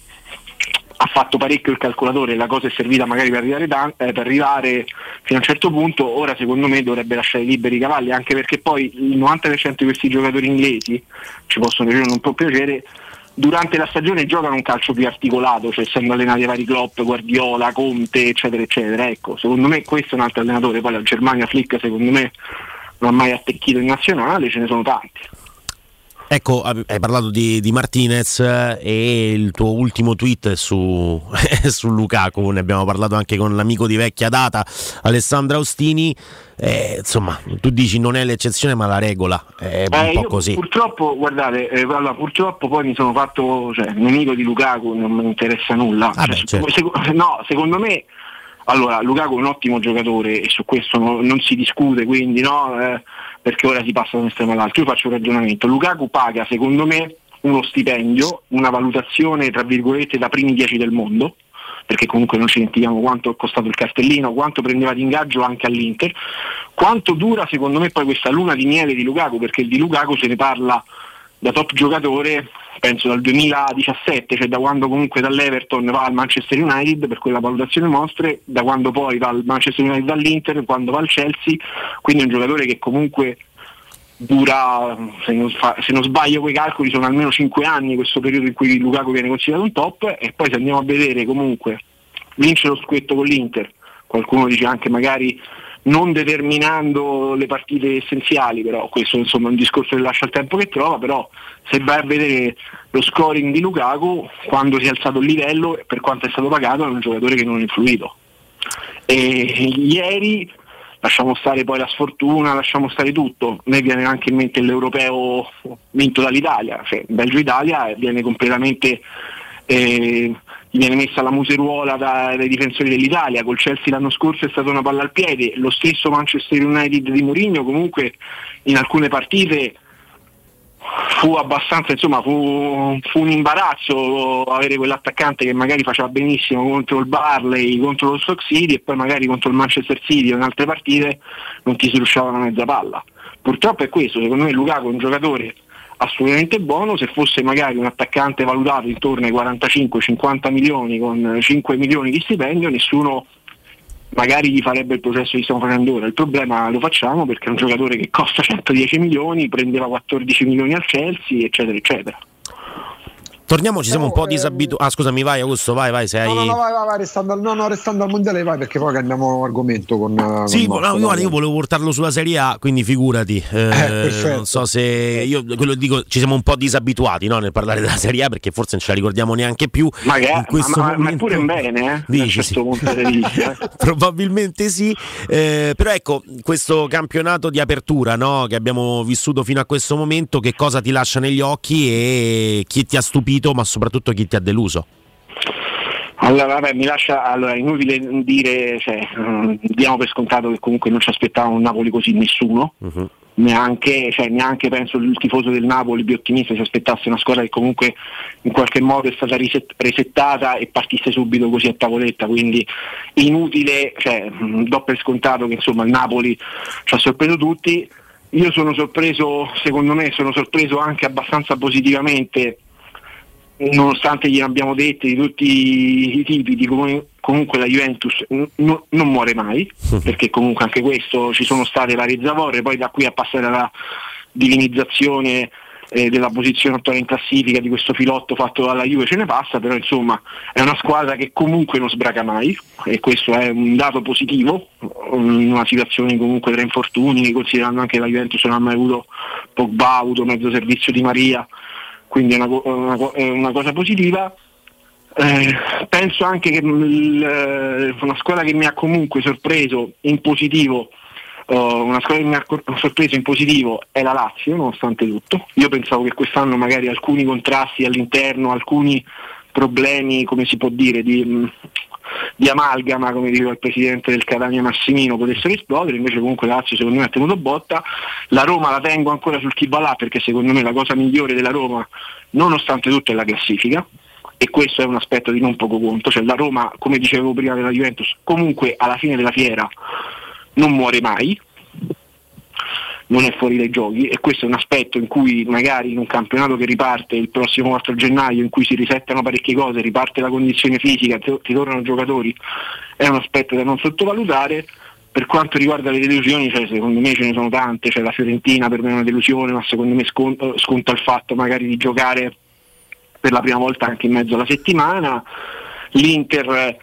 ha fatto parecchio il calcolatore, la cosa è servita magari per arrivare, da, eh, per arrivare, fino a un certo punto, ora secondo me dovrebbe lasciare liberi i cavalli, anche perché poi il 90% di questi giocatori inglesi, ci possono piacere o non può piacere, durante la stagione giocano un calcio più articolato, cioè essendo allenati vari Klopp, Guardiola, Conte, eccetera, eccetera. Ecco, secondo me questo è un altro allenatore, poi la Germania Flick secondo me non ha mai attecchito in nazionale, ce ne sono tanti. Ecco, hai parlato di, di, Martinez eh, e il tuo ultimo tweet su, su, Lukaku, ne abbiamo parlato anche con l'amico di vecchia data Alessandro Austini, eh, insomma tu dici non è l'eccezione ma la regola, è un eh, po' così. Purtroppo, guardate, eh, allora, purtroppo poi mi sono fatto cioè, nemico di Lukaku, non mi interessa nulla. Ah cioè, beh, certo. sec- no, secondo me allora, Lukaku è un ottimo giocatore e su questo no, non si discute, quindi no, eh, perché ora si passa da un estremo all'altro. Io faccio un ragionamento. Lukaku paga, secondo me, uno stipendio, una valutazione tra virgolette da primi dieci del mondo, perché comunque non ci dimentichiamo quanto è costato il cartellino, quanto prendeva di ingaggio anche all'Inter, quanto dura secondo me poi questa luna di miele di Lukaku, perché di Lukaku se ne parla da top giocatore penso dal 2017, cioè da quando comunque dall'Everton va al Manchester United per quella valutazione mostre, da quando poi va al Manchester United dall'Inter, quando va al Chelsea, quindi un giocatore che comunque dura, se non, fa, se non sbaglio quei calcoli, sono almeno 5 anni questo periodo in cui Lukaku viene considerato un top e poi se andiamo a vedere comunque vince lo squetto con l'Inter, qualcuno dice anche magari non determinando le partite essenziali, però questo insomma è un discorso che lascia il tempo che trova, però se vai a vedere lo scoring di Lukaku, quando si è alzato il livello per quanto è stato pagato è un giocatore che non ha influito. E ieri lasciamo stare poi la sfortuna, lasciamo stare tutto, a me viene anche in mente l'europeo vinto dall'Italia, cioè Belgio-Italia viene completamente eh, viene messa la museruola da, dai difensori dell'Italia, col Chelsea l'anno scorso è stata una palla al piede, lo stesso Manchester United di Mourinho comunque in alcune partite fu abbastanza, insomma, fu, fu, un imbarazzo avere quell'attaccante che magari faceva benissimo contro il Barley, contro lo Stock City e poi magari contro il Manchester City o in altre partite non ti si rusciava una mezza palla. Purtroppo è questo, secondo me Lukaku è un giocatore assolutamente buono, se fosse magari un attaccante valutato intorno ai 45-50 milioni con 5 milioni di stipendio, nessuno magari gli farebbe il processo che stiamo facendo ora. Il problema lo facciamo perché è un giocatore che costa 110 milioni, prendeva 14 milioni al Chelsea, eccetera, eccetera. Torniamo, ci siamo un po' disabituati. Ah, scusami, vai Augusto, vai, vai. Se hai... No, no, vai, vai, vai restando, no, no, restando al mondiale, vai perché poi cambiamo argomento con. Sì, con no, io, io, volevo portarlo sulla Serie A, quindi figurati. Eh, eh, non so se io quello dico, ci siamo un po' disabituati no, nel parlare della Serie A perché forse non ce la ricordiamo neanche più. Ma, che, in questo ma, momento... ma pure bene, eh? Dici, sì. vista, eh. Probabilmente sì. Eh, però ecco, questo campionato di apertura no, che abbiamo vissuto fino a questo momento, che cosa ti lascia negli occhi e chi ti ha stupito? Ma soprattutto chi ti ha deluso? Allora, vabbè, mi lascia allora, inutile dire, cioè, uh, diamo per scontato che comunque non ci aspettava un Napoli così nessuno. Uh-huh. neanche, cioè, neanche penso il tifoso del Napoli più ottimista si aspettasse una squadra che comunque in qualche modo è stata riset- resettata e partisse subito così a tavoletta, quindi inutile, cioè, mh, do per scontato che insomma il Napoli ci ha sorpreso tutti. Io sono sorpreso, secondo me sono sorpreso anche abbastanza positivamente nonostante gliene abbiamo detti di tutti i tipi, di come comunque la Juventus n- non muore mai, perché comunque anche questo ci sono state varie zavorre, poi da qui a passare alla divinizzazione eh, della posizione attuale in classifica di questo filotto fatto dalla Juve ce ne passa, però insomma è una squadra che comunque non sbraca mai e questo è un dato positivo in una situazione comunque tra infortuni, considerando anche che la Juventus non ha mai avuto Pogba, ha avuto mezzo servizio di Maria, quindi è una, una una cosa positiva. Eh, penso anche che il- eh, una squadra che mi ha comunque sorpreso in positivo, eh, una squadra che mi ha sorpreso in positivo è la Lazio, nonostante tutto. Io pensavo che quest'anno magari alcuni contrasti all'interno, alcuni problemi, come si può dire, di, mh, di amalgama, come diceva il presidente del Catania Massimino, potessero esplodere, invece comunque la Lazio secondo me ha tenuto botta. La Roma la tengo ancora sul chi va là perché secondo me la cosa migliore della Roma, nonostante tutto, è la classifica e questo è un aspetto di non poco conto, cioè la Roma, come dicevo prima della Juventus, comunque alla fine della fiera non muore mai, non è fuori dai giochi e questo è un aspetto in cui magari in un campionato che riparte il prossimo 4 gennaio, in cui si risettano parecchie cose, riparte la condizione fisica, ti, tornano giocatori, è un aspetto da non sottovalutare. Per quanto riguarda le delusioni, cioè, secondo me ce ne sono tante, cioè, la Fiorentina per me è una delusione, ma secondo me sconta, sconta il fatto magari di giocare per la prima volta anche in mezzo alla settimana. L'Inter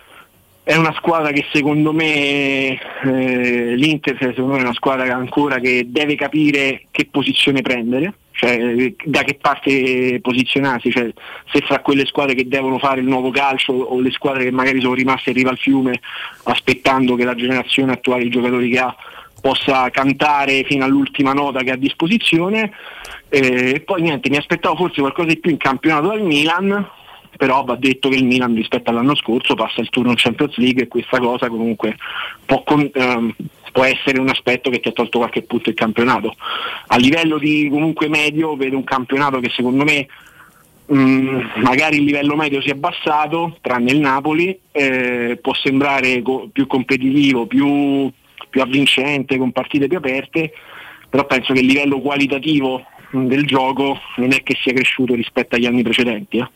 è una squadra che secondo me eh, l'Inter secondo me è una squadra ancora che deve capire che posizione prendere, cioè eh, da che parte posizionarsi, cioè se fra quelle squadre che devono fare il nuovo calcio o le squadre che magari sono rimaste in riva al fiume aspettando che la generazione attuale di giocatori che ha possa cantare fino all'ultima nota che ha a disposizione. Eh, E poi niente, mi aspettavo forse qualcosa di più in campionato dal Milan, però va detto che il Milan rispetto all'anno scorso passa il turno in Champions League e questa cosa comunque può, ehm, può essere un aspetto che ti ha tolto qualche punto il campionato. A livello di comunque medio vedo un campionato che secondo me mh, magari il livello medio si è abbassato, tranne il Napoli, eh, può sembrare co- più competitivo, più, più avvincente, con partite più aperte, però penso che il livello qualitativo mh, del gioco non è che sia cresciuto rispetto agli anni precedenti. eh.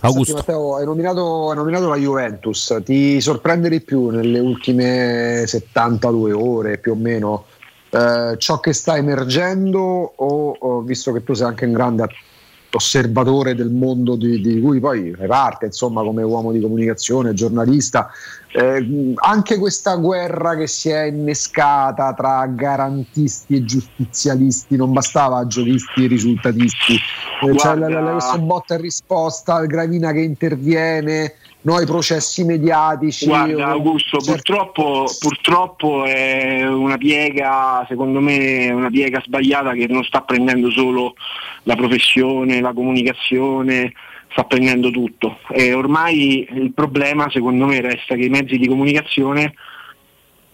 Senti, Matteo, hai nominato, hai nominato la Juventus, ti sorprende di più nelle ultime 72 ore più o meno eh, ciò che sta emergendo o, o visto che tu sei anche un grande osservatore del mondo di, di cui poi fai parte, insomma, come uomo di comunicazione, giornalista, eh, anche questa guerra che si è innescata tra garantisti e giustizialisti, non bastava giochisti e risultatisti, eh, c'è Guarda- la- la- questo botta e risposta, Gravina che interviene, noi processi mediatici. Guarda o- Augusto, certo- purtroppo, purtroppo è una piega, secondo me, una piega sbagliata che non sta prendendo solo la professione, la comunicazione, sta prendendo tutto. E ormai il problema, secondo me, resta che i mezzi di comunicazione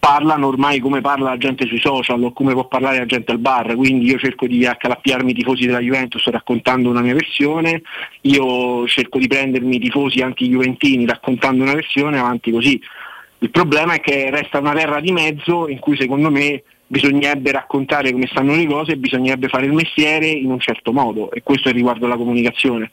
parlano ormai come parla la gente sui social o come può parlare la gente al bar, quindi io cerco di accalappiarmi i tifosi della Juventus raccontando una mia versione, io cerco di prendermi i tifosi anti-juventini raccontando una versione avanti così. Il problema è che resta una terra di mezzo in cui secondo me bisognerebbe raccontare come stanno le cose e bisognerebbe fare il mestiere in un certo modo e questo è riguardo alla comunicazione.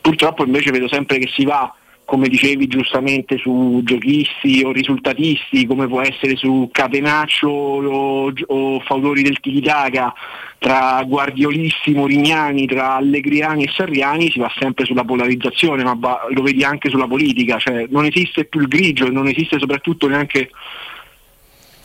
Purtroppo invece vedo sempre che si va come dicevi giustamente su giochisti o risultatisti, come può essere su Catenaccio o, o fautori del Tiki-Taka, tra guardiolisti, morignani, tra allegriani e sarriani, si va sempre sulla polarizzazione, ma lo vedi anche sulla politica, cioè non esiste più il grigio e non esiste soprattutto neanche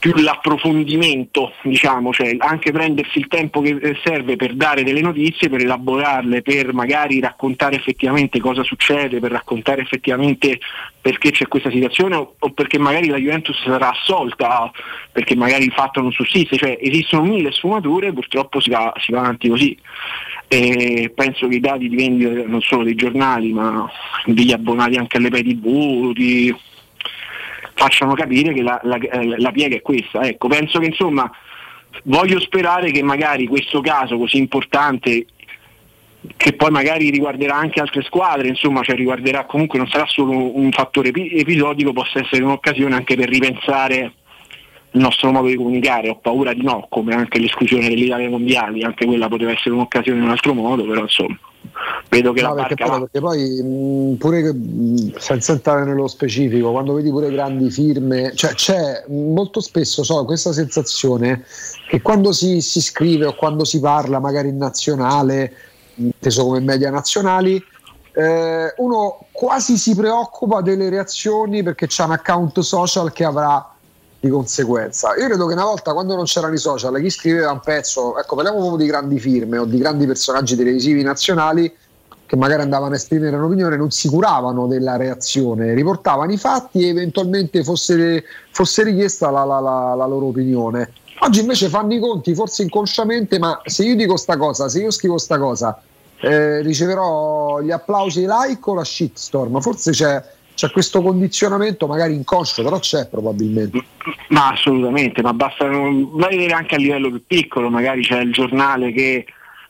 più l'approfondimento, diciamo, cioè anche prendersi il tempo che eh, serve per dare delle notizie, per elaborarle, per magari raccontare effettivamente cosa succede, per raccontare effettivamente perché c'è questa situazione o, o perché magari la Juventus sarà assolta, perché magari il fatto non sussiste, cioè esistono mille sfumature, purtroppo si va, si va avanti così. E penso che i dati di vendita non solo dei giornali, ma degli abbonati anche alle pay TV, di, facciano capire che la, la- eh, la piega è questa. Ecco, penso che insomma voglio sperare che magari questo caso così importante che poi magari riguarderà anche altre squadre, insomma, cioè riguarderà comunque non sarà solo un fattore epi- episodico, possa essere un'occasione anche per ripensare il nostro modo di comunicare. Ho paura di no, come anche l'esclusione dell'Italia mondiali, anche quella poteva essere un'occasione in un altro modo, però insomma, vedo che No, la perché, barca perché poi, mh, pure mh, senza entrare nello specifico, quando vedi pure grandi firme, cioè c'è molto spesso so, questa sensazione che quando si, si scrive o quando si parla magari in nazionale, inteso come media nazionali, eh, uno quasi si preoccupa delle reazioni perché c'è un account social che avrà di conseguenza. Io credo che una volta quando non c'erano i social, chi scriveva un pezzo, ecco, parliamo proprio di grandi firme o di grandi personaggi televisivi nazionali che magari andavano a esprimere un'opinione, non si curavano della reazione, riportavano i fatti e eventualmente fosse, fosse richiesta la, la- la- la loro opinione. Oggi invece fanno i conti, forse inconsciamente, ma se io dico sta cosa, se io scrivo sta cosa, eh, riceverò gli applausi e i like o la shitstorm? Forse c'è, c'è questo condizionamento, magari inconscio, però c'è probabilmente. Ma assolutamente, ma basta vedere anche a livello più piccolo, magari c'è il giornale che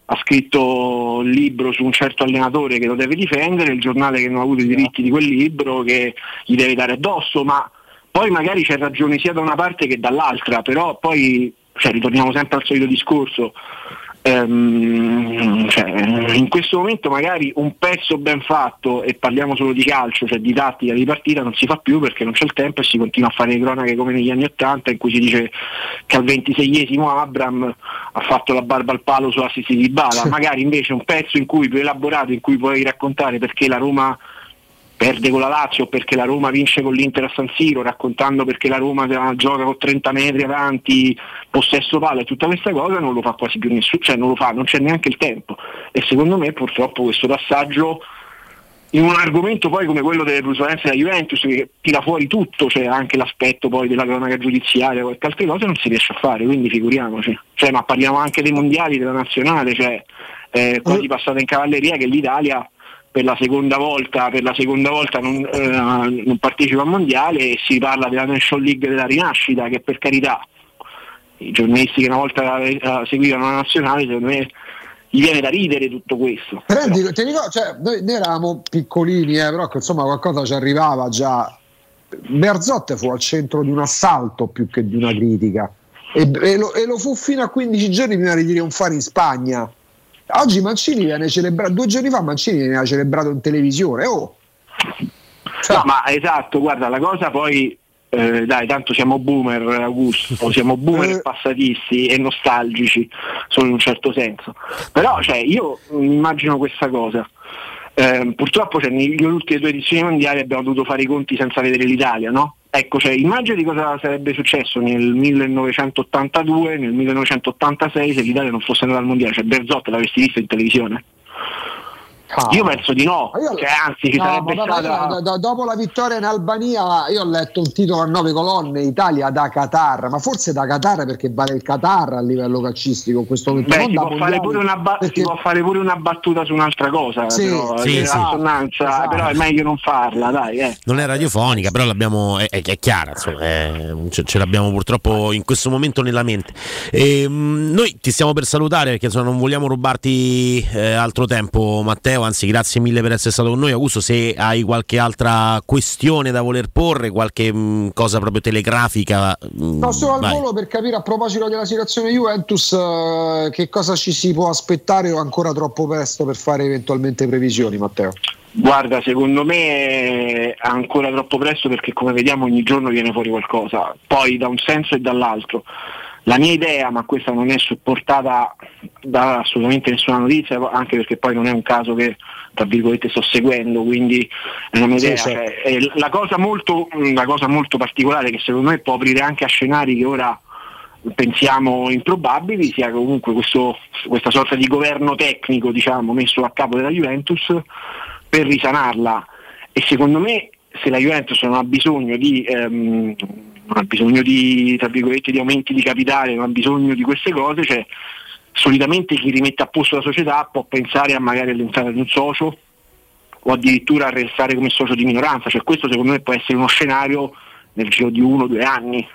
ha scritto il libro su un certo allenatore che lo deve difendere, il giornale che non ha avuto i diritti di quel libro che gli deve dare addosso, ma poi magari c'è ragione sia da una parte che dall'altra, però poi cioè, ritorniamo sempre al solito discorso. Ehm, cioè, in questo momento magari un pezzo ben fatto e parliamo solo di calcio, cioè di tattica di partita, non si fa più perché non c'è il tempo e si continua a fare le cronache come negli anni Ottanta in cui si dice che al 26esimo Abram ha fatto la barba al palo su assist di Bala, magari invece un pezzo in cui più elaborato, in cui puoi raccontare perché la Roma perde con la Lazio, perché la Roma vince con l'Inter a San Siro, raccontando perché la Roma gioca con 30 metri avanti, possesso palla e tutta questa cosa non lo fa quasi più nessuno, cioè non lo fa, non c'è neanche il tempo. E secondo me purtroppo questo passaggio in un argomento poi come quello delle plusvalenze della Juventus che tira fuori tutto, cioè anche l'aspetto poi della cronaca giudiziaria o qualche altra cosa non si riesce a fare, quindi figuriamoci. Cioè, ma parliamo anche dei mondiali, della nazionale, cioè eh, quasi passata in cavalleria che l'Italia per la seconda volta, per la seconda volta non, eh, non partecipa al mondiale e si parla della National League della rinascita che per carità i giornalisti che una volta eh, seguivano la nazionale secondo me gli viene da ridere tutto questo. Però ti, ricordo, cioè, noi, noi eravamo piccolini, eh, però insomma qualcosa ci arrivava già. Berzot fu al centro di un assalto più che di una critica e, e lo, e lo fu fino a 15 giorni prima di dire un fare in Spagna. Oggi Mancini viene celebrato, due giorni fa Mancini viene celebrato in televisione. Oh, No, ma esatto, guarda, la cosa poi, eh, dai, tanto siamo boomer, Augusto, siamo boomer Eh. passatisti e nostalgici, solo in un certo senso. Però, cioè, io immagino questa cosa. Eh, purtroppo cioè, nelle ultime due edizioni mondiali abbiamo dovuto fare i conti senza vedere l'Italia, no? Ecco, cioè, immagina di cosa sarebbe successo nel 1982, nel 1986 se l'Italia non fosse andata al mondiale, cioè Berzot l'avresti visto in televisione? Io penso di no, cioè, anzi ci No, sarebbe vabbè, stata... do- dopo la vittoria in Albania, io ho letto un titolo a nove colonne: Italia da Qatar, ma forse da Qatar perché vale il Qatar a livello calcistico in questo momento. Beh, si da può, fare mondiali, pure una ba- si può fare pure una battuta su un'altra cosa, Sì, però, sì, eh, sì. Esatto. però è meglio non farla, dai. Eh. Non è radiofonica, però l'abbiamo, è, è chiara, insomma, è- ce, ce l'abbiamo purtroppo in questo momento nella mente. E, mm, noi ti stiamo per salutare perché insomma, non vogliamo rubarti eh, altro tempo, Matteo. Anzi, grazie mille per essere stato con noi. Augusto, se hai qualche altra questione da voler porre, qualche mm, cosa proprio telegrafica, mm, No, solo al vai. volo per capire a proposito della situazione Juventus eh, che cosa ci si può aspettare o ancora troppo presto per fare eventualmente previsioni, Matteo. Guarda, secondo me è ancora troppo presto perché come vediamo ogni giorno viene fuori qualcosa, poi da un senso e dall'altro. La mia idea, ma questa non è supportata da assolutamente nessuna notizia, anche perché poi non è un caso che tra virgolette sto seguendo, quindi è una mia Sì, idea. certo. cioè, è la, cosa molto, la cosa molto particolare che secondo me può aprire anche a scenari che ora pensiamo improbabili, sia comunque questo- questa sorta di governo tecnico diciamo, messo a capo della Juventus per risanarla e secondo me se la Juventus non ha bisogno di, ehm, non ha bisogno di, di aumenti di capitale, non ha bisogno di queste cose, cioè, solitamente chi rimette a posto la società può pensare a magari all'entrata di un socio o addirittura a restare come socio di minoranza, cioè questo secondo me può essere uno scenario nel giro di uno o due anni.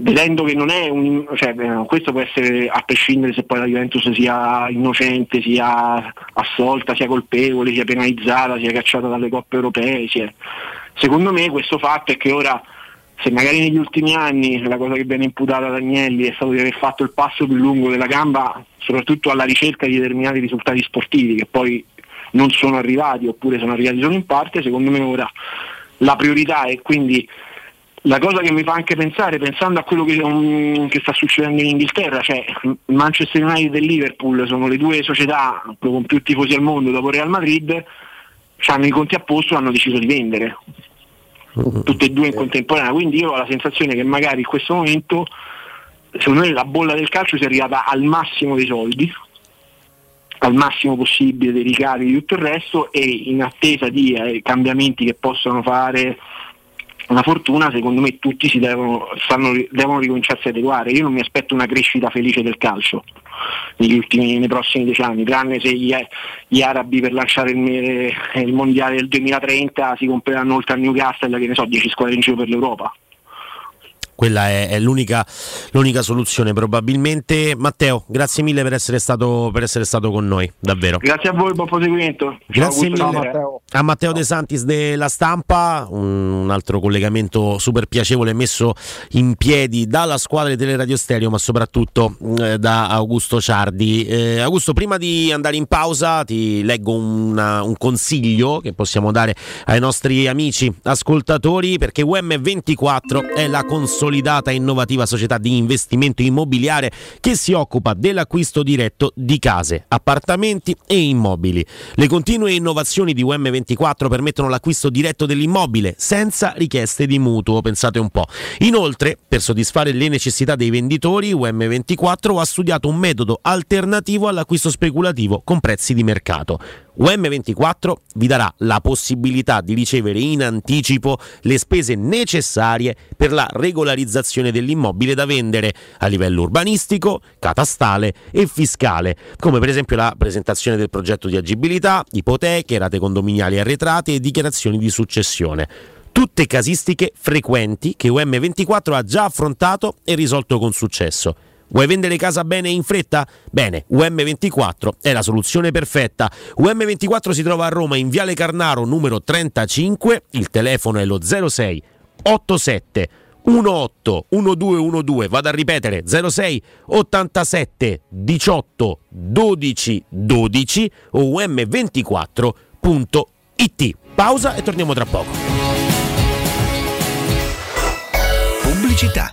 vedendo che non è un cioè, eh, questo può essere a prescindere se poi la Juventus sia innocente, sia assolta, sia colpevole, sia penalizzata, sia cacciata dalle coppe europee. Sia... Secondo me questo fatto è che ora se magari negli ultimi anni la cosa che viene imputata ad Agnelli è stato di aver fatto il passo più lungo della gamba, soprattutto alla ricerca di determinati risultati sportivi che poi non sono arrivati oppure sono arrivati solo in parte, secondo me ora la priorità è quindi la cosa che mi fa anche pensare, pensando a quello che, um, che sta succedendo in Inghilterra, cioè Manchester United e Liverpool sono le due società con più tifosi al mondo dopo Real Madrid, hanno i conti a posto e hanno deciso di vendere tutte e due in contemporanea, quindi io ho la sensazione che magari in questo momento secondo me la bolla del calcio sia arrivata al massimo dei soldi, al massimo possibile dei ricavi di tutto il resto e in attesa di eh, cambiamenti che possono fare una fortuna, secondo me tutti si devono, stanno, devono ricominciarsi ad adeguare. Io non mi aspetto una crescita felice del calcio ultimi, nei prossimi dieci anni, tranne se gli, gli arabi per lanciare il, il, mondiale del 2030 si compreranno oltre a Newcastle, che ne so, 10 squadre in giro per l'Europa quella è, è l'unica, l'unica, soluzione probabilmente. Matteo, grazie mille per essere, stato, per essere stato con noi, davvero. Grazie a voi, buon proseguimento. Grazie mille Matteo. a Matteo De Santis della Stampa, un, un, altro collegamento super piacevole messo in piedi dalla squadra di Teleradio Stereo, ma soprattutto eh, da Augusto Ciardi. Eh, Augusto, prima di andare in pausa ti leggo una, un consiglio che possiamo dare ai nostri amici ascoltatori perché UM24 è la console consolidata e innovativa società di investimento immobiliare che si occupa dell'acquisto diretto di case, appartamenti e immobili. Le continue innovazioni di UM24 permettono l'acquisto diretto dell'immobile senza richieste di mutuo, pensate un po'. Inoltre, per soddisfare le necessità dei venditori, UM24 ha studiato un metodo alternativo all'acquisto speculativo con prezzi di mercato. UM24 vi darà la possibilità di ricevere in anticipo le spese necessarie per la regolarizzazione dell'immobile da vendere a livello urbanistico, catastale e fiscale, come per esempio la presentazione del progetto di agibilità, ipoteche, rate condominiali arretrate e dichiarazioni di successione tutte casistiche frequenti che UM24 ha già affrontato e risolto con successo. Vuoi vendere casa bene e in fretta? Bene, UM24 è la soluzione perfetta. UM24 si trova a Roma in Viale Carnaro numero 35, il telefono è lo 06 87 18 1212, vado a ripetere 06 87 18 12 12 o um24.it. Pausa e torniamo tra poco. Pubblicità.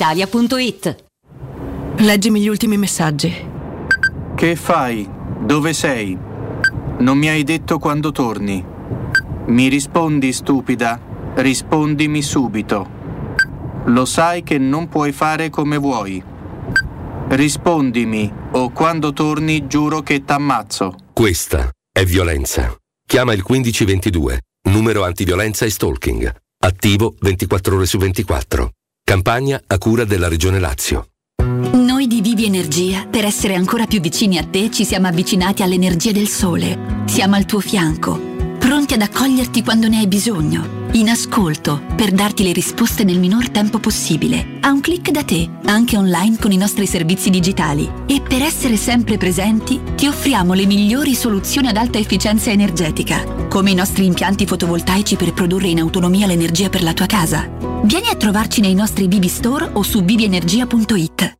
italia.it. Leggimi gli ultimi messaggi. Che fai? Dove sei? Non mi hai detto quando torni. Mi rispondi stupida? Rispondimi subito. Lo sai che non puoi fare come vuoi. Rispondimi o quando torni giuro che t'ammazzo. Questa è violenza. Chiama il 1522, numero antiviolenza e stalking. Attivo 24 ore su 24. Campagna a cura della Regione Lazio. Noi di Vivi Energia, per essere ancora più vicini a te, ci siamo avvicinati all'energia del sole. Siamo al tuo fianco, pronti ad accoglierti quando ne hai bisogno. In ascolto, per darti le risposte nel minor tempo possibile. A un clic da te, anche online con i nostri servizi digitali. E per essere sempre presenti, ti offriamo le migliori soluzioni ad alta efficienza energetica, come i nostri impianti fotovoltaici per produrre in autonomia l'energia per la tua casa. Vieni a trovarci nei nostri Vivi Store o su vivienergia.it.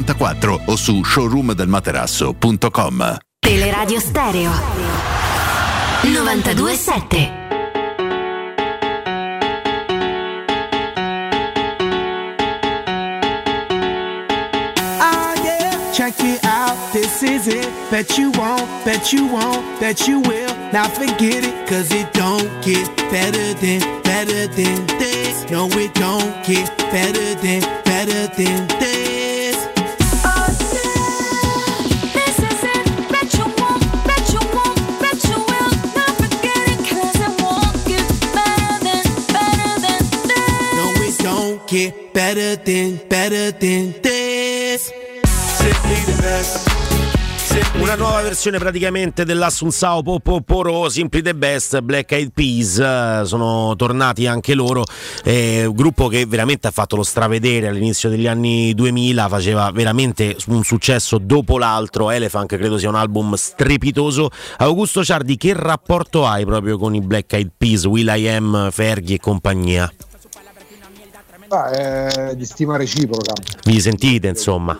094 o su showroomdelmaterasso.com. Teleradio Stereo 927 Ah, yeah, check it out. This is it. Bet you won't, bet you won't, bet you will. Now forget it, cause it don't get better than, better than this. No, it don't get better than, better than this. Get better than, better than this. Simply the best. Una nuova versione praticamente dell'Assunzao Popoporo Simply the Best Black Eyed Peas eh, sono tornati anche loro eh, un gruppo che veramente ha fatto lo stravedere all'inizio degli anni 2000 faceva veramente un successo dopo l'altro Elephant credo sia un album strepitoso Augusto Ciardi che rapporto hai proprio con i Black Eyed Peas Will.i.am, Fergie e compagnia? Ah, eh, di stima reciproca. Vi sentite insomma?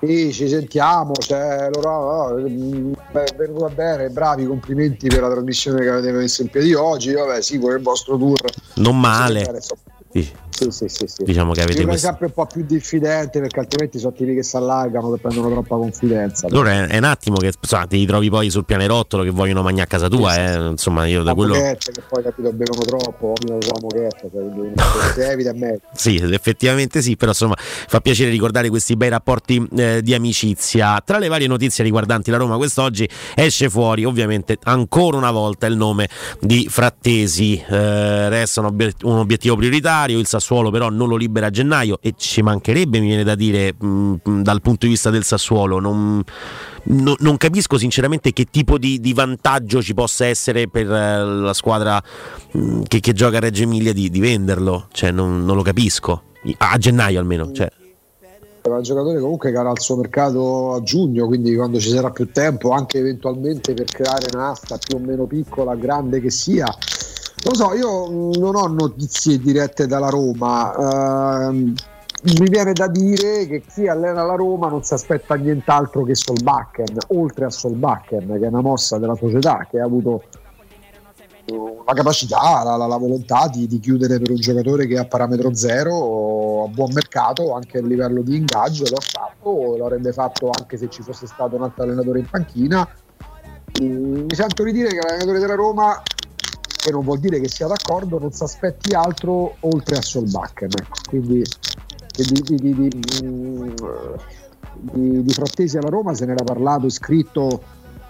Sì, ci sentiamo, cioè, loro, oh, beh, è venuto bene, bravi, complimenti per la trasmissione che avete messo in piedi oggi, vabbè sì, con il vostro tour. Non male. Sì. Sì, sì, sì, sì. Diciamo che avete questo. sempre un po' più diffidente perché altrimenti sono tipi che si allargano che prendono troppa confidenza. Allora è, è un attimo che insomma, ti ritrovi poi sul pianerottolo che vogliono mangiare a casa tua, eh. insomma io da La quello... che poi capito bevono troppo, vomitano sulla moquette, cioè, si evita è meglio. Sì, effettivamente sì, però insomma fa piacere ricordare questi bei rapporti eh, di amicizia. Tra le varie notizie riguardanti la Roma quest'oggi esce fuori ovviamente ancora una volta il nome di Frattesi, eh, resta un, obiet- un obiettivo prioritario, il Sassuolo però non lo libera a gennaio e ci mancherebbe, mi viene da dire, mh, dal punto di vista del Sassuolo, non, no- non capisco sinceramente che tipo di, di vantaggio ci possa essere per eh, la squadra mh, che, che gioca a Reggio Emilia di, di venderlo, cioè non, non lo capisco, a gennaio almeno. Cioè. Era un giocatore comunque che era al suo mercato a giugno, quindi quando ci sarà più tempo, anche eventualmente per creare un'asta più o meno piccola, grande che sia. Lo so, io mh, non ho notizie dirette dalla Roma. ehm, mi viene da dire che chi allena la Roma non si aspetta nient'altro che Solbakken, oltre a Solbakken, che è una mossa della società che ha avuto la capacità, la, la- la volontà di, di chiudere per un giocatore che è a parametro zero, a buon mercato, anche a livello di ingaggio, lo ha fatto, lo avrebbe fatto anche se ci fosse stato un altro allenatore in panchina. Mm, Mi sento di dire che l'allenatore della Roma, che non vuol dire che sia d'accordo, non si aspetti altro oltre a Solbakken. Quindi di, di, mm, di- di Frattesi alla Roma se n'era parlato, scritto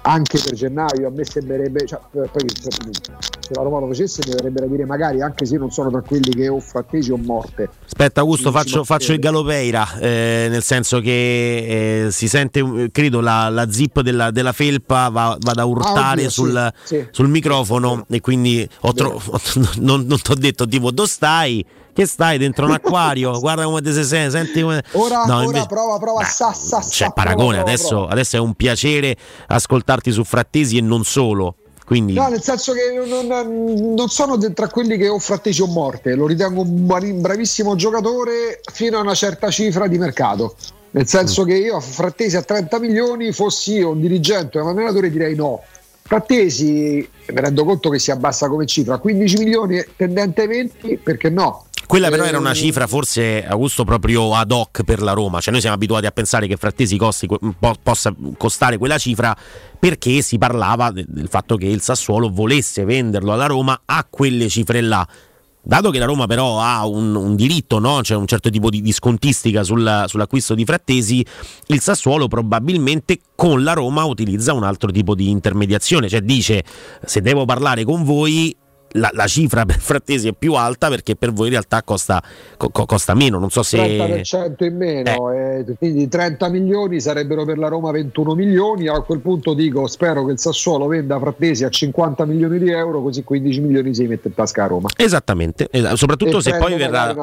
anche per gennaio a me sembrerebbe cioè, poi se la Roma lo facesse mi verrebbe da dire magari anche se non sono tra quelli che o frattesi o morte Aspetta Augusto, faccio, faccio il Galopeira, eh, nel senso che eh, si sente, eh, credo, la, la zip della, della felpa va, vada a urtare oddio, sul, sì, sì. sul microfono e quindi ho tro- non, non ti ho detto tipo dove stai? Che stai dentro un acquario? Guarda come ti sei, senti come... ora, No, ora invece- prova prova sa sa c'è paragone, prova, adesso, prova. adesso è un piacere ascoltarti su Frattesi e non solo. Quindi No, nel senso che non, non sono tra quelli che o frattesi o morte, lo ritengo un bra- bravissimo giocatore fino a una certa cifra di mercato. Nel senso che io a Frattesi a 30 milioni, fossi io un dirigente o un allenatore, direi no. Frattesi, mi rendo conto che si abbassa come cifra, 15 milioni tendente 20, perché no? Quella però era una cifra forse Augusto proprio ad hoc per la Roma, cioè noi siamo abituati a pensare che Frattesi costi, po- possa costare quella cifra perché si parlava de- del fatto che il Sassuolo volesse venderlo alla Roma a quelle cifre là. Dato che la Roma però ha un, un diritto, no? c'è un certo tipo di, di scontistica sul- sull'acquisto di Frattesi, il Sassuolo probabilmente con la Roma utilizza un altro tipo di intermediazione, cioè dice se devo parlare con voi la, la cifra per Frattesi è più alta perché per voi in realtà costa, co- co- costa meno, non so se... 30% in meno, eh, quindi 30 milioni sarebbero per la Roma 21 milioni. A quel punto dico: spero che il Sassuolo venda Frattesi a 50 milioni di euro, così 15 milioni si mette in tasca a Roma. Esattamente, es- soprattutto E se poi verrà,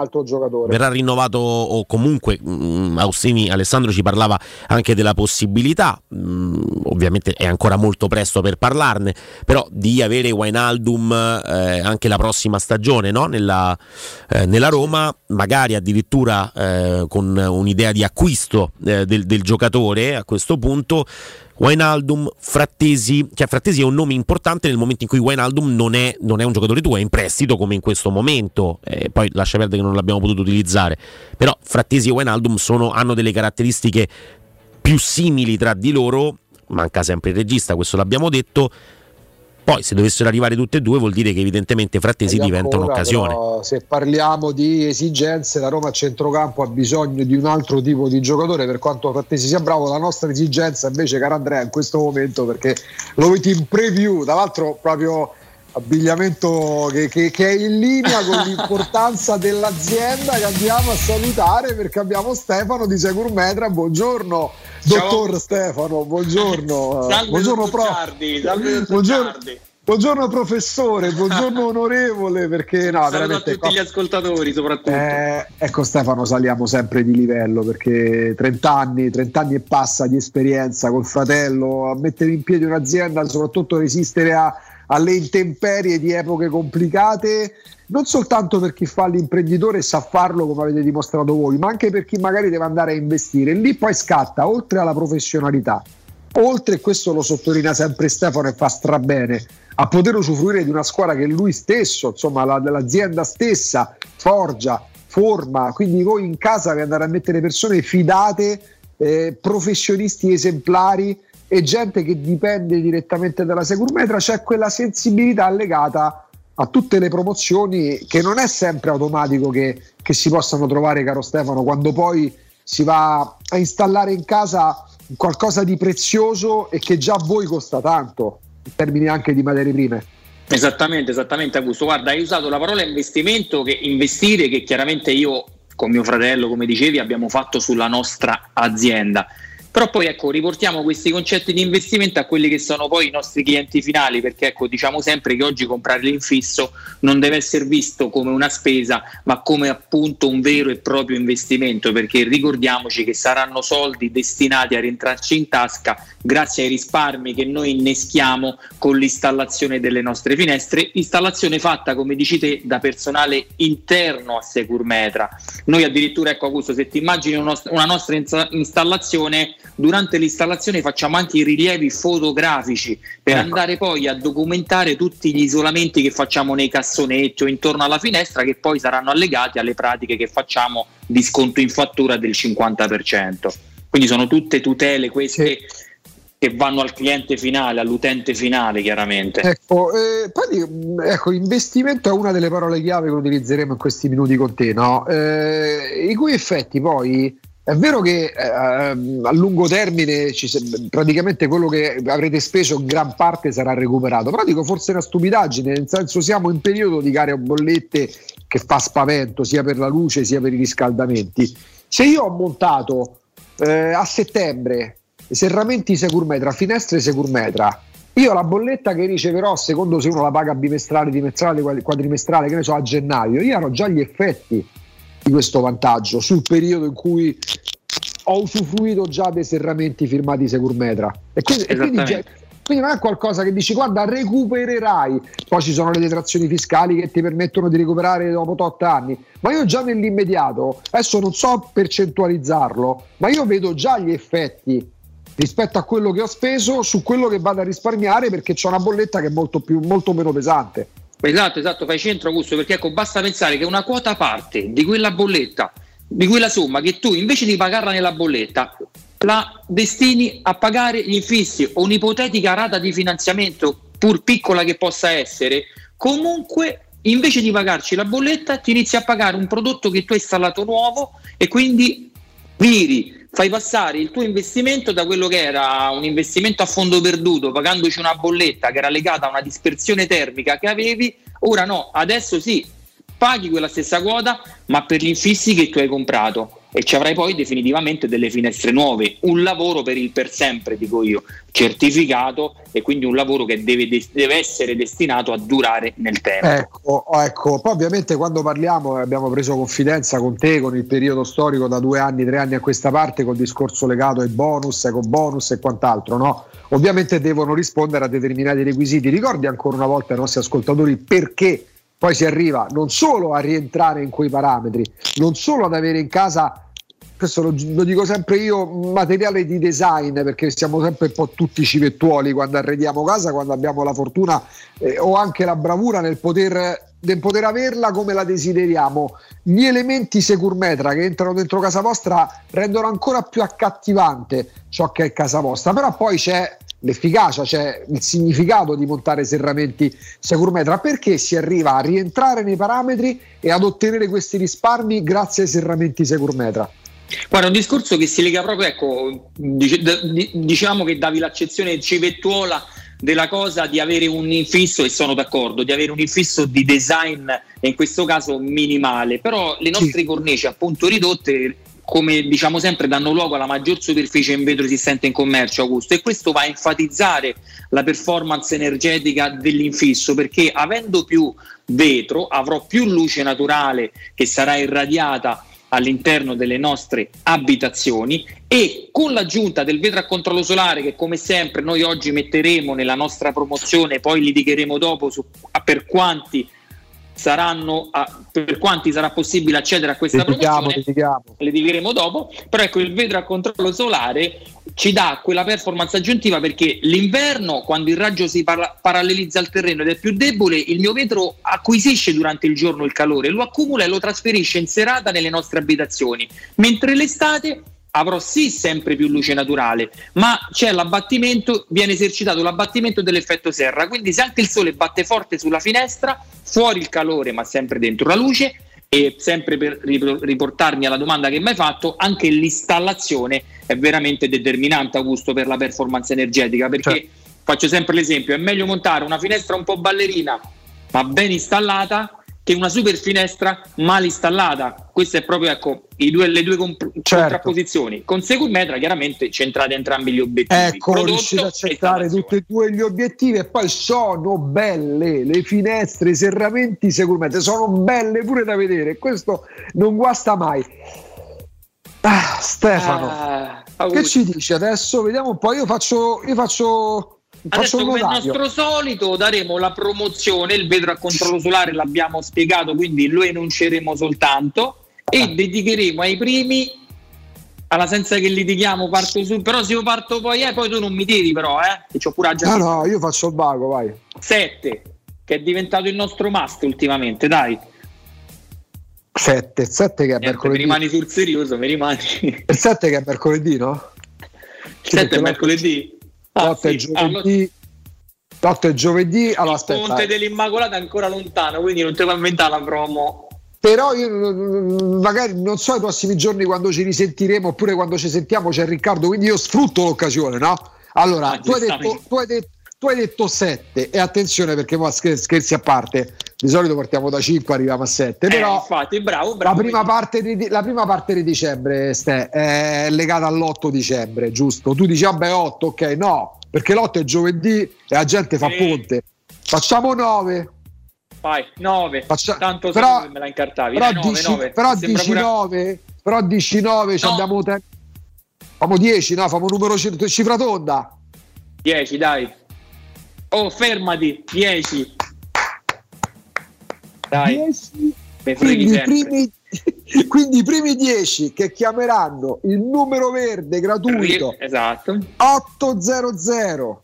verrà rinnovato o comunque mh, Austini Alessandro ci parlava anche della possibilità, mh, ovviamente è ancora molto presto per parlarne, però di avere Wijnaldum eh, anche la prossima stagione no? nella, eh, nella Roma, magari addirittura eh, con un'idea di acquisto eh, del, del giocatore a questo punto. Wijnaldum, Frattesi, cioè Frattesi è un nome importante nel momento in cui Wijnaldum non è, non è un giocatore tuo, è in prestito come in questo momento, eh, poi lascia perdere che non l'abbiamo potuto utilizzare, però Frattesi e Wijnaldum sono- hanno delle caratteristiche più simili tra di loro, manca sempre il regista, questo l'abbiamo detto, poi se dovessero arrivare tutte e due vuol dire che evidentemente Frattesi E diventa ancora, un'occasione. se parliamo di esigenze, la Roma a centrocampo ha bisogno di un altro tipo di giocatore. Per quanto Frattesi sia bravo, la nostra esigenza invece, caro Andrea, in questo momento, perché lo vedi in preview, tra l'altro proprio abbigliamento che, che- che è in linea con l'importanza dell'azienda che andiamo a salutare perché abbiamo Stefano di Secur Metra. Buongiorno, dottor Stefano, buongiorno. Salve buongiorno, prof. Giardi, salve Buongiorno. Giardi. Buongiorno professore, buongiorno onorevole, perché no, Saluto a veramente tutti gli ascoltatori soprattutto. eh, ecco Stefano, saliamo sempre di livello perché 30 anni, 30 anni e passa di esperienza col fratello, a mettere in piedi un'azienda, soprattutto resistere a- alle intemperie di epoche complicate, non soltanto per chi fa l'imprenditore e sa farlo come avete dimostrato voi, ma anche per chi magari deve andare a investire. Lì poi scatta, oltre alla professionalità, oltre, questo lo sottolinea sempre Stefano e fa strabene, a poter usufruire di una squadra che lui stesso, insomma la- l'azienda stessa, forgia, forma, quindi voi in casa vi andate a mettere persone fidate, eh, professionisti esemplari e gente che dipende direttamente dalla Securmetra, c'è quella sensibilità legata a tutte le promozioni che non è sempre automatico che, che si possano trovare, caro Stefano, quando poi si va a installare in casa qualcosa di prezioso e che già a voi costa tanto, in termini anche di materie prime. Esattamente, esattamente Augusto. Guarda, hai usato la parola investimento, che investire, che chiaramente io con mio fratello, come dicevi, abbiamo fatto sulla nostra azienda. Però poi ecco, riportiamo questi concetti di investimento a quelli che sono poi i nostri clienti finali, perché ecco, diciamo sempre che oggi comprare l'infisso non deve essere visto come una spesa, ma come appunto un vero e proprio investimento, perché ricordiamoci che saranno soldi destinati a rientrarci in tasca grazie ai risparmi che noi inneschiamo con l'installazione delle nostre finestre, installazione fatta, come dici te, da personale interno a Securmetra. Noi addirittura, ecco Augusto, se ti immagini una nostra installazione durante l'installazione facciamo anche i rilievi fotografici per ecco. andare poi a documentare tutti gli isolamenti che facciamo nei cassonetti o intorno alla finestra che poi saranno allegati alle pratiche che facciamo di sconto in fattura del 50%. Quindi sono tutte tutele queste sì che vanno al cliente finale, all'utente finale chiaramente. Ecco, eh, poi, ecco, investimento è una delle parole chiave che utilizzeremo in questi minuti con te, no? eh, i cui effetti poi è vero che eh, a lungo termine ci, praticamente quello che avrete speso in gran parte sarà recuperato, però dico forse è una stupidaggine, nel senso siamo in periodo di carico bollette che fa spavento sia per la luce sia per i riscaldamenti. Se io ho montato eh, a settembre serramenti Securmetra, finestre Securmetra, io la bolletta che riceverò, secondo se uno la paga bimestrale, dimestrale, quadrimestrale, che ne so, a gennaio, io ho già gli effetti di questo vantaggio sul periodo in cui ho usufruito già dei serramenti firmati Securmetra. E quindi, e quindi, quindi, non è qualcosa che dici guarda recupererai, poi ci sono le detrazioni fiscali che ti permettono di recuperare dopo 8 anni, ma io già nell'immediato, adesso non so percentualizzarlo, ma io vedo già gli effetti rispetto a quello che ho speso su quello che vado a risparmiare perché c'è una bolletta che è molto, più, molto meno pesante. Esatto, esatto, fai centro Augusto, perché ecco, basta pensare che una quota parte di quella bolletta, di quella somma che tu invece di pagarla nella bolletta, la destini a pagare gli infissi o un'ipotetica rata di finanziamento, pur piccola che possa essere, comunque invece di pagarci la bolletta ti inizi a pagare un prodotto che tu hai installato nuovo e quindi viri fai passare il tuo investimento da quello che era un investimento a fondo perduto, pagandoci una bolletta che era legata a una dispersione termica che avevi, ora no, adesso sì, paghi quella stessa quota, ma per gli infissi che tu hai comprato e ci avrai poi definitivamente delle finestre nuove, un lavoro per il per sempre, dico io, certificato e quindi un lavoro che deve, deve essere destinato a durare nel tempo. Ecco, ecco, poi ovviamente quando parliamo abbiamo preso confidenza con te con il periodo storico da due anni, tre anni a questa parte, con il discorso legato ai bonus, con bonus e quant'altro, no? Ovviamente devono rispondere a determinati requisiti. Ricordi ancora una volta ai nostri ascoltatori perché poi si arriva non solo a rientrare in quei parametri, non solo ad avere in casa, questo lo, lo, dico sempre io, materiale di design, perché siamo sempre un po' tutti civettuoli quando arrediamo casa, quando abbiamo la fortuna eh, o anche la bravura nel poter, nel poter averla come la desideriamo. Gli elementi Securmetra che entrano dentro casa vostra rendono ancora più accattivante ciò che è casa vostra, però poi c'è l'efficacia, cioè il significato di montare serramenti Securmetra, perché si arriva a rientrare nei parametri e ad ottenere questi risparmi grazie ai serramenti Securmetra? Guarda, un discorso che si lega proprio, ecco, diciamo che davi l'accezione civettuola della cosa di avere un infisso, e sono d'accordo, di avere un infisso di design, in questo caso minimale, però le nostre sì. cornici appunto ridotte come diciamo sempre, danno luogo alla maggior superficie in vetro esistente in commercio, Augusto, e questo va a enfatizzare la performance energetica dell'infisso, perché avendo più vetro avrò più luce naturale che sarà irradiata all'interno delle nostre abitazioni e con l'aggiunta del vetro a controllo solare che come sempre noi oggi metteremo nella nostra promozione, poi litigheremo dopo su, per quanti saranno a- per quanti sarà possibile accedere a questa Litighiamo, promozione le diremo dopo, però ecco il vetro a controllo solare ci dà quella performance aggiuntiva perché l'inverno quando il raggio si parla- parallelizza al terreno ed è più debole il mio vetro acquisisce durante il giorno il calore, lo accumula e lo trasferisce in serata nelle nostre abitazioni, mentre l'estate avrò sì sempre più luce naturale, ma c'è l'abbattimento, viene esercitato l'abbattimento dell'effetto serra, quindi se anche il sole batte forte sulla finestra, fuori il calore ma sempre dentro la luce, e sempre per riportarmi alla domanda che mi hai fatto, anche l'installazione è veramente determinante Augusto per la performance energetica, perché faccio sempre l'esempio, è meglio montare una finestra un po' ballerina ma ben installata che una super finestra mal installata. Queste è proprio ecco, i due- le due comp- contrapposizioni. Con Securmetra chiaramente centrate entrambi gli obiettivi. Ecco, Prodotto riuscite a e accettare tutti e due gli obiettivi e poi sono belle le finestre, i serramenti sicuramente sono belle pure da vedere. Questo non guasta mai. Ah, Stefano, Ah, che ci dici adesso? Vediamo un po'. Io faccio, io faccio Adesso come il notaio. nostro solito daremo la promozione, il vetro a controllo solare l'abbiamo spiegato, quindi lo enunceremo soltanto e dedicheremo ai primi alla senza che litighiamo parto su, però se io parto poi eh, poi tu non mi tiri però, eh, che c'ho pure la No, no, io faccio il vago, vai. 7 che è diventato il nostro must ultimamente, dai. 7, 7 che è Niente, mi mercoledì. rimani sul serioso, mi rimani. Il 7 che è mercoledì, no? Il 7 è mercoledì. Ah, L'8 è sì. Lo- giovedì. L'8 è giovedì. Allora, aspetta. Ponte dell'Immacolata è ancora lontano, quindi non ti puoi inventare la promo. Però io mm, magari non so i prossimi giorni quando ci risentiremo oppure quando ci sentiamo c'è Riccardo, quindi io sfrutto l'occasione, no? Allora, Ah, tu, hai detto, tu, hai detto, tu hai detto 7 e attenzione perché scherzi a parte, di solito partiamo da 5 arriviamo a 7, Eh, però infatti, bravo, la bravo. prima, parte di, la prima parte di dicembre Ste, è legata all'8 dicembre, giusto? Tu dici vabbè 8, ok, no, perché l'8 è giovedì e la gente fa Sì. ponte. Facciamo 9. Vai, 9. Faccia- Tanto però- me la incartavi. Però, Dai, 9, dici, 9. però dici pure- 9, però dici 9, ci No. abbiamo tempo. Famo 10, no? Famo numero cif- cifra tonda. 10, dai. Oh, fermati. 10. Dai. 10. Mi freghi Quindi i, primi, quindi i primi 10 che chiameranno il numero verde gratuito Esatto. 800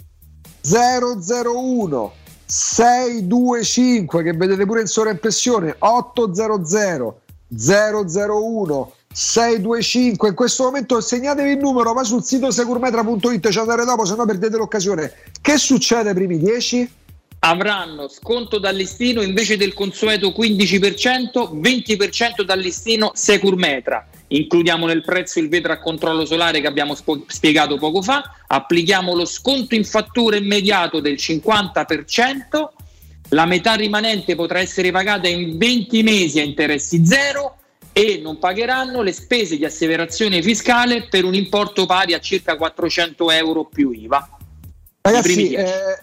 001 625 che vedete pure in sovraimpressione 800 001 625 in questo momento segnatevi il numero ma sul sito securmetra.it ci andare dopo se no perdete l'occasione che succede ai primi 10? Avranno sconto dal listino invece del consueto 15%, 20% dal listino Securmetra. Includiamo nel prezzo il vetro a controllo solare che abbiamo spiegato poco fa, applichiamo lo sconto in fattura immediato del 50%, la metà rimanente potrà essere pagata in 20 mesi a interessi zero e non pagheranno le spese di asseverazione fiscale per un importo pari a circa 400 euro più IVA. Ragazzi, 10. eh,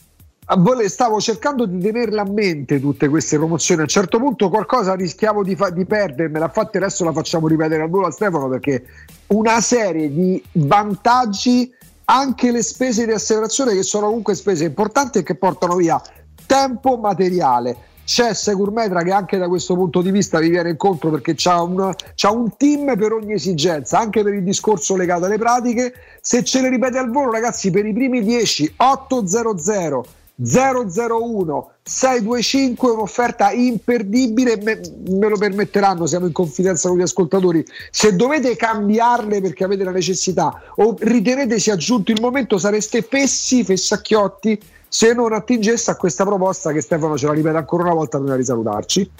stavo cercando di tenerle a mente tutte queste promozioni. A un certo punto qualcosa rischiavo di, fa- di perdermela. Infatti, adesso la facciamo ripetere al volo a Stefano perché una serie di vantaggi, anche le spese di asseverazione, che sono comunque spese importanti e che portano via tempo materiale. C'è Securmetra che anche da questo punto di vista vi viene incontro perché c'ha, una- c'ha un team per ogni esigenza, anche per il discorso legato alle pratiche. Se ce le ripete al volo, ragazzi, per i primi 10, 800 001 625 un'offerta imperdibile me, me lo permetteranno siamo in confidenza con gli ascoltatori. Se dovete cambiarle perché avete la necessità o ritenete sia giunto il momento sareste fessi fessacchiotti. Se non attingesse a questa proposta che Stefano ce la ripete ancora una volta prima di salutarci.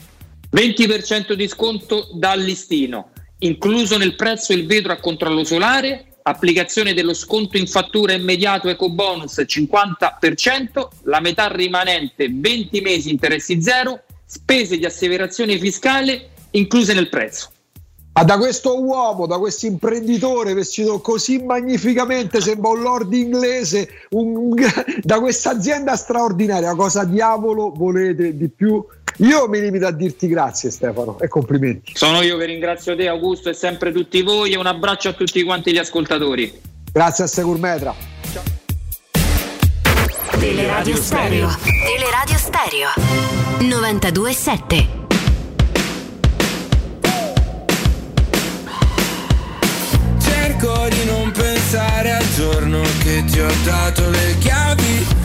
20% di sconto dal listino, incluso nel prezzo il vetro a controllo solare, applicazione dello sconto in fattura immediato eco bonus 50%, la metà rimanente 20 mesi interessi zero, spese di asseverazione fiscale incluse nel prezzo. Ah, da questo uomo, da questo imprenditore vestito così magnificamente, sembra un lord inglese, un- un- da questa azienda straordinaria, cosa diavolo volete di più? Io mi limito a dirti grazie Stefano e complimenti. Sono io che ringrazio te Augusto e sempre tutti voi e un abbraccio a tutti quanti gli ascoltatori. Grazie a Securmetra. Teleradio Stereo. Teleradio Stereo. 92.7. cerco di non pensare al giorno che ti ho dato le chiavi.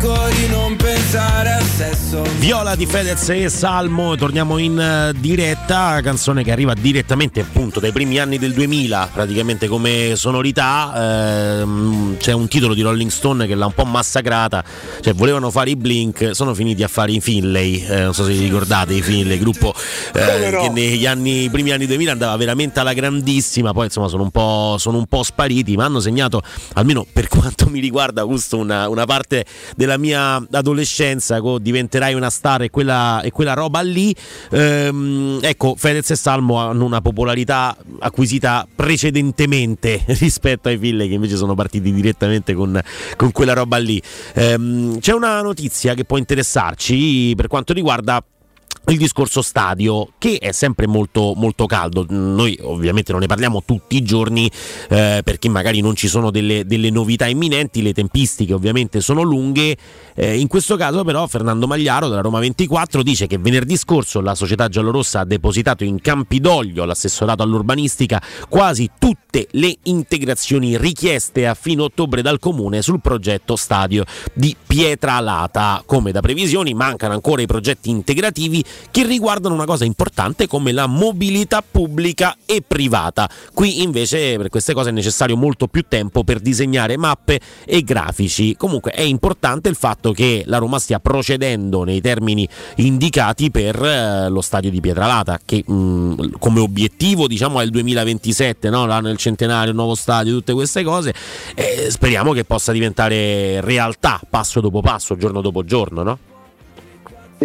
Cerco di non pensare al sesso. Viola di Fedez e Salmo, torniamo in eh, diretta, canzone che arriva direttamente appunto dai primi anni del 2000, praticamente come sonorità, ehm, c'è un titolo di Rolling Stone che l'ha un po' massacrata, cioè volevano fare i Blink, sono finiti a fare i Finlay, eh, non so se vi ricordate i Finlay, gruppo eh, che negli anni, i primi anni 2000 andava veramente alla grandissima, poi insomma sono un po', sono un po spariti, ma hanno segnato, almeno per quanto mi riguarda, Augusto, una, una parte della mia adolescenza, co, diventerai una star e quella, e quella roba lì. Ehm, ecco, Fedez e Salmo hanno una popolarità acquisita precedentemente rispetto ai Ville che invece sono partiti direttamente con, con quella roba lì. Ehm, c'è una notizia che può interessarci per quanto riguarda il discorso stadio che è sempre molto, molto caldo. Noi ovviamente non ne parliamo tutti i giorni eh, perché magari non ci sono delle, delle, novità imminenti le tempistiche ovviamente sono lunghe. Eh, in questo caso però Fernando Magliaro della Roma 24 dice che venerdì scorso la società giallorossa ha depositato in Campidoglio all'assessorato all'urbanistica quasi tutte le integrazioni richieste a fine ottobre dal comune sul progetto stadio di Pietralata. Come da previsioni mancano ancora i progetti integrativi che riguardano una cosa importante come la mobilità pubblica e privata. Qui invece per queste cose è necessario molto più tempo per disegnare mappe e grafici. Comunque è importante il fatto che la Roma stia procedendo nei termini indicati per eh, lo stadio di Pietralata, che mh, come obiettivo diciamo è il 2027, no? l'anno del centenario, il nuovo stadio, tutte queste cose. Eh, speriamo che possa diventare realtà passo dopo passo, giorno dopo giorno, no?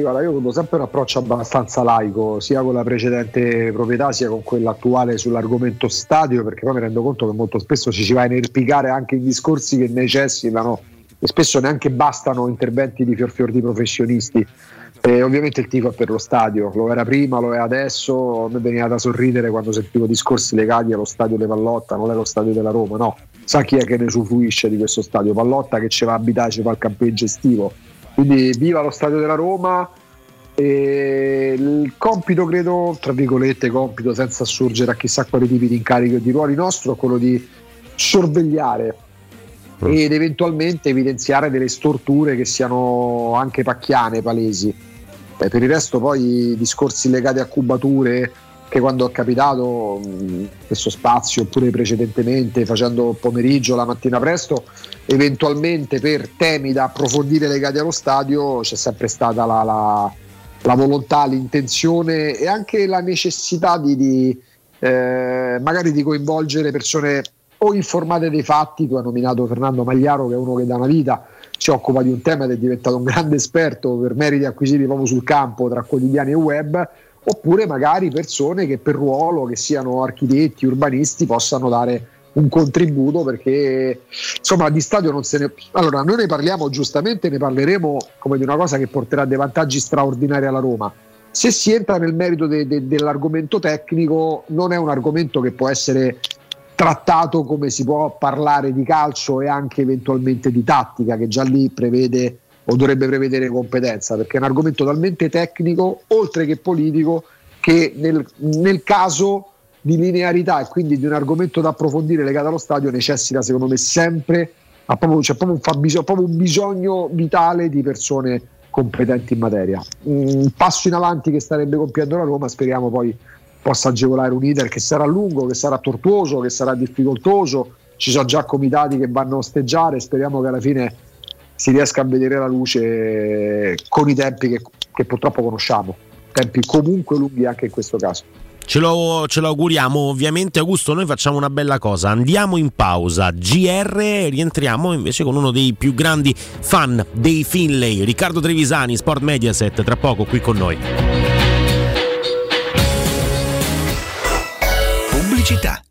Guarda, io ho avuto sempre un approccio abbastanza laico, sia con la precedente proprietà sia con quella attuale sull'argomento stadio, perché poi mi rendo conto che molto spesso ci si va a inerpicare anche in discorsi che necessitano e spesso neanche bastano interventi di fior fior di professionisti. E ovviamente il tifo è per lo stadio, lo era prima, lo è adesso, a me veniva da sorridere quando sentivo discorsi legati allo stadio di Pallotta, non è lo stadio della Roma, no. Sa chi è che ne usufruisce di questo stadio? Pallotta che ci va a abitare, ci fa il campeggio estivo quindi viva lo stadio della Roma. E il compito, credo, tra virgolette, compito senza assurgere a chissà quali tipi di incarichi o di ruoli nostro, è quello di sorvegliare mm. ed eventualmente evidenziare delle storture che siano anche pacchiane, palesi. Eh, per il resto, poi discorsi legati a cubature che quando è capitato questo spazio oppure precedentemente facendo pomeriggio la mattina presto eventualmente per temi da approfondire legati allo stadio c'è sempre stata la, la, la volontà, l'intenzione e anche la necessità di, di eh, magari di coinvolgere persone o informate dei fatti, tu hai nominato Fernando Magliaro che è uno che da una vita si occupa di un tema ed è diventato un grande esperto per meriti acquisiti proprio sul campo tra quotidiani e web, oppure magari persone che per ruolo, che siano architetti, urbanisti, possano dare un contributo perché insomma di stadio non se ne allora noi ne parliamo giustamente ne parleremo come di una cosa che porterà dei vantaggi straordinari alla Roma. Se si entra nel merito de, de, dell'argomento tecnico non è un argomento che può essere trattato come si può parlare di calcio e anche eventualmente di tattica che già lì prevede o dovrebbe prevedere competenza perché è un argomento talmente tecnico oltre che politico che nel, nel caso di linearità e quindi di un argomento da approfondire legato allo stadio necessita secondo me sempre proprio, c'è proprio un, fabbisogno, proprio un bisogno vitale di persone competenti in materia. Un passo in avanti che starebbe compiendo la Roma, speriamo poi possa agevolare un iter che sarà lungo, che sarà tortuoso, che sarà difficoltoso. Ci sono già comitati che vanno a osteggiare, speriamo che alla fine si riesca a vedere la luce con i tempi che, che purtroppo conosciamo, tempi comunque lunghi anche in questo caso. Ce lo, ce lo, auguriamo ovviamente Augusto, noi facciamo una bella cosa, andiamo in pausa, GR, rientriamo invece con uno dei più grandi fan dei Finlay, Riccardo Trevisani, Sport Mediaset, tra poco qui con noi. Pubblicità.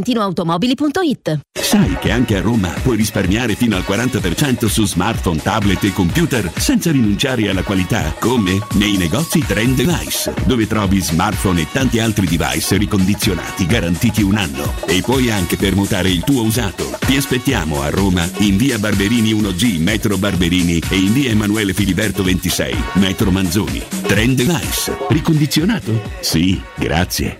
valentinoautomobili.it. Sai che anche a Roma puoi risparmiare fino al 40% su smartphone, tablet e computer senza rinunciare alla qualità? Come? Nei negozi Trend Device, dove trovi smartphone e tanti altri device ricondizionati garantiti un anno. E puoi anche permutare il tuo usato. Ti aspettiamo a Roma in via Barberini 1G, metro Barberini e in via Emanuele Filiberto 26, metro Manzoni. Trend Device. Ricondizionato? Sì, grazie.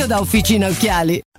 da Officina Occhiali.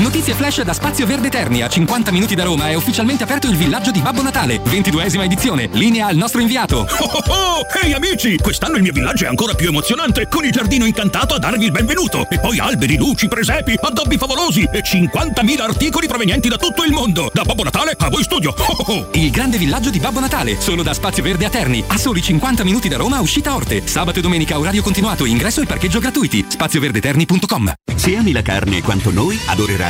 Notizie flash da Spazio Verde Terni a 50 minuti da Roma è ufficialmente aperto il villaggio di Babbo Natale, 22esima edizione. Linea al nostro inviato. Oh, oh, oh! Ehi amici, quest'anno il mio villaggio è ancora più emozionante con il giardino incantato a darvi il benvenuto e poi alberi, luci, presepi, addobbi favolosi e 50.000 articoli provenienti da tutto il mondo. Da Babbo Natale a voi studio. Oh, oh, oh. Il grande villaggio di Babbo Natale, solo da Spazio Verde a Terni, a soli 50 minuti da Roma, uscita Orte. Sabato e domenica orario continuato, ingresso e parcheggio gratuiti. spazioverdeterni.com. Se ami la carne quanto noi, adorerai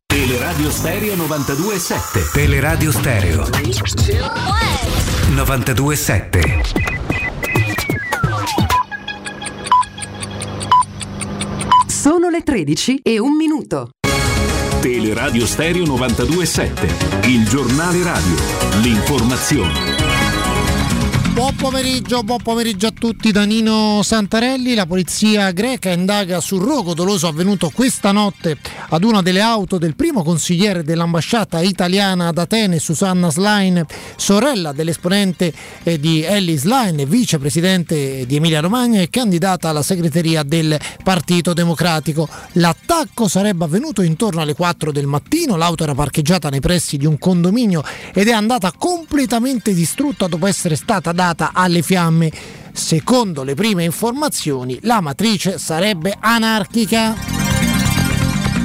Teleradio Stereo 92.7 Teleradio Stereo 92.7 Sono le 13 e un minuto. Teleradio Stereo 92.7 Il giornale radio. L'informazione Buon pomeriggio, buon pomeriggio a tutti da Nino Santarelli. La polizia greca indaga sul rogo doloso avvenuto questa notte ad una delle auto del primo consigliere dell'ambasciata italiana ad Atene, Susanna Slain, sorella dell'esponente eh, di Ellie Slain, vicepresidente di Emilia Romagna e candidata alla segreteria del Partito Democratico. L'attacco sarebbe avvenuto intorno alle 4 del mattino, l'auto era parcheggiata nei pressi di un condominio ed è andata completamente distrutta dopo essere stata data alle fiamme. Secondo le prime informazioni, la matrice sarebbe anarchica.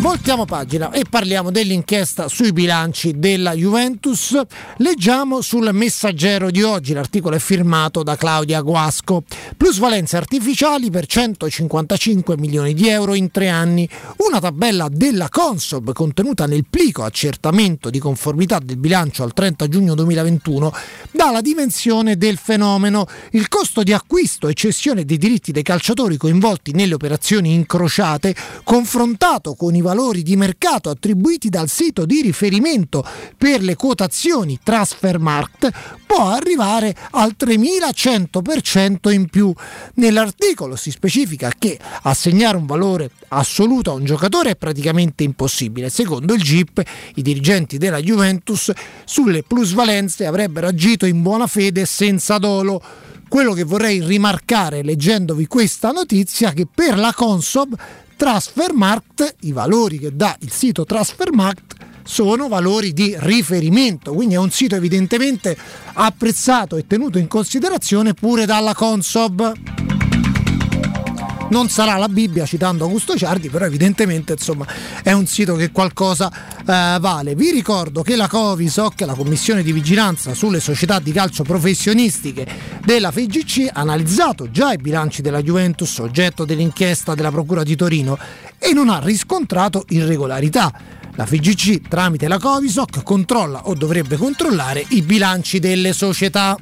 Voltiamo pagina e parliamo dell'inchiesta sui bilanci della Juventus. Leggiamo sul messaggero di oggi, l'articolo è firmato da Claudia Guasco. Plusvalenze artificiali per 155 milioni di euro in tre anni. Una tabella della Consob contenuta nel plico accertamento di conformità del bilancio al 30 giugno 2021 dà la dimensione del fenomeno. Il costo di acquisto e cessione dei diritti dei calciatori coinvolti nelle operazioni incrociate confrontato con i valori di mercato attribuiti dal sito di riferimento per le quotazioni Transfermarkt può arrivare al 3100% in più. Nell'articolo si specifica che assegnare un valore assoluto a un giocatore è praticamente impossibile. Secondo il GIP, i dirigenti della Juventus sulle plusvalenze avrebbero agito in buona fede senza dolo. Quello che vorrei rimarcare leggendovi questa notizia è che per la Consob Transfermarkt, i valori che dà il sito Transfermarkt sono valori di riferimento, quindi è un sito evidentemente apprezzato e tenuto in considerazione pure dalla Consob. Non sarà la Bibbia citando Augusto Ciardi, però evidentemente insomma, è un sito che qualcosa eh, vale. Vi ricordo che la Covisoc, la commissione di vigilanza sulle società di calcio professionistiche della FIGC, ha analizzato già i bilanci della Juventus, oggetto dell'inchiesta della Procura di Torino, e non ha riscontrato irregolarità. La FIGC, tramite la Covisoc, controlla o dovrebbe controllare i bilanci delle società.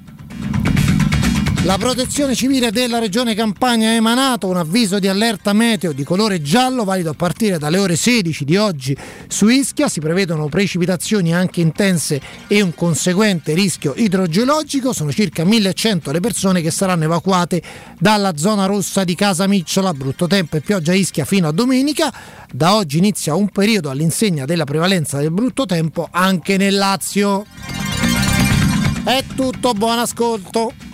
La protezione civile della regione Campania ha emanato un avviso di allerta meteo di colore giallo valido a partire dalle ore 16 di oggi su Ischia. Si prevedono precipitazioni anche intense e un conseguente rischio idrogeologico. Sono circa 1100 le persone che saranno evacuate dalla zona rossa di Casa Micciola. Brutto tempo e pioggia a Ischia fino a domenica. Da oggi inizia un periodo all'insegna della prevalenza del brutto tempo anche nel Lazio. È tutto, buon ascolto.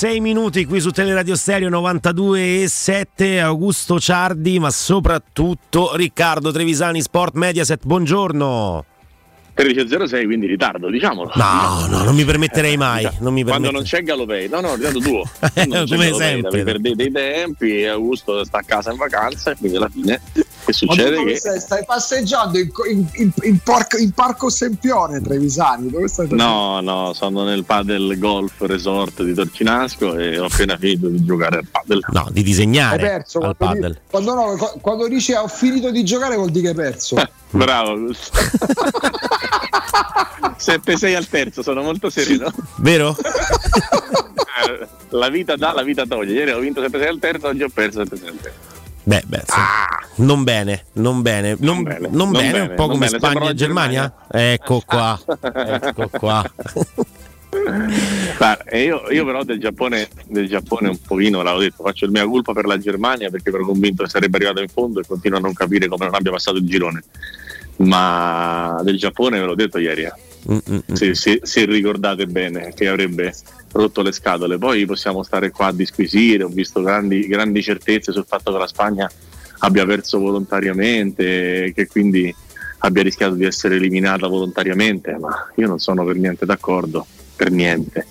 6 minuti qui su Teleradio Stereo 92 e 7 Augusto Ciardi ma soprattutto Riccardo Trevisani Sport Mediaset buongiorno 13.06, quindi ritardo, diciamolo. No, no, non mi permetterei mai. Non mi Quando non c'è Galopei, no, no, ritardo tuo. Come Galopei, sempre. Perdete dei tempi Augusto sta a casa in vacanza e quindi alla fine che succede? Dove Che stai, stai passeggiando in, in- in- in parco- in Parco Sempione, Trevisani. Dove stai No, no, sono nel padel golf resort di Torcinasco e ho appena finito di giocare al padel. No, di Hai disegnare perso al quando, padel. quando, no, qu- quando dici ho finito di giocare vuol dire che hai perso. Bravo Augusto. 7-6 al terzo, sono molto sereno. Vero? Eh, La vita dà, la vita toglie. Ieri ho vinto 7-6 al terzo, oggi ho perso 7-6 al terzo. Beh, beh, sì. non bene, non bene, non, bene, non non bene, bene, un po' non come Spagna e la Germania. Ecco qua, ecco qua. Guarda, io, io però del Giappone, del Giappone un pochino, l'avevo detto, faccio il mia colpa per la Germania perché ero convinto che sarebbe arrivato in fondo e continuo a non capire come non abbia passato il girone. Ma del Giappone ve l'ho detto ieri, eh. Mm, se, se- se ricordate bene che avrebbe rotto le scatole. Poi possiamo stare qua a disquisire, ho visto grandi, grandi certezze sul fatto che la Spagna abbia perso volontariamente, che quindi abbia rischiato di essere eliminata volontariamente, ma io non sono per niente d'accordo, per niente.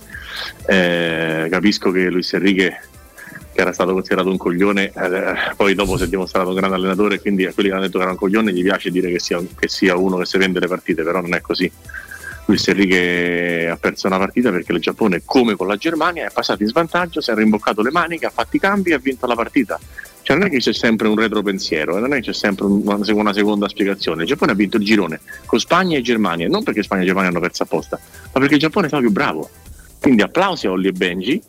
Eh, capisco che Luis Enrique che era stato considerato un coglione, eh, poi dopo si è dimostrato un grande allenatore quindi a quelli che hanno detto che era un coglione gli piace dire che sia, che sia uno che si vende le partite, però non è così. Luis Enrique ha perso una partita perché il Giappone, come con la Germania, è passato in svantaggio, si è rimboccato le maniche, ha fatto i cambi e ha vinto la partita. Cioè non è che c'è sempre un retropensiero, eh, non è che c'è sempre un- una, una seconda spiegazione. Il Giappone ha vinto il girone con Spagna e Germania, non perché Spagna e Germania hanno perso apposta, ma perché il Giappone è stato più bravo. Quindi applausi a Olli e Benji,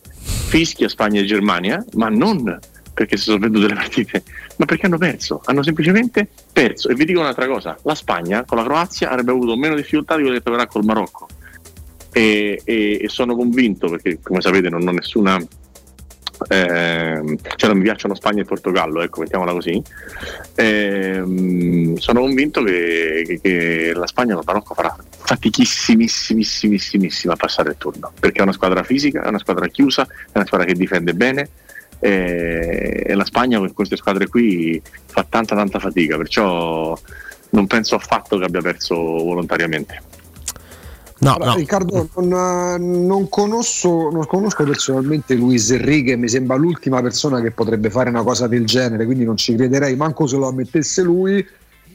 fischi a Spagna e Germania, ma non perché si sono vendute le partite, ma perché hanno perso, hanno semplicemente perso. E vi dico un'altra cosa, la Spagna con la Croazia avrebbe avuto meno difficoltà di quelle che troverà col Marocco. E, e- e sono convinto, perché come sapete non ho nessuna... ehm, cioè non mi piacciono Spagna e Portogallo, ecco, mettiamola così. Ehm, sono convinto che, che- che la Spagna con il Marocco farà fatichissimissimissima a passare il turno, perché è una squadra fisica, è una squadra chiusa, è una squadra che difende bene eh, e la Spagna con queste squadre qui fa tanta tanta fatica, perciò non penso affatto che abbia perso volontariamente. No, Allora, Riccardo, non, non conosco, non conosco personalmente Luis Enrique, mi sembra l'ultima persona che potrebbe fare una cosa del genere, quindi non ci crederei manco se lo ammettesse lui.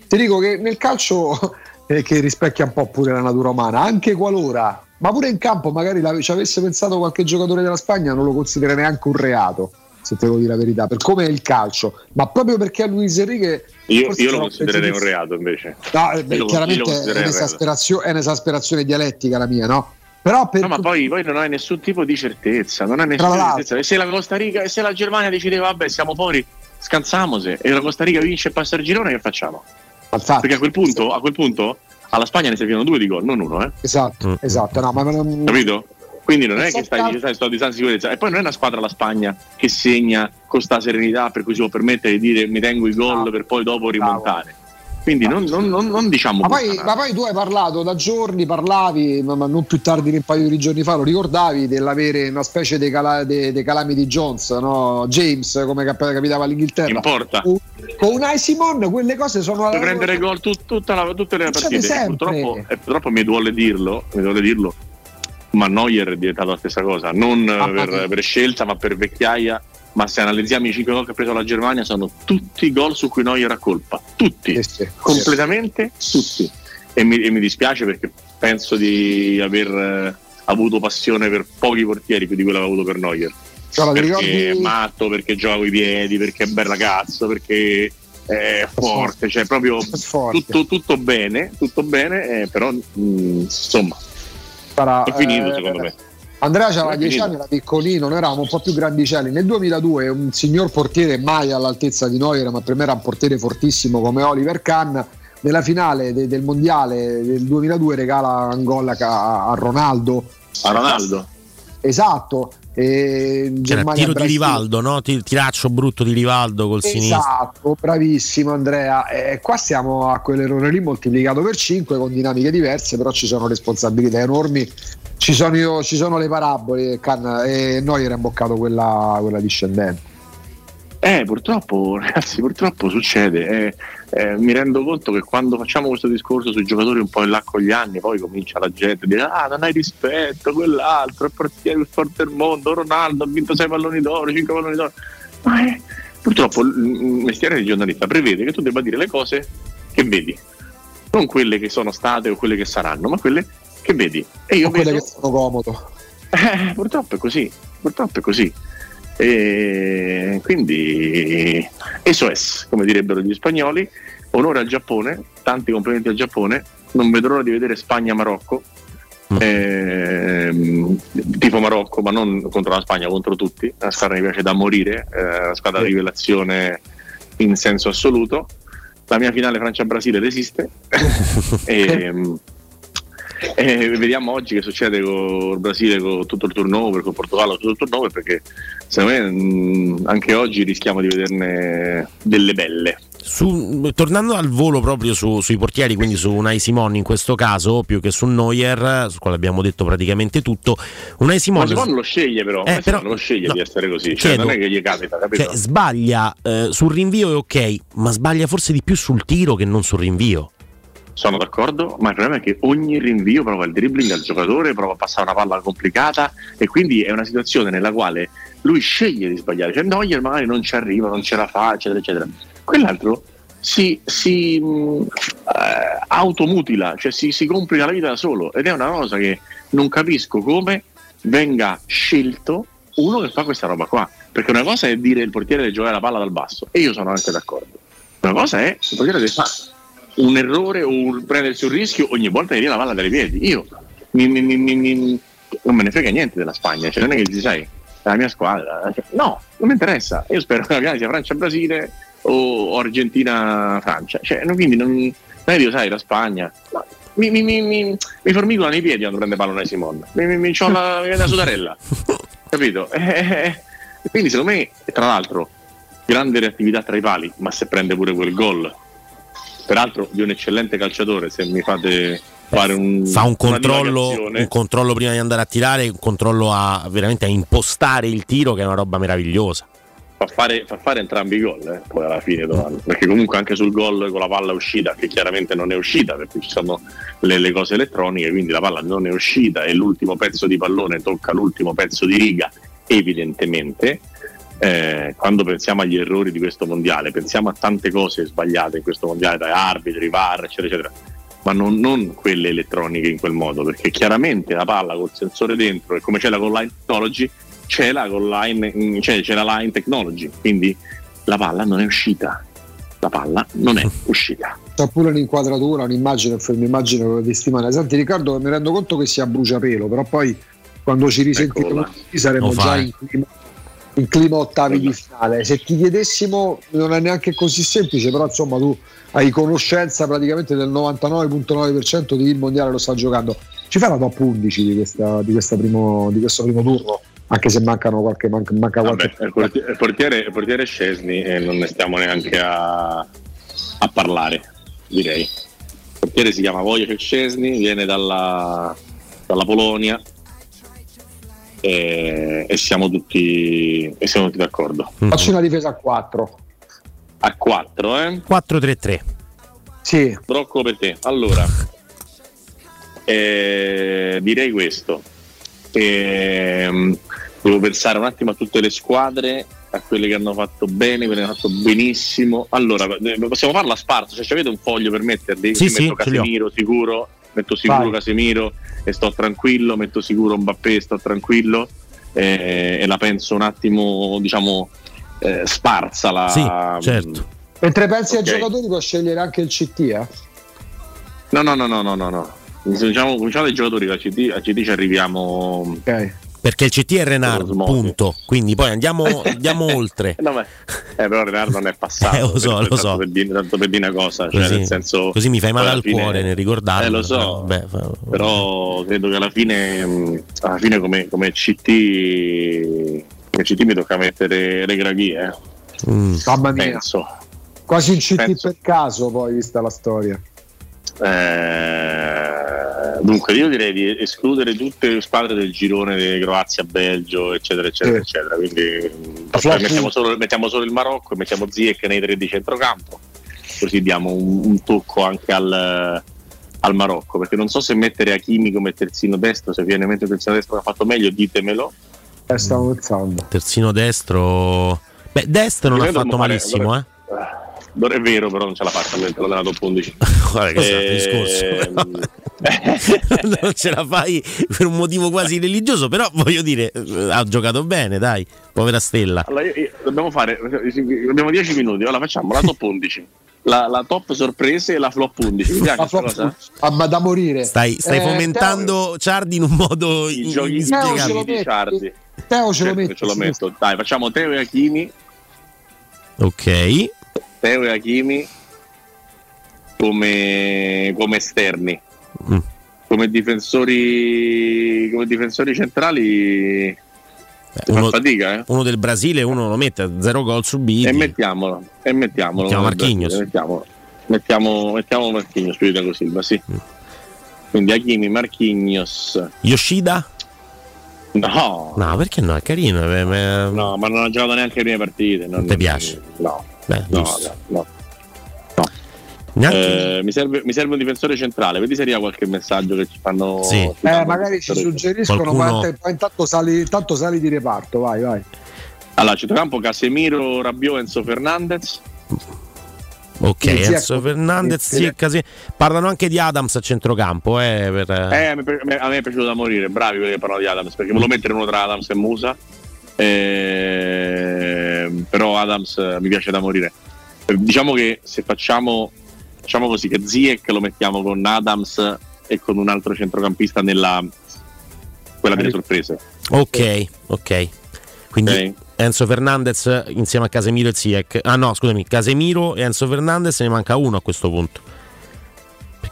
Ti dico che nel calcio, eh, che rispecchia un po' pure la natura umana, anche qualora, ma pure in campo magari ci avesse pensato qualche giocatore della Spagna, non lo considera neanche un reato, se te devo dire la verità, per come è il calcio, ma proprio perché a Luis Enrique... Io, io lo considererei un reato invece. No, eh, beh, lo- chiaramente è un'esasperazione, è un'esasperazione dialettica la mia, no? Però per No, ma poi, poi non hai nessun tipo di certezza, non hai nessuna certezza. E se la Costa Rica e se la Germania decideva, vabbè, siamo fuori, scansamose, e la Costa Rica vince e passa il girone, che facciamo? Perché a quel punto, a quel punto alla Spagna ne servivano due di gol, non uno, eh? Esatto, esatto, no, ma non- Capito? Quindi non è che stai, stai, sto di tanta sicurezza. E poi non è una squadra la Spagna che segna con sta serenità per cui si può permettere di dire mi tengo i gol per poi dopo rimontare. Quindi non, non- non- non diciamo Ma poi, ma poi tu hai parlato da giorni, parlavi, ma, non più tardi di un paio di giorni fa, lo ricordavi dell'avere una specie di cala, de- de Calamity Jones, no? James come cap- capitava all'Inghilterra. In porta. Con, con un Simon quelle cose sono... Puoi prendere gol tut- tutta la- tutte le Succede partite. Purtroppo, e purtroppo mi duole dirlo, mi duole dirlo, ma Neuer è diventato la stessa cosa, non eh, per, per scelta, ma per vecchiaia. Ma se analizziamo i 5 gol che ha preso la Germania, sono tutti gol su cui Neuer ha colpa. Tutti, completamente tutti. E mi, e mi dispiace perché penso di aver eh, avuto passione per pochi portieri più di quello che avevo avuto per Neuer. Guarda, ti perché ricordi- è matto, perché gioca coi piedi, perché è bel ragazzo, perché è forte, cioè proprio tutto, tutto bene, tutto bene, eh, però mh, insomma Sarà, è finito eh, secondo me. Andrea aveva È 10 finito. anni, era piccolino, noi eravamo un po' più grandicelli. Nel 2002 un signor portiere mai all'altezza di Neuer, ma per me era un portiere fortissimo come Oliver Kahn, nella finale de- del mondiale del 2002 regala un gol a, a Ronaldo. A Ronaldo? Esatto. E Germania tiro di. Rivaldo, no? Ti- Tiraccio brutto di Rivaldo col sinistro. Esatto, bravissimo Andrea. E qua stiamo a quell'errore lì moltiplicato per 5 con dinamiche diverse, però ci sono responsabilità enormi. Ci sono, io- ci sono le parabole Can- e noi era imboccato quella, quella discendente. Eh, purtroppo, ragazzi, purtroppo succede. Eh, eh, mi rendo conto che quando facciamo questo discorso sui giocatori un po' in là con gli anni, poi comincia la gente a dire: Ah, non hai rispetto, quell'altro, è il portiere più forte del mondo. Ronaldo ha vinto 6 palloni d'oro, 5 palloni d'oro. Ma eh, purtroppo il mestiere di giornalista prevede che tu debba dire le cose che vedi, non quelle che sono state o quelle che saranno, ma quelle che vedi. E io o quelle vedo... che sono comodo. Eh, purtroppo è così, purtroppo è così. E quindi SOS, come direbbero gli spagnoli, onore al Giappone, tanti complimenti al Giappone, non vedo l'ora di vedere Spagna-Marocco, ehm, tipo Marocco, ma non contro la Spagna, contro tutti, la squadra mi piace da morire, eh, la squadra di rivelazione in senso assoluto. La mia finale Francia-Brasile resiste. e, e vediamo oggi che succede con il Brasile con tutto il turnover, con il Portogallo con tutto il turnover, perché secondo me anche oggi rischiamo di vederne delle belle. Su, tornando al volo proprio su, sui portieri, quindi su Unai Simon in questo caso, più che su Neuer, su quale abbiamo detto praticamente tutto, Unai Simon... Ma Simon lo sceglie però, Eh, però- lo sceglie no, di essere così, cioè, non è che gli capita, capito? Cioè, sbaglia eh, sul rinvio è ok, ma sbaglia forse di più sul tiro che non sul rinvio. Sono d'accordo, ma il problema è che ogni rinvio prova il dribbling al giocatore, prova a passare una palla complicata e quindi è una situazione nella quale lui sceglie di sbagliare. Cioè Neuer magari non ci arriva, non ce la fa, eccetera, eccetera. Quell'altro si, si eh, automutila, cioè si, si complica la vita da solo ed è una cosa che non capisco come venga scelto uno che fa questa roba qua. Perché una cosa è dire il portiere deve giocare la palla dal basso e io sono anche d'accordo. Una cosa è il portiere deve fare un errore o un- prendersi un rischio ogni volta che viene la palla dai piedi. Io mi- mi- mi- non me ne frega niente della Spagna, cioè non è che dici, sai, è la mia squadra. No, non mi interessa. Io spero che la finale sia Francia-Brasile o, Argentina-Francia. Cioè, no, quindi non, non è che dico, sai, la Spagna. ma mi, mi, mi, mi, mi formicolano i piedi quando prende pallone Simon. Mi, mi, mi c'ho la, la sudarella. Capito? Eh, E quindi secondo me, e tra l'altro, grande reattività tra i pali, ma se prende pure quel gol peraltro di un eccellente calciatore se mi fate fare un Fa un controllo, un controllo prima di andare a tirare, un controllo a veramente a impostare il tiro, che è una roba meravigliosa. fa fare, fa fare entrambi i gol eh, poi alla fine Donan. perché comunque anche sul gol con la palla uscita che chiaramente non è uscita perché ci sono le, le cose elettroniche quindi la palla non è uscita e l'ultimo pezzo di pallone tocca l'ultimo pezzo di riga evidentemente eh, quando pensiamo agli errori di questo mondiale pensiamo a tante cose sbagliate in questo mondiale dai arbitri, VAR eccetera eccetera ma non, non quelle elettroniche in quel modo perché chiaramente la palla col sensore dentro e come c'è la con line technology c'è la, con line, mm, cioè, c'è la line technology quindi la palla non è uscita la palla non è uscita C'ha pure un'inquadratura, un'immagine, un'immagine di stimare. Senti Riccardo, mi rendo conto che sia a bruciapelo, però poi quando ci risentiremo tutti saremo Lo già fai. in clima, in clima ottavi di finale. Se ti chiedessimo, non è neanche così semplice, però insomma tu hai conoscenza praticamente del 99.9% di il mondiale lo sta giocando. Ci fai la top 11 di, questa, di, questa primo, di questo primo turno? Anche se mancano qualche, manca, manca qualche Vabbè, il portiere, il portiere, il portiere Scesni e non ne stiamo neanche a, a parlare, direi. Il portiere si chiama Wojciech Scesni, viene dalla, dalla Polonia e, e siamo tutti, e siamo tutti d'accordo. Faccio una difesa a 4. A 4, eh? 4-3-3. Sì. Brocco per te. Allora, eh, direi questo. Ehm, devo pensare un attimo a tutte le squadre, a quelle che hanno fatto bene, quelle che hanno fatto benissimo. Allora, eh, possiamo farla a sparso, se ci avete un foglio per metterli, Sì, Io sì, metto. Casemiro sicuro, metto sicuro Vai. Casemiro e sto tranquillo, metto sicuro Mbappé e sto tranquillo eh, e la penso un attimo, diciamo, eh, sparsa la... Sì, certo. Mentre pensi Ok. ai giocatori puoi scegliere anche il CT, eh? No, no, no, no, no, no, no. Diciamo, cominciamo dai giocatori, a CD, a CD ci arriviamo. Perché il CT è Renard, punto. Quindi poi andiamo, andiamo oltre. No, ma- eh, però Renard non è passato. Eh, lo so, per- lo tanto so. Per dire, tanto per dire una cosa, cioè, Così, nel senso, così mi fai male al fine- cuore nel ricordarlo. Eh, lo so. però, vabbè, fa- Però credo che alla fine, mh, alla fine come, come CT, come CT mi tocca mettere Regraghi, eh. Mm. Mamma mia. Penso. Quasi un CT Penso. per caso, poi vista la storia. Eh, dunque, io direi di escludere tutte le squadre del girone di Croazia, Belgio, eccetera, eccetera, Sì. eccetera. Quindi Cioè, mettiamo, solo, mettiamo solo il Marocco e mettiamo Ziyech nei tre di centrocampo, così diamo un, un tocco anche al, al Marocco, perché non so se mettere Hakimi come terzino destro, se viene mentre terzino destro ha fatto meglio, ditemelo. Eh, stavo pensando. Terzino destro. Beh, destro non ha fatto fare- malissimo, eh. Non è vero, però non ce l'ha fatta quello della top 11. Guarda che è il discorso. Ehm, non ce la fai per un motivo quasi religioso, però voglio dire, ha giocato bene, dai, povera stella. Allora, io- io- dobbiamo fare, abbiamo 10 minuti, allora facciamo la top 11, la, la top sorprese e la flop 11. Mi piace La flop- cosa? Ah, ma da morire. Stai, stai Eh, fomentando Ciardi in un modo I giochi inspiegabile. di Ciardi. Teo ce lo Certo che metti. ce lo sì. metto. Dai, facciamo Teo e Hakimi, Ok. Teo e Hakimi come, come esterni. Mm. Come difensori, come difensori centrali Uno, fatica, eh? uno del Brasile, uno lo mette a zero gol subiti. E mettiamolo, e mettiamolo. Mettiamo guarda, Marquinhos. Mettiamo, mettiamo, mettiamo Marquinhos più di Thiago Silva, sì. Quindi Hakimi, Marquinhos. Yoshida? No, No, perché no? È carino. eh, no, ma non ha giocato neanche le prime partite. Non, Non ti piace? No, Beh, no, giusto. no. Neanche- Eh, mi, serve, mi serve un difensore centrale. Vedi se arriva qualche messaggio che ci fanno. Sì. ci Eh, magari ci suggeriscono, Qualcuno- ma int- ma intanto sali, intanto sali di reparto, vai, vai. Allora, centrocampo Casemiro, Rabiot, Enzo Fernandez. Ok, Enzo ecco. Fernandez, Sì, sì, sì. Casi- parlano anche di Adams a centrocampo. Eh, per, Eh, a me- a me è piaciuto da morire, bravi quelli che parlano di Adams, perché volevo mettere uno tra Adams e Musa, eh, però Adams eh, mi piace da morire. Eh, Diciamo che se facciamo, facciamo così, che Ziek lo mettiamo con Adams e con un altro centrocampista nella quella delle sorprese. Ok, ok. Quindi Ok. Enzo Fernandez insieme a Casemiro e Ziyech. Ah no, scusami, Casemiro e Enzo Fernandez ne manca uno a questo punto.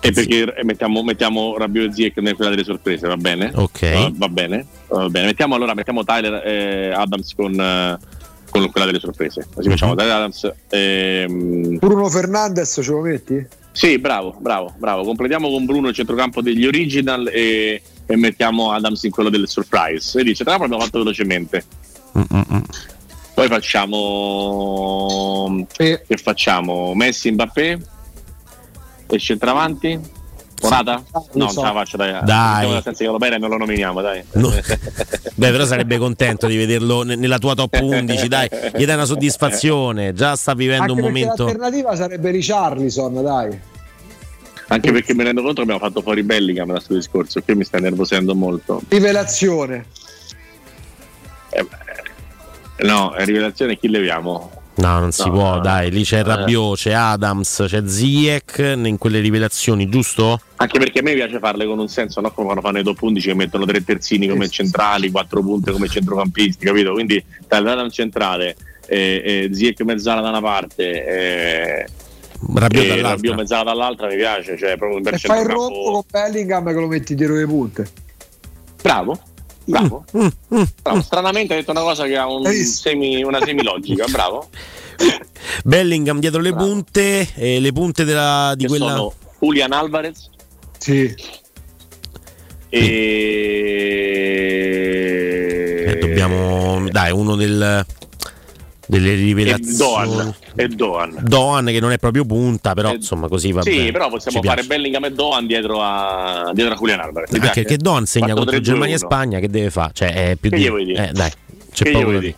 E perché eh, mettiamo, mettiamo Rabiot e Ziek nella quella delle sorprese, va bene? Ok. Va, va bene, va bene. Mettiamo allora mettiamo Tyler e Adams con, eh, con quella delle sorprese. Così Mhm. facciamo Tyler Adams. ehm, Bruno Fernandez ce lo metti? Sì, bravo, bravo, bravo. Completiamo con Bruno il centrocampo degli original e, e mettiamo Adams in quello delle surprise. Vedi, il centrocampo l'abbiamo fatto velocemente. Poi facciamo. Che facciamo? Messi, Mbappé e il centravanti? Morata? No, non ce la faccio, dai. Dai. Mettiamo Senza Calopera e non lo nominiamo, dai. No. Beh, però sarebbe contento di vederlo ne- nella tua top 11, dai, gli dai una soddisfazione. Già sta vivendo Anche un momento. l'alternativa sarebbe Richarlison, dai. Anche perché mi rendo conto che abbiamo fatto fuori Bellingham da questo discorso, che mi sta nervosendo molto. Rivelazione. No, è rivelazione chi leviamo? No, non si No, può, no. dai. Lì c'è Eh. Rabiot, c'è Adams, c'è Ziyech in quelle rivelazioni, giusto? Anche perché a me piace farle con un senso, no? Come quando fanno i top 11 che mettono tre terzini come centrali, quattro punte come centrocampisti, capito? Quindi Tagliare centrale, eh, eh, Ziyech mezzala da una parte, eh, Rabiot dall'altra. Rabiot mezzala dall'altra mi piace, cioè proprio un bel E fai il rompo con Bellingham che lo metti dietro le punte. Bravo, bravo. Mm, Bravo. Stranamente ha detto una cosa che ha un visto? semi- una semilogica, bravo. Bellingham dietro le punte, e le punte della, di Che quella. sono Julian Alvarez Sì. e... Eh, dobbiamo. Dai, uno del. Delle e rivelazioni. E Doan. Doan che non è proprio punta, però insomma così va Sì, bene. però possiamo Ci fare piace. Bellingham e Doan dietro a, dietro a Julian Alvarez. Anche piace? che Doan segna Fatto contro 3-2-1. Germania e Spagna, che deve fare? Cioè, è più Che di. gli vuoi dire? Eh, dai, c'è Che poco dire.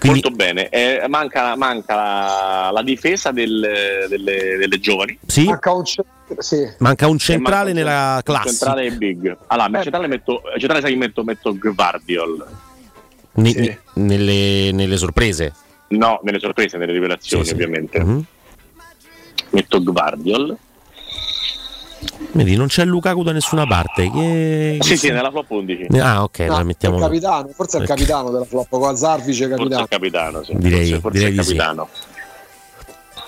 Quindi- Molto bene. Eh, manca manca la, la difesa del- delle, delle giovani. Sì, Manca un ce- sì. manca un E centrale manca un nella classe. Centrale e big. Allora, Eh. centrale metto, centrale sai che metto, metto Gvardiol. Ne- Sì. ne- nelle, nelle sorprese. No, nelle sorprese, nelle rivelazioni Sì, sì. ovviamente. Mhm. Metto Gvardiol. Vedi, non c'è Lukaku da nessuna parte. Che... Sì, sì, nella flop 11. Ah, ok, No, la mettiamo. il capitano, forse è il Ecco. capitano della flop con Zarvice Forse è capitano. il capitano, sì. Direi- forse, forse direi è il di sì.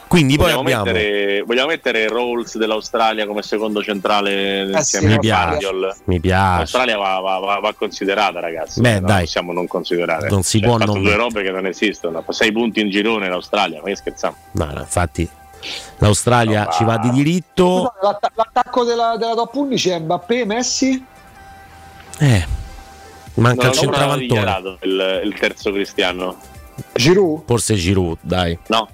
Quindi poi Vogliamo abbiamo. mettere, vogliamo mettere Rolls dell'Australia come secondo centrale Eh sì, insieme mi a piace. Mi piace. L'Australia va, va- va- va considerata, ragazzi. Beh, non dai. possiamo non considerare. Non si Cioè, può non- due robe che non esistono. Sei punti in girone l'Australia, ma che scherziamo? No, no, infatti, l'Australia No, ci va di diritto. L'atta- L'attacco della, della top 11 è Mbappé, Messi. Eh, Manca non il dichiarato il, il terzo cristiano. Giroud? Forse Giroud, dai. No,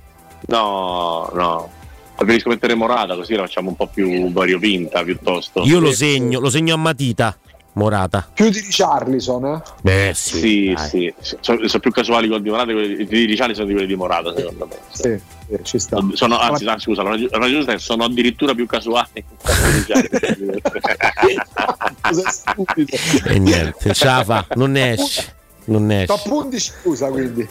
no, no. Preferisco mettere Morata così la facciamo un po' più variopinta piuttosto. Io lo segno, lo segno a matita. Morata. Più di Richarlison, eh? Beh, sì. Sì, sì. Sono, sono più casuali quelli di Morata, quelli di Ricciardi sono di quelli di Morata, secondo me. Sì, sì, ci sta. Sono, anzi, anzi, scusa, la ragione è che sono addirittura più casuali. E niente, ce la fa, non ne esce. Non ne esce. Top 11 scusa quindi.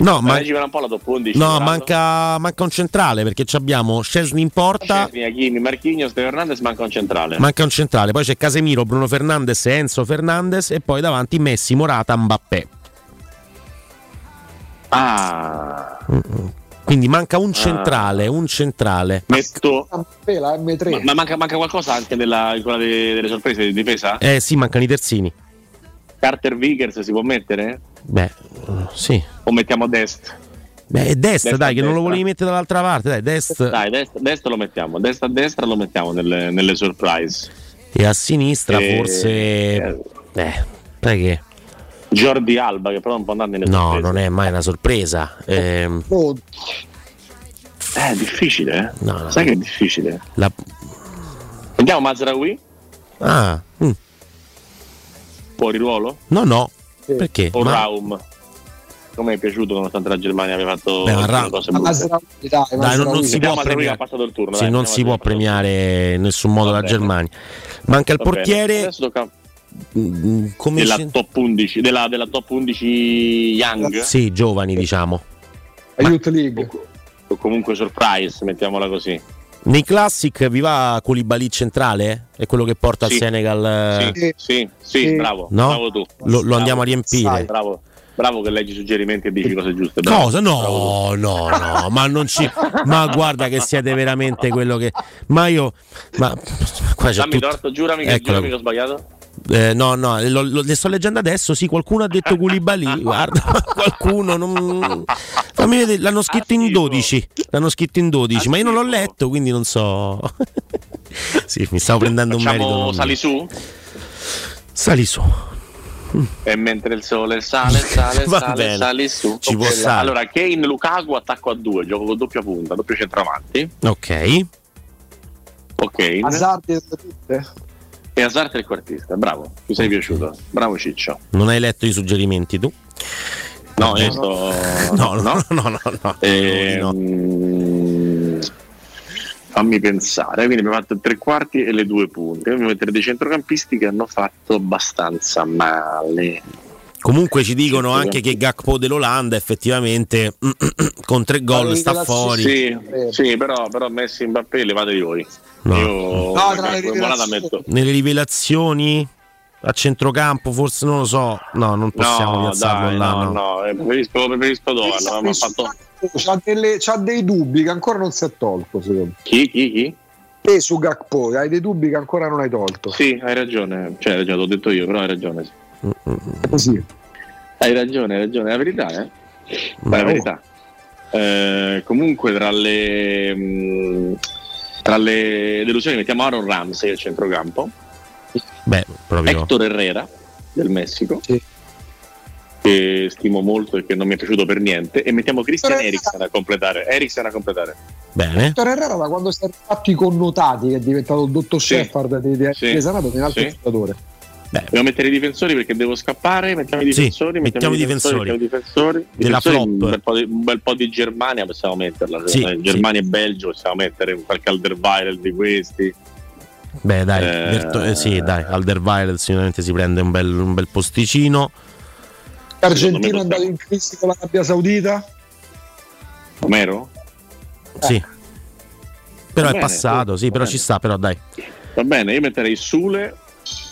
No, ma, Leggimela un po' la top 11. no, manca, manca un centrale perché ci abbiamo Scesni in porta. Scesni, Hakimi, Marquinhos, De Fernandez, manca un centrale. Manca un centrale, poi c'è Casemiro, Bruno Fernandes e Enzo Fernandes e poi davanti Messi, Morata, Mbappé. Ah, Quindi manca un centrale, un centrale. metto. La M3. Ma, ma manca, manca qualcosa anche nella, in quella de- delle sorprese di difesa? Eh sì, mancano i terzini. Carter Vickers si può mettere? Beh, eh, sì. O mettiamo Dest? Beh, è destra, Destra dai, che non lo destra. volevi mettere dall'altra parte, dai, destra. Dai, Dest, Dest lo mettiamo. Destra a destra lo mettiamo nelle, nelle surprise. E a sinistra Eh, forse... Eh, sai che... Jordi Alba, che però non può andare nelle No, sorprese. non è mai una sorpresa. Ehm, Oh, Eh, è difficile, eh? No, no. Sai che è difficile? la- Andiamo Mazraoui? Ah, mm, Fuori ruolo? no, no. Perché? O Ma- Raum? Come è piaciuto nonostante la Germania aveva fatto Beh, ma Ra- cose brutte? Dai, Dai, non, non si può premiare. turno, Sì, dai, non mettiamo si può premiare in nessun modo la. Germania. Manca il. Va portiere. Adesso tocca mm, Come della ci- top 11, della, della top 11 Young. Sì, giovani, diciamo. Youth League. O comunque surprise, mettiamola così. Nei classic vi va Koulibaly centrale? È quello che porta Sì. al Senegal. eh, Sì, sì, sì, Sì. bravo. No? Bravo tu. Lo, lo Bravo. andiamo a riempire. Sai, bravo. Bravo che leggi suggerimenti e dici cose giuste. bravo. Cosa? No, no, no, ma non ci. Ma guarda che siete veramente quello che. Ma io. Ma qua c'è Dammi tutto. torto, giurami che, giurami che ho sbagliato. Eh, no, no, lo- lo- le sto leggendo adesso. Sì, qualcuno ha detto Koulibaly. Guarda, qualcuno non. Fammi vedere, l'hanno scritto in 12. L'hanno scritto in 12, ma io non l'ho letto, quindi non so. sì, mi stavo prendendo un merito. Facciamo sali su? Sali su. E mentre il sole sale, sale, Va sale, bene. sali su. Ci può stare. Allora, Kane Lukaku attacco a due, gioco con doppia punta, doppio centravanti. Ok. Ok. Hazard e. E Hazard trequartista, bravo, mi sei piaciuto. Bravo Ciccio. Non hai letto i suggerimenti tu? No, io sto. No, no, no, no, no. Ehm, Fammi pensare, quindi abbiamo fatto tre quarti e le due punte. Mettere dei centrocampisti che hanno fatto abbastanza male. Comunque ci dicono anche che Gakpo dell'Olanda effettivamente con tre gol sta fuori. Sì, sì, però, però Messi e Mbappé levatevi voi. No. Io No, tra le rivelazioni. metto. Nelle rivelazioni a centrocampo forse non lo so. No, non possiamo No, piazzarlo dai, là. no, no. no, eh, preferisco, preferisco ma fatto C'ha, delle- c'ha dei dubbi che ancora non si è tolto, secondo me. chi, chi, chi? E su Gakpo hai dei dubbi che ancora non hai tolto. Sì, hai ragione, cioè hai ragione, l'ho detto io, però hai ragione. sì. Così. Hai ragione, hai ragione, è la verità, eh? Ma è la verità. Eh, comunque tra le mh, tra le delusioni mettiamo Aaron Ramsey al centrocampo, Beh, proprio. Hector Herrera del Messico, che stimo molto e che non mi è piaciuto per niente, e mettiamo Christian. Eriksen a completare. Eriksen a completare. Bene. Vittor Herrera da quando si è fatto i connotati che è diventato il dottor Sì. Shepard di, di, Sì. di Sanato, un altro Sì. giocatore. Dobbiamo mettere i difensori perché devo scappare. Mettiamo i Sì, difensori. mettiamo i difensori. mettiamo i difensori. Della Difensori, flop. Un bel, po di, un bel po' di Germania possiamo metterla. Sì, Eh, Germania e Belgio possiamo mettere qualche Alderweireld di questi. Beh, dai, Eh. Verto- eh, sì, dai, Alderweireld sicuramente si prende un bel, un bel posticino. Argentino è andato in crisi con l'Arabia Saudita. Romero? Sì. Però Va è bene, passato, sì, sì, va però bene. ci sta, però dai. Va bene, io metterei Sule,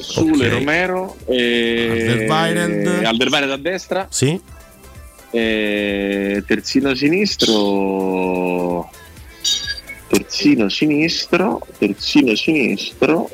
Sule Ok. Romero e Alderweireld. Alderweireld a destra. Sì. E terzino sinistro. Terzino sinistro. Terzino sinistro.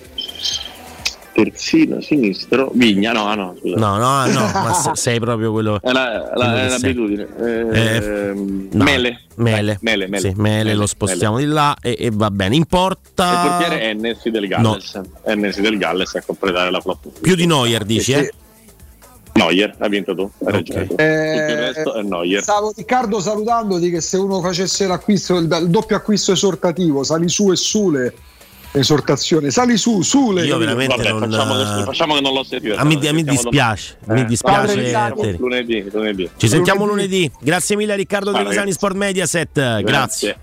Terzino sinistro, Vigna, no, no, scusa. No, no, no, ma se- sei proprio quello. È, la, la, che è l'abitudine. Eh, Ehm, no. Mele. Mele. Mele, Mele. Sì, Mele, lo spostiamo di là e, e va bene. In Il porta portiere è Nessi del Galles. È Nessi del Galles a completare la flop. più di Neuer, dici, eh? Neuer, hai vinto tu, il resto è Neuer. Stavo Riccardo salutandoti che se uno facesse l'acquisto, il, il doppio acquisto esortativo, sali su e sule, esortazione, sali su, sule. Io veramente Vabbè, non- facciamo, che, facciamo che non l'ho sentito. Ah, mi, mi dispiace, domani. mi dispiace. Lunedì, lunedì. Ci sentiamo lunedì. Grazie mille a Riccardo Trevisani. Sport Mediaset. Grazie, grazie,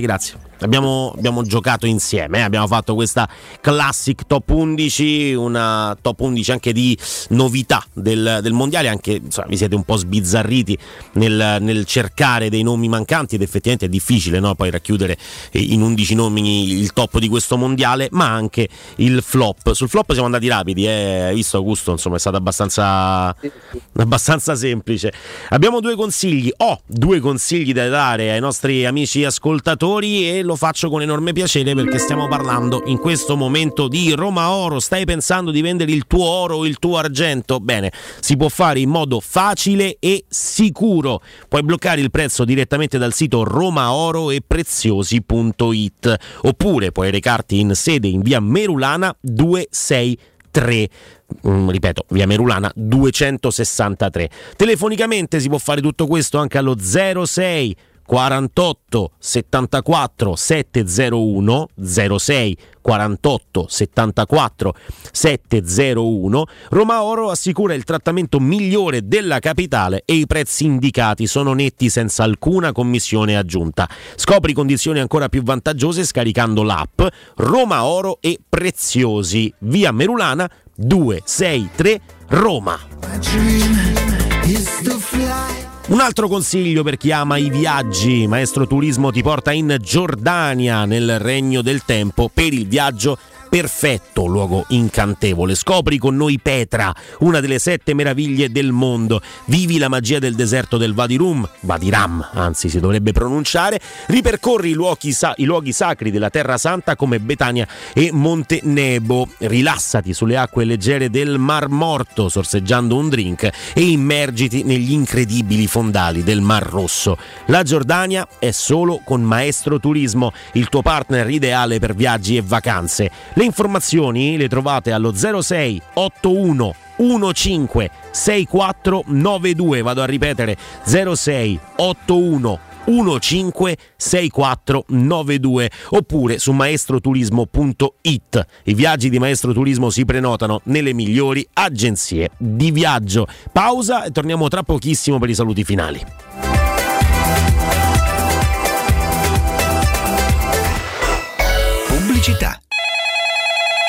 grazie. Abbiamo, abbiamo giocato insieme, eh, abbiamo fatto questa classic top 11, una top 11 anche di novità del, del mondiale, anche insomma, vi siete un po' sbizzarriti nel, nel cercare dei nomi mancanti ed effettivamente è difficile no? poi racchiudere eh, in 11 nomi il top di questo mondiale, ma anche il flop. Sul flop siamo andati rapidi, eh, visto Augusto, insomma è stato abbastanza, abbastanza semplice. Abbiamo due consigli, ho due consigli da dare ai nostri amici ascoltatori e lo faccio con enorme piacere perché stiamo parlando in questo momento di Roma Oro. Stai pensando di vendere il tuo oro o il tuo argento? Bene, si può fare in modo facile e sicuro. Puoi bloccare il prezzo direttamente dal sito romaoro e preziosi.it oppure puoi recarti in sede in via Merulana 263. Mm, ripeto, via Merulana 263. Telefonicamente si può fare tutto questo anche allo 06 48 74 701 06 48 74 701 Roma Oro assicura il trattamento migliore della capitale e i prezzi indicati sono netti senza alcuna commissione aggiunta. Scopri condizioni ancora più vantaggiose scaricando l'app Roma Oro e Preziosi, via Merulana 263 Roma. Un altro consiglio per chi ama i viaggi, Maestro Turismo ti porta in Giordania nel regno del tempo per il viaggio perfetto, luogo incantevole. Scopri con noi Petra, una delle sette meraviglie del mondo. Vivi la magia del deserto del Wadi Rum, Wadi Ram, anzi si dovrebbe pronunciare. Ripercorri i luoghi, i luoghi sacri della Terra Santa come Betania e Monte Nebo. Rilassati sulle acque leggere del Mar Morto, sorseggiando un drink e immergiti negli incredibili fondali del Mar Rosso. La Giordania è solo con Maestro Turismo, il tuo partner ideale per viaggi e vacanze. Le informazioni le trovate allo 06 81 15 6492. Vado a ripetere 06 81 15 6492 oppure su maestroturismo.it. I viaggi di Maestro Turismo si prenotano nelle migliori agenzie di viaggio. Pausa e torniamo tra pochissimo per i saluti finali. Pubblicità.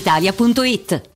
brispalitalia.it.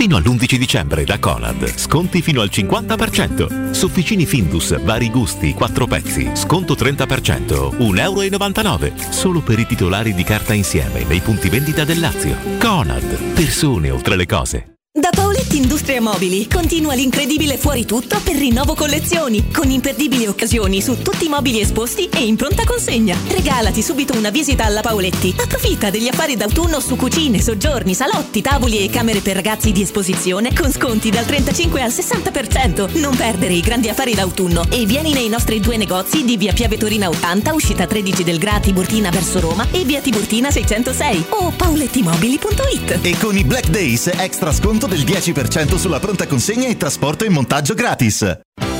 Fino all'11 dicembre da Conad, sconti fino al 50%. Sofficini Findus, vari gusti, 4 pezzi, sconto 30%, 1,99 euro. Solo per i titolari di carta insieme nei punti vendita del Lazio. Conad, persone oltre le cose. Da Paoletti Industria Mobili continua l'incredibile fuori tutto per rinnovo collezioni, con imperdibili occasioni su tutti i mobili esposti e in pronta consegna. Regalati subito una visita alla Paoletti. Approfitta degli affari d'autunno su cucine, soggiorni, salotti, tavoli e camere per ragazzi di esposizione con sconti dal 35 al 60%. Non perdere i grandi affari d'autunno e vieni nei nostri due negozi di via Piave Torina 80, uscita 13 del Gra Tiburtina verso Roma e via Tiburtina 606 o paolettimobili.it. E con i Black Days extra sconto del 10% sulla pronta consegna e trasporto e montaggio gratis.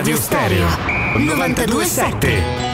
Teleradio Stereo 927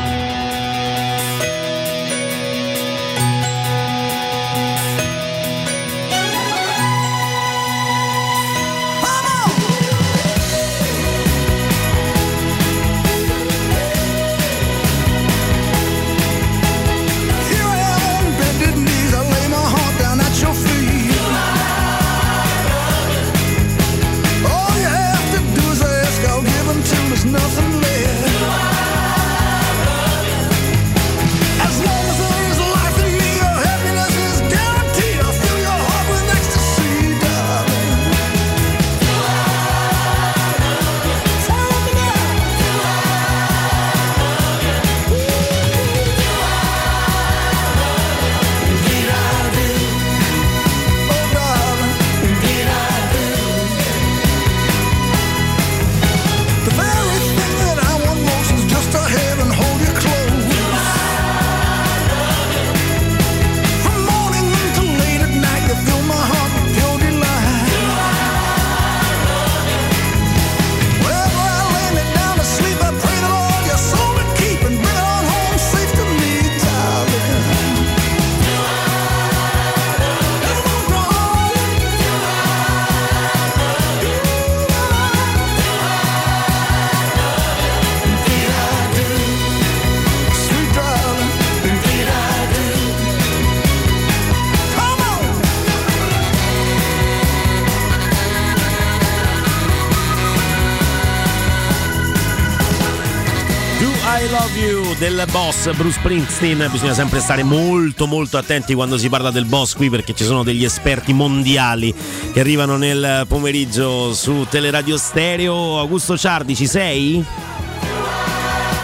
del boss Bruce Springsteen. Bisogna sempre stare molto molto attenti quando si parla del boss qui perché ci sono degli esperti mondiali che arrivano nel pomeriggio su Teleradio Stereo. Augusto Ciardi, ci sei?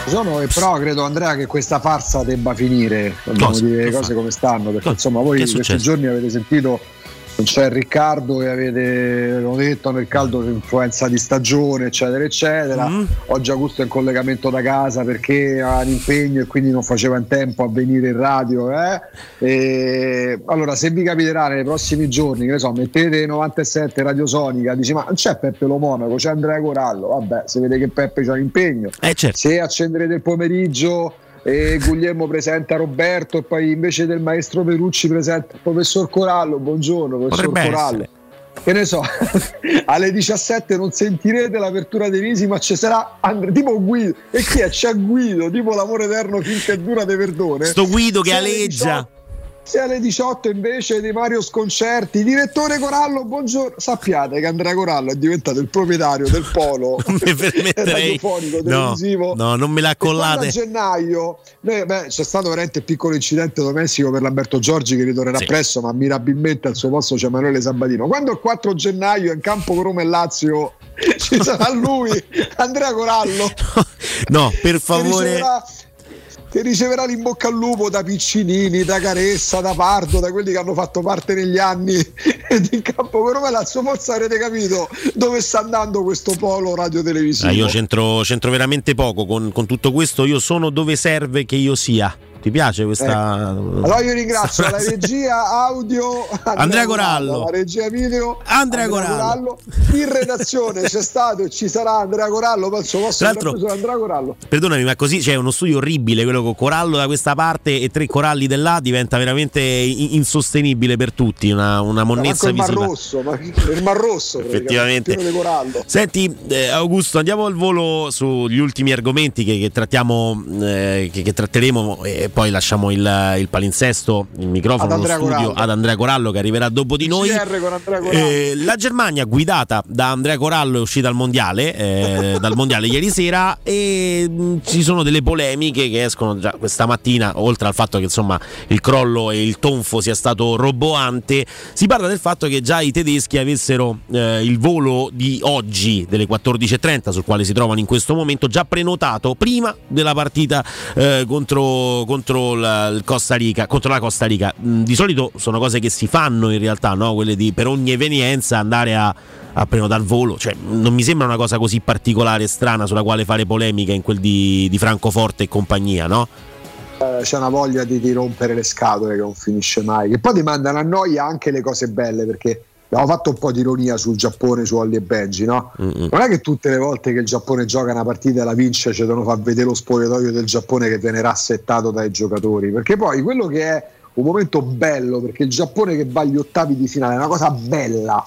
Sono e però credo Andrea che questa farsa debba finire, dobbiamo Cosa? dire le cose come stanno, perché Cosa? insomma voi in questi giorni avete sentito non c'è Riccardo e avete l'ho detto nel caldo influenza di stagione eccetera eccetera Mm. oggi Augusto è in collegamento da casa perché ha un impegno e quindi non faceva in tempo a venire in radio eh? E, allora se vi capiterà nei prossimi giorni che ne so mettete 97 radiosonica dici ma non c'è Peppe Lo Monaco c'è Andrea Corallo vabbè se vede che Peppe c'ha un impegno Eh, certo. se accenderete il pomeriggio e Guglielmo presenta Roberto e poi invece del maestro Perucci presenta il professor Corallo buongiorno professor Potrebbe Corallo essere. che ne so alle 17 non sentirete l'apertura dei visi ma ci sarà And- tipo Guido e chi è? c'è Guido tipo l'amore eterno finché dura de perdone Sto Guido che aleggia. 18 se alle 18 invece di Mario Sconcerti, direttore Corallo, buongiorno. Sappiate che Andrea Corallo è diventato il proprietario del polo radiofonico No, televisivo. no, non me la collate. A gennaio noi- beh, c'è stato veramente un piccolo incidente domestico per Lamberto Giorgi che ritornerà Sì. presto, ma mirabilmente al suo posto c'è Emanuele Sabatino. Quando il 4 gennaio in campo Roma e Lazio ci sarà lui, Andrea Corallo, No, per favore. Che riceverà l'imbocca al lupo da Piccinini, da Caressa, da Pardo, da quelli che hanno fatto parte negli anni in campo con Roma Lazio. Forse avrete capito dove sta andando questo polo radio-televisivo. Ah, io c'entro, c'entro veramente poco con, con tutto questo. Io sono dove serve che io sia. Ti piace questa? Allora io ringrazio la regia audio Andrea Corallo. la regia video Andrea Corallo. in redazione c'è stato e ci sarà Andrea Corallo l'altro- avrà preso Andrea Corallo Perdonami, ma così c'è uno studio orribile, quello con corallo da questa parte e tre coralli da là, diventa veramente insostenibile per tutti, una, una monnezza il Mar visiva. Rosso ma il Mar Rosso Effettivamente. corallo Senti, eh, Augusto, andiamo al volo sugli ultimi argomenti che, che trattiamo, eh, che, che tratteremo e poi lasciamo il, il palinsesto, il microfono, Ad studio Corallo. ad Andrea Corallo che arriverà dopo di noi. Eh, la Germania guidata da Andrea Corallo è uscita al mondiale, eh, dal mondiale ieri sera e mh, ci sono delle polemiche che escono già questa mattina, oltre al fatto che insomma il crollo e il tonfo sia stato roboante, si parla del fatto che già i tedeschi avessero eh, il volo di oggi delle 14.30 sul quale si trovano in questo momento già prenotato prima della partita eh, contro, contro la, Costa Rica, contro la Costa Rica. Mm, Di solito sono cose che si fanno in realtà, no? quelle di per ogni evenienza andare a, a prenotare volo. Cioè, non mi sembra una cosa così particolare strana sulla quale fare polemica in quel di, di Francoforte e compagnia, no? Eh, c'è una voglia di, di rompere le scatole che non finisce mai che poi ti mandano a noia anche le cose belle perché abbiamo fatto un po' di ironia sul Giappone su Olli e Benji no? Non è che tutte le volte che il Giappone gioca una partita e la vince ci devono far vedere lo spogliatoio del Giappone che viene rassettato dai giocatori. Perché poi quello che è un momento bello perché il Giappone che va agli ottavi di finale è una cosa bella.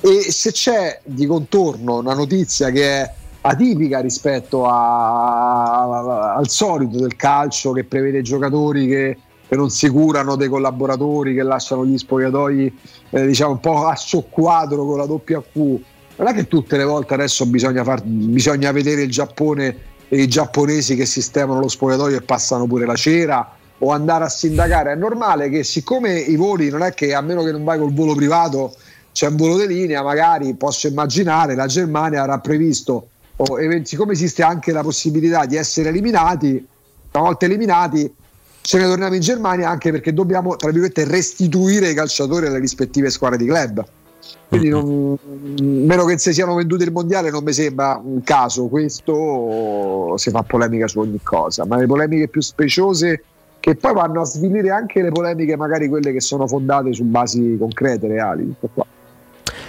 E se c'è di contorno una notizia che è atipica rispetto a- al solito del calcio che prevede giocatori che, che non si curano dei collaboratori che lasciano gli spogliatoi eh, diciamo un po' a soqquadro con la doppia Q non è che tutte le volte adesso bisogna, far- bisogna vedere il Giappone e i giapponesi che sistemano lo spogliatoio e passano pure la cera o andare a sindacare. È normale che siccome i voli non è che a meno che non vai col volo privato c'è un volo di linea, magari posso immaginare la Germania avrà previsto, o even- siccome esiste anche la possibilità di essere eliminati, una volta eliminati ce ne torniamo in Germania anche perché dobbiamo, tra virgolette, restituire i calciatori alle rispettive squadre di club. Quindi non, meno che se siano venduti il mondiale non mi sembra un caso questo si fa polemica su ogni cosa ma le polemiche più speciose che poi vanno a svilire anche le polemiche magari quelle che sono fondate su basi concrete, reali tutto qua.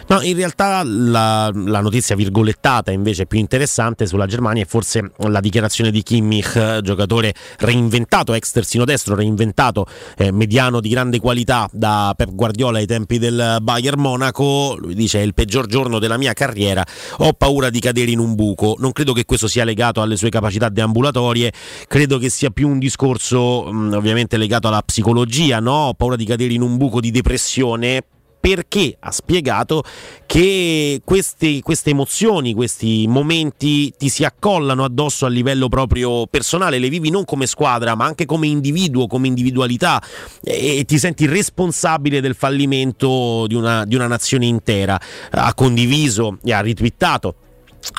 No, in realtà la, la notizia virgolettata invece più interessante sulla Germania è forse la dichiarazione di Kimmich, giocatore reinventato, ex terzino destro, reinventato, eh, mediano di grande qualità da Pep Guardiola ai tempi del Bayern Monaco. Lui dice è il peggior giorno della mia carriera, ho paura di cadere in un buco. Non credo che questo sia legato alle sue capacità deambulatorie, credo che sia più un discorso mh, ovviamente legato alla psicologia, no? Ho paura di cadere in un buco di depressione perché ha spiegato che queste, queste emozioni, questi momenti ti si accollano addosso a livello proprio personale, le vivi non come squadra ma anche come individuo, come individualità e, e ti senti responsabile del fallimento di una, di una nazione intera. Ha condiviso e ha ritwittato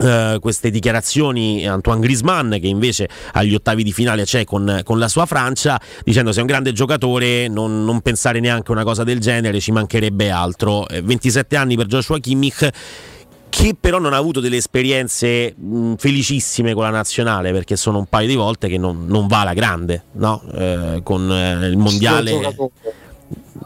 Uh, queste dichiarazioni Antoine Grisman che invece agli ottavi di finale c'è con, con la sua Francia dicendo sei un grande giocatore non, non, pensare neanche a una cosa del genere ci mancherebbe altro eh, 27 anni per Joshua Kimmich che però non ha avuto delle esperienze mh, felicissime con la nazionale perché sono un paio di volte che non, non va alla grande no? eh, con eh, il mondiale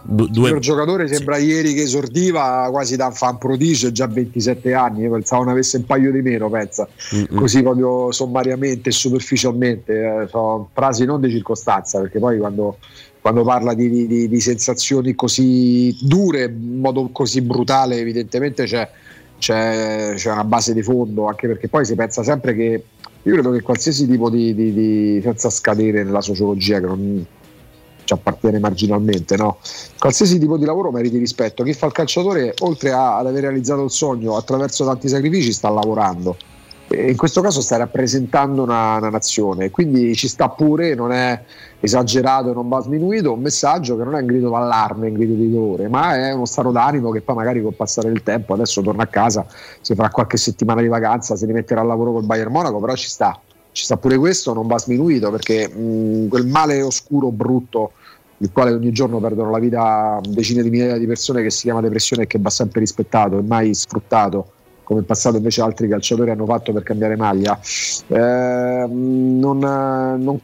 due... Il giocatore sembra sì. ieri che esordiva quasi da fan prodigio, già 27 anni. Io pensavo ne avesse un paio di meno, pensa Mm-mm. così proprio sommariamente e superficialmente. Eh, sono frasi non di circostanza, perché poi quando, quando parla di, di, di, sensazioni così dure, in modo così brutale, evidentemente c'è, c'è, c'è, una base di fondo, anche perché poi si pensa sempre che. Io credo che qualsiasi tipo di, di senza scadere nella sociologia, che non ci appartiene marginalmente, no? Qualsiasi tipo di lavoro meriti rispetto. Chi fa il calciatore, oltre a, ad aver realizzato il sogno attraverso tanti sacrifici, sta lavorando. E in questo caso sta rappresentando una, una nazione, quindi ci sta pure, non è esagerato e non va sminuito, un messaggio che non è un grido d'allarme, un grido di dolore, ma è uno stato d'animo che poi magari col passare del tempo, adesso torna a casa, si farà qualche settimana di vacanza, si rimetterà al lavoro col Bayern Monaco, però ci sta, ci sta pure questo, non va sminuito perché mh, quel male oscuro, brutto, il quale ogni giorno perdono la vita decine di migliaia di persone che si chiama depressione e che va sempre rispettato e mai sfruttato come in passato invece altri calciatori hanno fatto per cambiare maglia. Eh, non, non,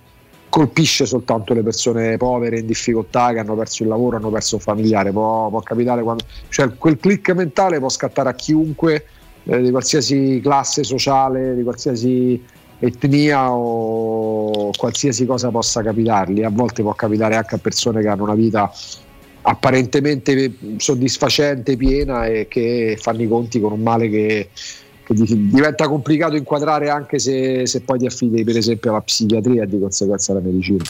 colpisce soltanto le persone povere in difficoltà che hanno perso il lavoro, hanno perso un familiare. Può, può capitare quando cioè quel click mentale può scattare a chiunque eh, di qualsiasi classe sociale di qualsiasi etnia o qualsiasi cosa possa capitargli. A volte può capitare anche a persone che hanno una vita apparentemente soddisfacente, piena e che fanno i conti con un male che, che diventa complicato inquadrare anche se, se, poi ti affidi per esempio alla psichiatria e di conseguenza alla medicina.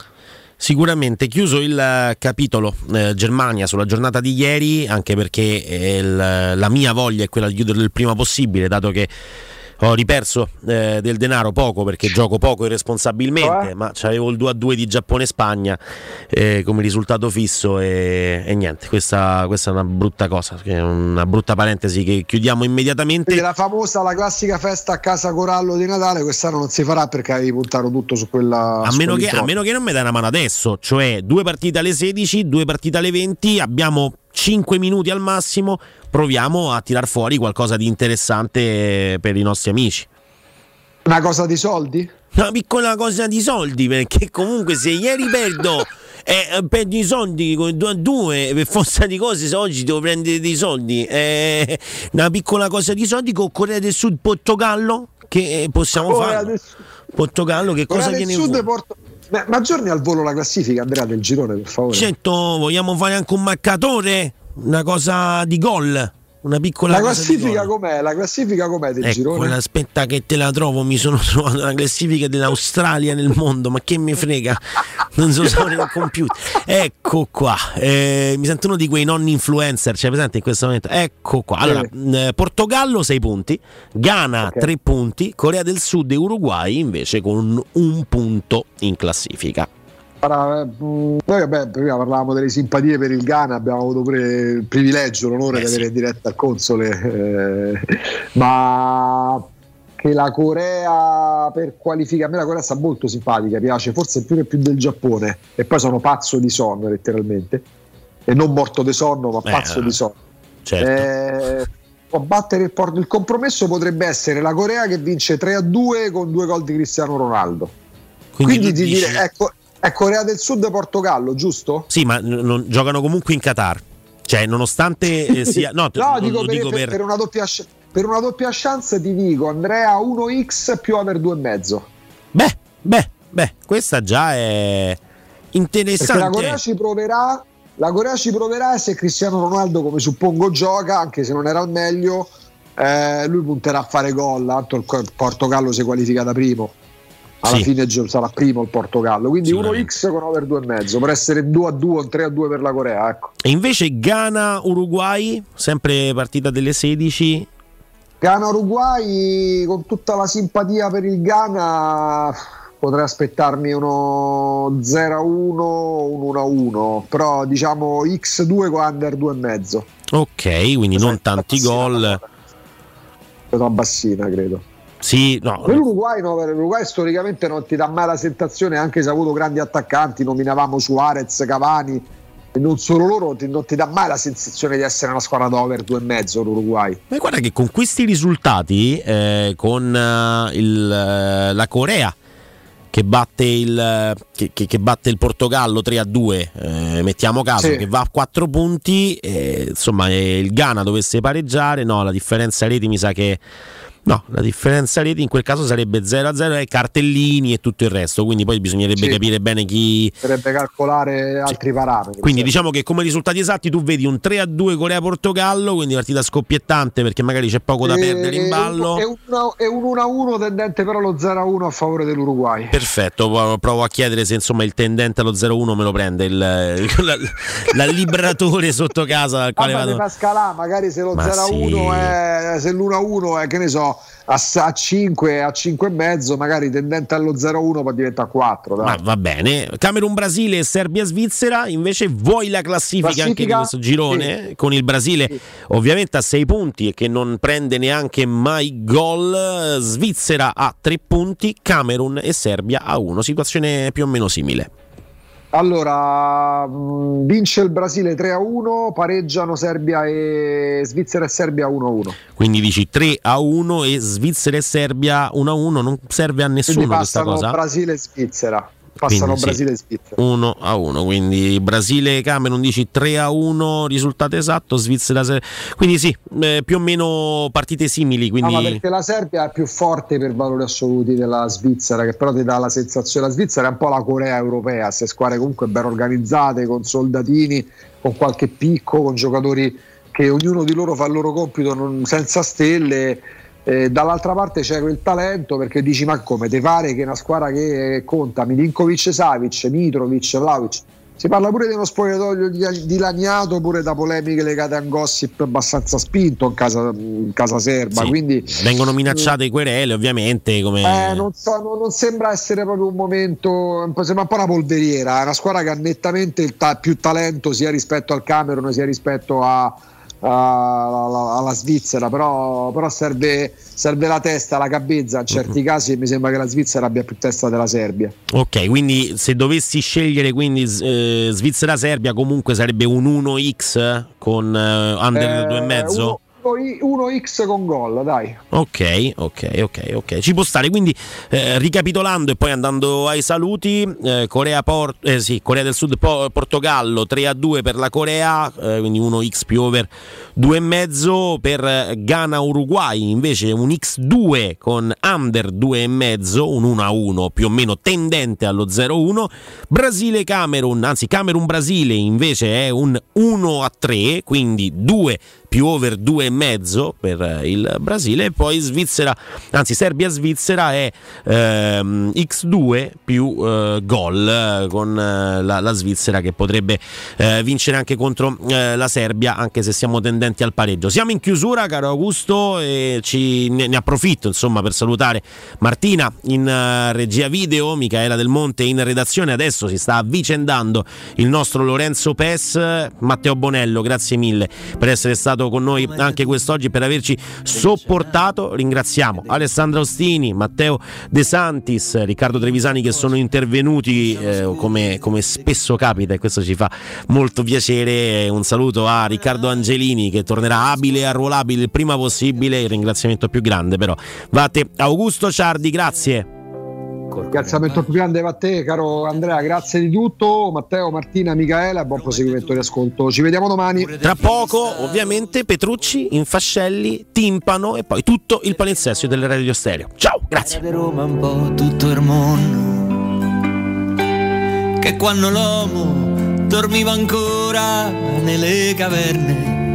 Sicuramente chiuso il capitolo eh, Germania sulla giornata di ieri, anche perché eh, la mia voglia è quella di chiuderlo il prima possibile, dato che ho riperso eh, del denaro poco perché gioco poco irresponsabilmente, eh? ma avevo il 2-2 di Giappone-Spagna eh, come risultato fisso e, e niente, questa, questa, è una brutta cosa, una brutta parentesi che chiudiamo immediatamente. Quindi la famosa, la classica festa a casa Corallo di Natale quest'anno non si farà perché avevi puntato tutto su quella... A, meno che, a meno che non mi dai una mano adesso, cioè due partite alle 16, due partite alle 20, abbiamo 5 minuti al massimo, proviamo a tirar fuori qualcosa di interessante per i nostri amici. Una cosa di soldi? Una piccola cosa di soldi, perché comunque se ieri perdo eh, perdo i soldi con 2 a 2 per forza di cose se oggi devo prendere dei soldi eh, una piccola cosa di soldi con Corea del Sud Portogallo che possiamo Corea fare Portogallo che Corea cosa viene fuori Porto... Ma, ma aggiorni al volo la classifica, Andrea, del girone, per favore. Certo, vogliamo fare anche un marcatore? Una cosa di gol? Una piccola la classifica com'è? La classifica com'è del ecco, girone? Aspetta che te la trovo, mi sono trovato la classifica dell'Australia nel mondo, ma che mi frega? Non so usare il computer. Ecco qua, eh, mi sento uno di quei non influencer, cioè presente in questo momento. Ecco qua. Allora, eh. Portogallo 6 punti, Ghana 3 okay. punti, Corea del Sud e Uruguay invece con un punto in classifica. Noi vabbè, prima parlavamo delle simpatie per il Ghana, abbiamo avuto pure il privilegio, l'onore eh, di avere in diretta al console, eh, ma che la Corea per qualificare, a me la Corea sta molto simpatica, piace forse più e più del Giappone e poi sono pazzo di sonno letteralmente, e non morto di sonno ma pazzo eh, di sonno. Certo. Eh, può battere il, il compromesso potrebbe essere la Corea che vince 3 a 2 con due gol di Cristiano Ronaldo. Quindi, Quindi ti dici... dire, ecco, è Corea del Sud e Portogallo, giusto? Sì, ma non, giocano comunque in Qatar. Cioè, nonostante eh, sia. No, no dico, per, dico per, per, una doppia, per, una doppia, chance ti dico Andrea 1x più aver 2,5. Beh, beh, beh, questa già è interessante. Perché la Corea ci proverà. La Corea ci proverà e se Cristiano Ronaldo, come suppongo, gioca, anche se non era al meglio, eh, lui punterà a fare gol. Tanto il Portogallo si qualifica da primo alla Sì. fine sarà primo il Portogallo. Quindi Sicuramente. 1x con over 2,5 per essere 2 a 2 o 3 a 2 per la Corea. Ecco. E invece Ghana-Uruguay, sempre partita delle 16. Ghana-Uruguay, con tutta la simpatia per il Ghana, potrei aspettarmi uno 0 a 1 un 1 a 1, però diciamo x2 con under 2,5. Ok, quindi non tanti gol. Una bassina, credo. Sì, no. L'Uruguay, no, l'Uruguay storicamente non ti dà mai la sensazione, anche se ha avuto grandi attaccanti, nominavamo Suarez, Cavani, e non solo loro, ti- non ti dà mai la sensazione di essere una squadra d'over 2,5 l'Uruguay. Ma guarda che con questi risultati, eh, con eh, il, eh, la Corea che batte il, che, che- che batte il Portogallo 3 a 2, eh, mettiamo caso Sì. che va a 4 punti, eh, insomma, e il Ghana dovesse pareggiare, no, la differenza reti mi sa che. No, la differenza reti in quel caso sarebbe 0 a 0 e cartellini e tutto il resto, quindi poi bisognerebbe Sì. capire bene chi, Dovrebbe calcolare altri parametri. quindi diciamo che come risultati esatti tu vedi un 3 a 2 Corea-Portogallo, quindi partita scoppiettante perché magari c'è poco da E- perdere in ballo. È un, è un 1 a 1 tendente però lo 0 a 1 a favore dell'Uruguay. Perfetto, provo a chiedere se insomma il tendente allo 0-1 me lo prende, il, il- la- l'allibratore sotto casa dal quale Vabbè, vado. fa scalà, magari se lo Ma 0 a 1 sì. è se l'1 a 1 è che ne so a, a 5 a 5 e mezzo magari tendente allo 0 a 1 poi diventa 4 dai. Ma va bene. Camerun Brasile e Serbia Svizzera, invece vuoi la classifica, anche di Classifica? questo girone con il Brasile ovviamente a 6 punti e che non prende neanche mai gol, Svizzera a 3 punti, Camerun e Serbia a 1, situazione più o meno simile. Allora, mh, vince il Brasile 3 a 1, pareggiano Serbia e Svizzera e Serbia 1 a 1. Quindi dici 3 a 1 e Svizzera e Serbia 1 a 1, non serve a nessuno questa cosa. Brasile e Svizzera. Passano Quindi sì. Brasile e Svizzera. 1 a 1, quindi Brasile e Camerun dici 3 a 1, risultato esatto, Svizzera se- quindi sì, eh, più o meno partite simili, quindi No, ma perché la Serbia è più forte per valori assoluti della Svizzera, che però ti dà la sensazione. La Svizzera è un po' la Corea europea, queste squadre comunque ben organizzate, con soldatini, con qualche picco, con giocatori che ognuno di loro fa il loro compito non- senza stelle. Eh, dall'altra parte c'è quel talento perché dici ma come ti pare che una squadra che conta Milinkovic, Savic, Mitrovic, Vlaovic si parla pure di uno spogliatoio di- dilaniato pure da polemiche legate a un gossip abbastanza spinto in casa, in casa serba Sì. quindi vengono minacciate querele ovviamente come eh, non, so, non- non sembra essere proprio un momento, sembra un po' una polveriera, è una squadra che ha nettamente ta- più talento sia rispetto al Camerun sia rispetto a- alla, Svizzera, però, però serve, serve la testa, la cabezza in certi casi e mi sembra che la Svizzera abbia più testa della Serbia. Ok, quindi se dovessi scegliere quindi eh, Svizzera-Serbia comunque sarebbe un 1x con eh, under Eh, 2,5? uno- uno- 1x con gol, dai. Ok, ok, ok, ok. Ci può stare. Quindi, eh, ricapitolando e poi andando ai saluti, eh, Corea, Por- eh, sì, Corea del Sud, Po- Portogallo 3 a 2 per la Corea, eh, quindi 1x più over 2,5 per Ghana Uruguay, invece un x2 con under 2,5, un 1 a 1 più o meno tendente allo 0-1. Brasile Camerun, anzi Camerun Brasile invece è un 1 a 3, quindi 2 più over 2,5 per eh, il Brasile e poi Svizzera, anzi Serbia-Svizzera è ehm, x2 più eh, gol eh, con eh, la, la Svizzera che potrebbe eh, vincere anche contro eh, la Serbia anche se siamo tendenti al pareggio. Siamo in chiusura caro Augusto e ci, ne, ne approfitto insomma per salutare Martina in regia video, Michaela Del Monte in redazione, adesso si sta avvicendando il nostro Lorenzo Pes, Matteo Bonello, grazie mille per essere stato con noi anche quest'oggi, per averci sopportato. Ringraziamo Alessandro Ostini, Matteo De Santis, Riccardo Trevisani che sono intervenuti eh, come, come spesso capita e questo ci fa molto piacere. Un saluto a Riccardo Angelini che tornerà abile e arruolabile il prima possibile. Il ringraziamento più grande però va a te, Augusto Ciardi, grazie. Ringraziamento più grande va a te, caro Andrea. Grazie di tutto. Matteo, Martina, Michaela. Buon proseguimento di ascolto. Ci vediamo domani. Tra poco, ovviamente, Petrucci, Infascelli, Timpano e poi tutto il palinsesto delle radio stereo. Ciao, grazie. Roma un po' tutto il mondo che quando l'uomo dormiva ancora nelle caverne